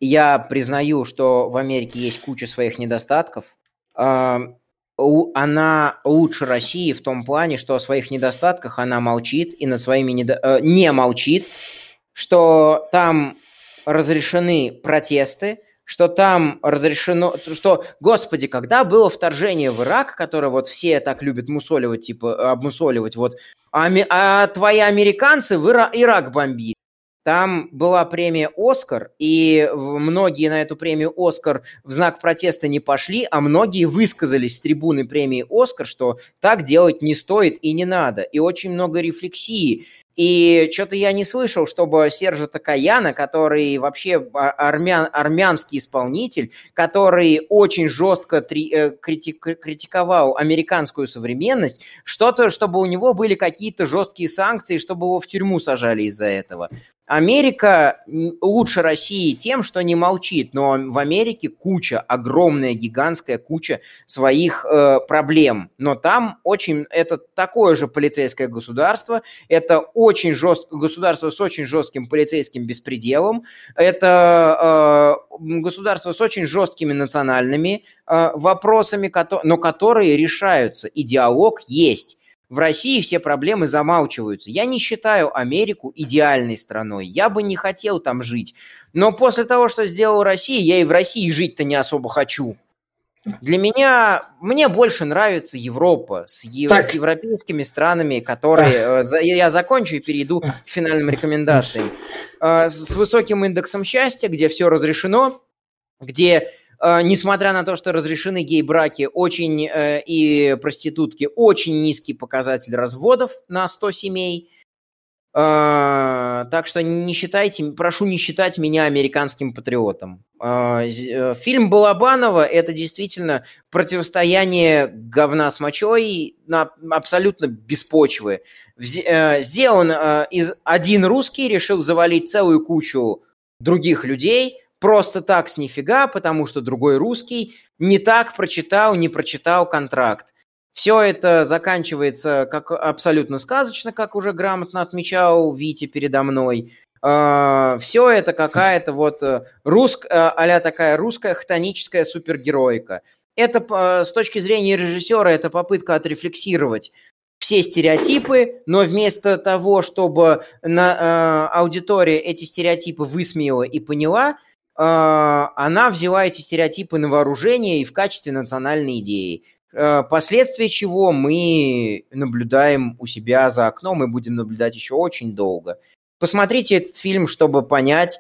Я признаю, что в Америке есть куча своих недостатков. Она лучше России в том плане, что о своих недостатках она молчит и над своими недо... Э, не молчит, что там разрешены протесты, что там разрешено, что, господи, когда было вторжение в Ирак, которое вот все так любят мусоливать, типа, обмусоливать, вот, а, а твои американцы в Ира, Ирак бомбили. Там была премия «Оскар», и многие на эту премию «Оскар» в знак протеста не пошли, а многие высказались с трибуны премии «Оскар», что так делать не стоит и не надо. И очень много рефлексии и что-то я не слышал, чтобы Сержа Такаяна, который вообще армян, армянский исполнитель, который очень жестко три, э, критик, критиковал американскую современность, что-то, чтобы у него были какие-то жесткие санкции, чтобы его в тюрьму сажали из-за этого. Америка лучше России тем, что не молчит, но в Америке куча, огромная, гигантская куча своих э, проблем. Но там очень, это такое же полицейское государство, это очень жесткое государство с очень жестким полицейским беспределом, это э, государство с очень жесткими национальными э, вопросами, но которые решаются, и диалог есть. В России все проблемы замалчиваются. Я не считаю Америку идеальной страной. Я бы не хотел там жить. Но после того, что сделала Россия, я и в России жить-то не особо хочу. Для меня, мне больше нравится Европа с, ев, с европейскими странами, которые... А. Я закончу и перейду к финальным рекомендациям. Э, с высоким индексом счастья, где все разрешено, где Э, несмотря на то, что разрешены гей-браки очень, э, и проститутки, очень низкий показатель разводов на 100 семей. Э, так что не считайте, прошу не считать меня американским патриотом. Э, фильм Балабанова – это действительно противостояние говна с мочой на абсолютно без почвы. Э, сделан э, из один русский решил завалить целую кучу других людей просто так с нифига, потому что другой русский не так прочитал, не прочитал контракт. Все это заканчивается как абсолютно сказочно, как уже грамотно отмечал Витя передо мной. Uh, все это какая-то вот русская, а такая русская хтоническая супергероика. Это с точки зрения режиссера, это попытка отрефлексировать все стереотипы, но вместо того, чтобы на, э, аудитория эти стереотипы высмеяла и поняла, э, она взяла эти стереотипы на вооружение и в качестве национальной идеи. Э, последствия чего мы наблюдаем у себя за окном и будем наблюдать еще очень долго. Посмотрите этот фильм, чтобы понять,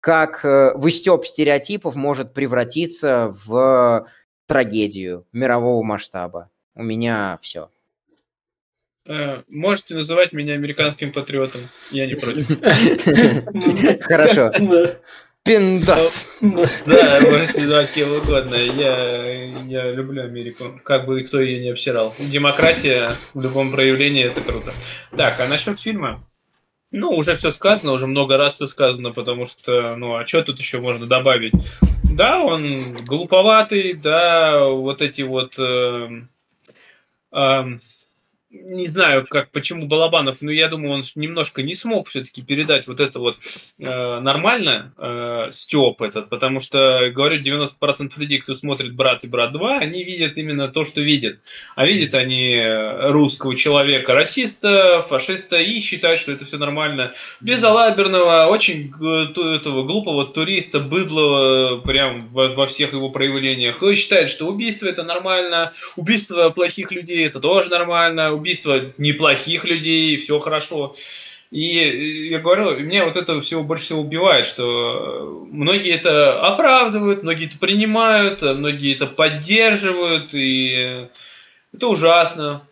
как э, выстеп стереотипов может превратиться в трагедию мирового масштаба. У меня все. Э, можете называть меня американским патриотом. Я не против. Хорошо. Пиндос. Да, можете называть кем угодно. Я, я люблю Америку. Как бы кто ее не обсирал. Демократия в любом проявлении это круто. Так, а насчет фильма? Ну, уже все сказано, уже много раз все сказано, потому что, ну, а что тут еще можно добавить? Да, он глуповатый, да, вот эти вот э, э, не знаю, как, почему Балабанов, но я думаю, он немножко не смог все-таки передать вот это вот э, нормально, э, Степ этот, потому что, говорю, 90% людей, кто смотрит «Брат» и «Брат 2», они видят именно то, что видят. А видят они русского человека, расиста, фашиста и считают, что это все нормально. Безалаберного, очень этого глупого туриста, быдлого, прям во, во всех его проявлениях. И считает, что убийство это нормально, убийство плохих людей это тоже нормально, убийство неплохих людей, все хорошо. И я говорю, меня вот это всего больше всего убивает, что многие это оправдывают, многие это принимают, многие это поддерживают, и это ужасно.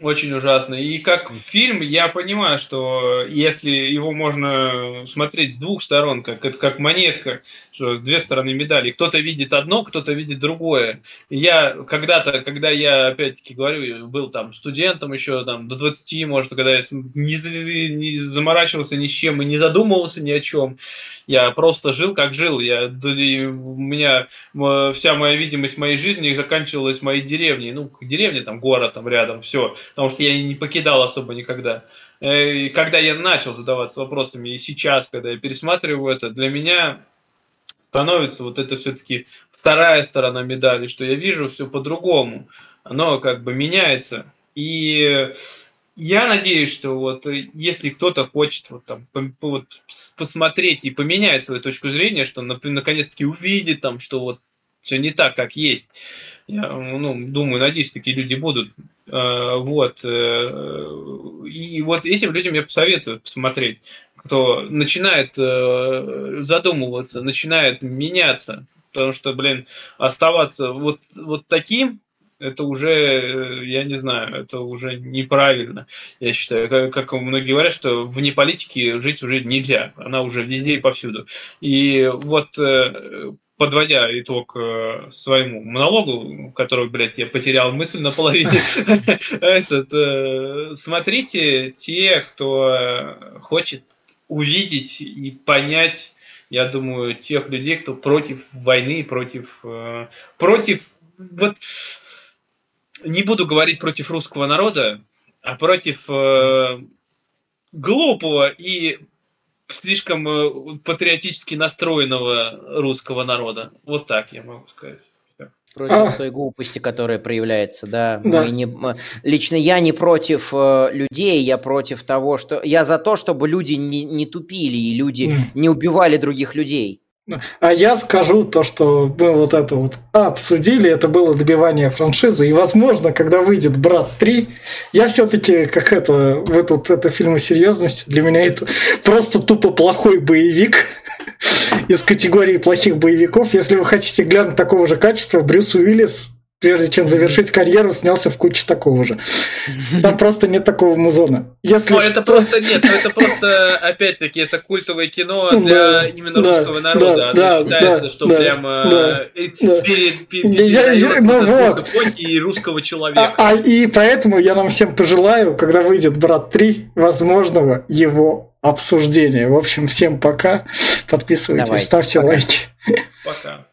Очень ужасно. И как фильм, я понимаю, что если его можно смотреть с двух сторон, как это как монетка, что две стороны медали, кто-то видит одно, кто-то видит другое. Я когда-то, когда я, опять-таки говорю, был там студентом еще там до 20, может, когда я не, не заморачивался ни с чем и не задумывался ни о чем, я просто жил, как жил. Я, у меня вся моя видимость моей жизни заканчивалась моей деревней. Ну, деревня, там, город там рядом, все. Потому что я не покидал особо никогда. Э, и когда я начал задаваться вопросами, и сейчас, когда я пересматриваю это, для меня становится вот это все-таки вторая сторона медали, что я вижу все по-другому. Оно как бы меняется. И я надеюсь, что вот э, если кто-то хочет вот там вот посмотреть и поменять свою точку зрения, что наконец-таки увидит там, что вот все не так, как есть. Я ну, думаю, надеюсь, такие люди будут. Э, вот. Э, и вот этим людям я посоветую посмотреть, кто начинает задумываться, начинает меняться. Потому что, блин, оставаться вот, вот таким, это уже, э, я не знаю, это уже неправильно, я считаю. Как, как многие говорят, что вне политики жить уже нельзя, она уже везде и повсюду. И вот э, подводя итог э, своему монологу, который, блядь, я потерял мысль наполовине, этот, смотрите те, кто хочет увидеть и понять, я думаю, тех людей, кто против войны, против, против вот не буду говорить против русского народа, а против э, глупого и слишком э, патриотически настроенного русского народа. Вот так я могу сказать. Против а. той глупости, которая проявляется, да. да. Мы не, лично я не против э, людей, я против того, что я за то, чтобы люди не, не тупили и люди mm. не убивали других людей. А я скажу то, что мы вот это вот обсудили, это было добивание франшизы. И, возможно, когда выйдет «Брат 3», я все таки как это, вы тут, это фильмы серьезности, для меня это просто тупо плохой боевик из категории плохих боевиков. Если вы хотите глянуть такого же качества, Брюс Уиллис прежде чем завершить карьеру, снялся в куче такого же. Там просто нет такого музона. Если ну, это просто нет, ну, это просто, опять-таки, это культовое кино для да, именно да, русского народа. Да, Оно да, считается, да, что да, прямо да, перед, перед, ну, вот. эпохи и русского человека. А, а, и поэтому я нам всем пожелаю, когда выйдет «Брат 3», возможного его обсуждения. В общем, всем пока. Подписывайтесь, Давайте, ставьте пока. лайки. Пока.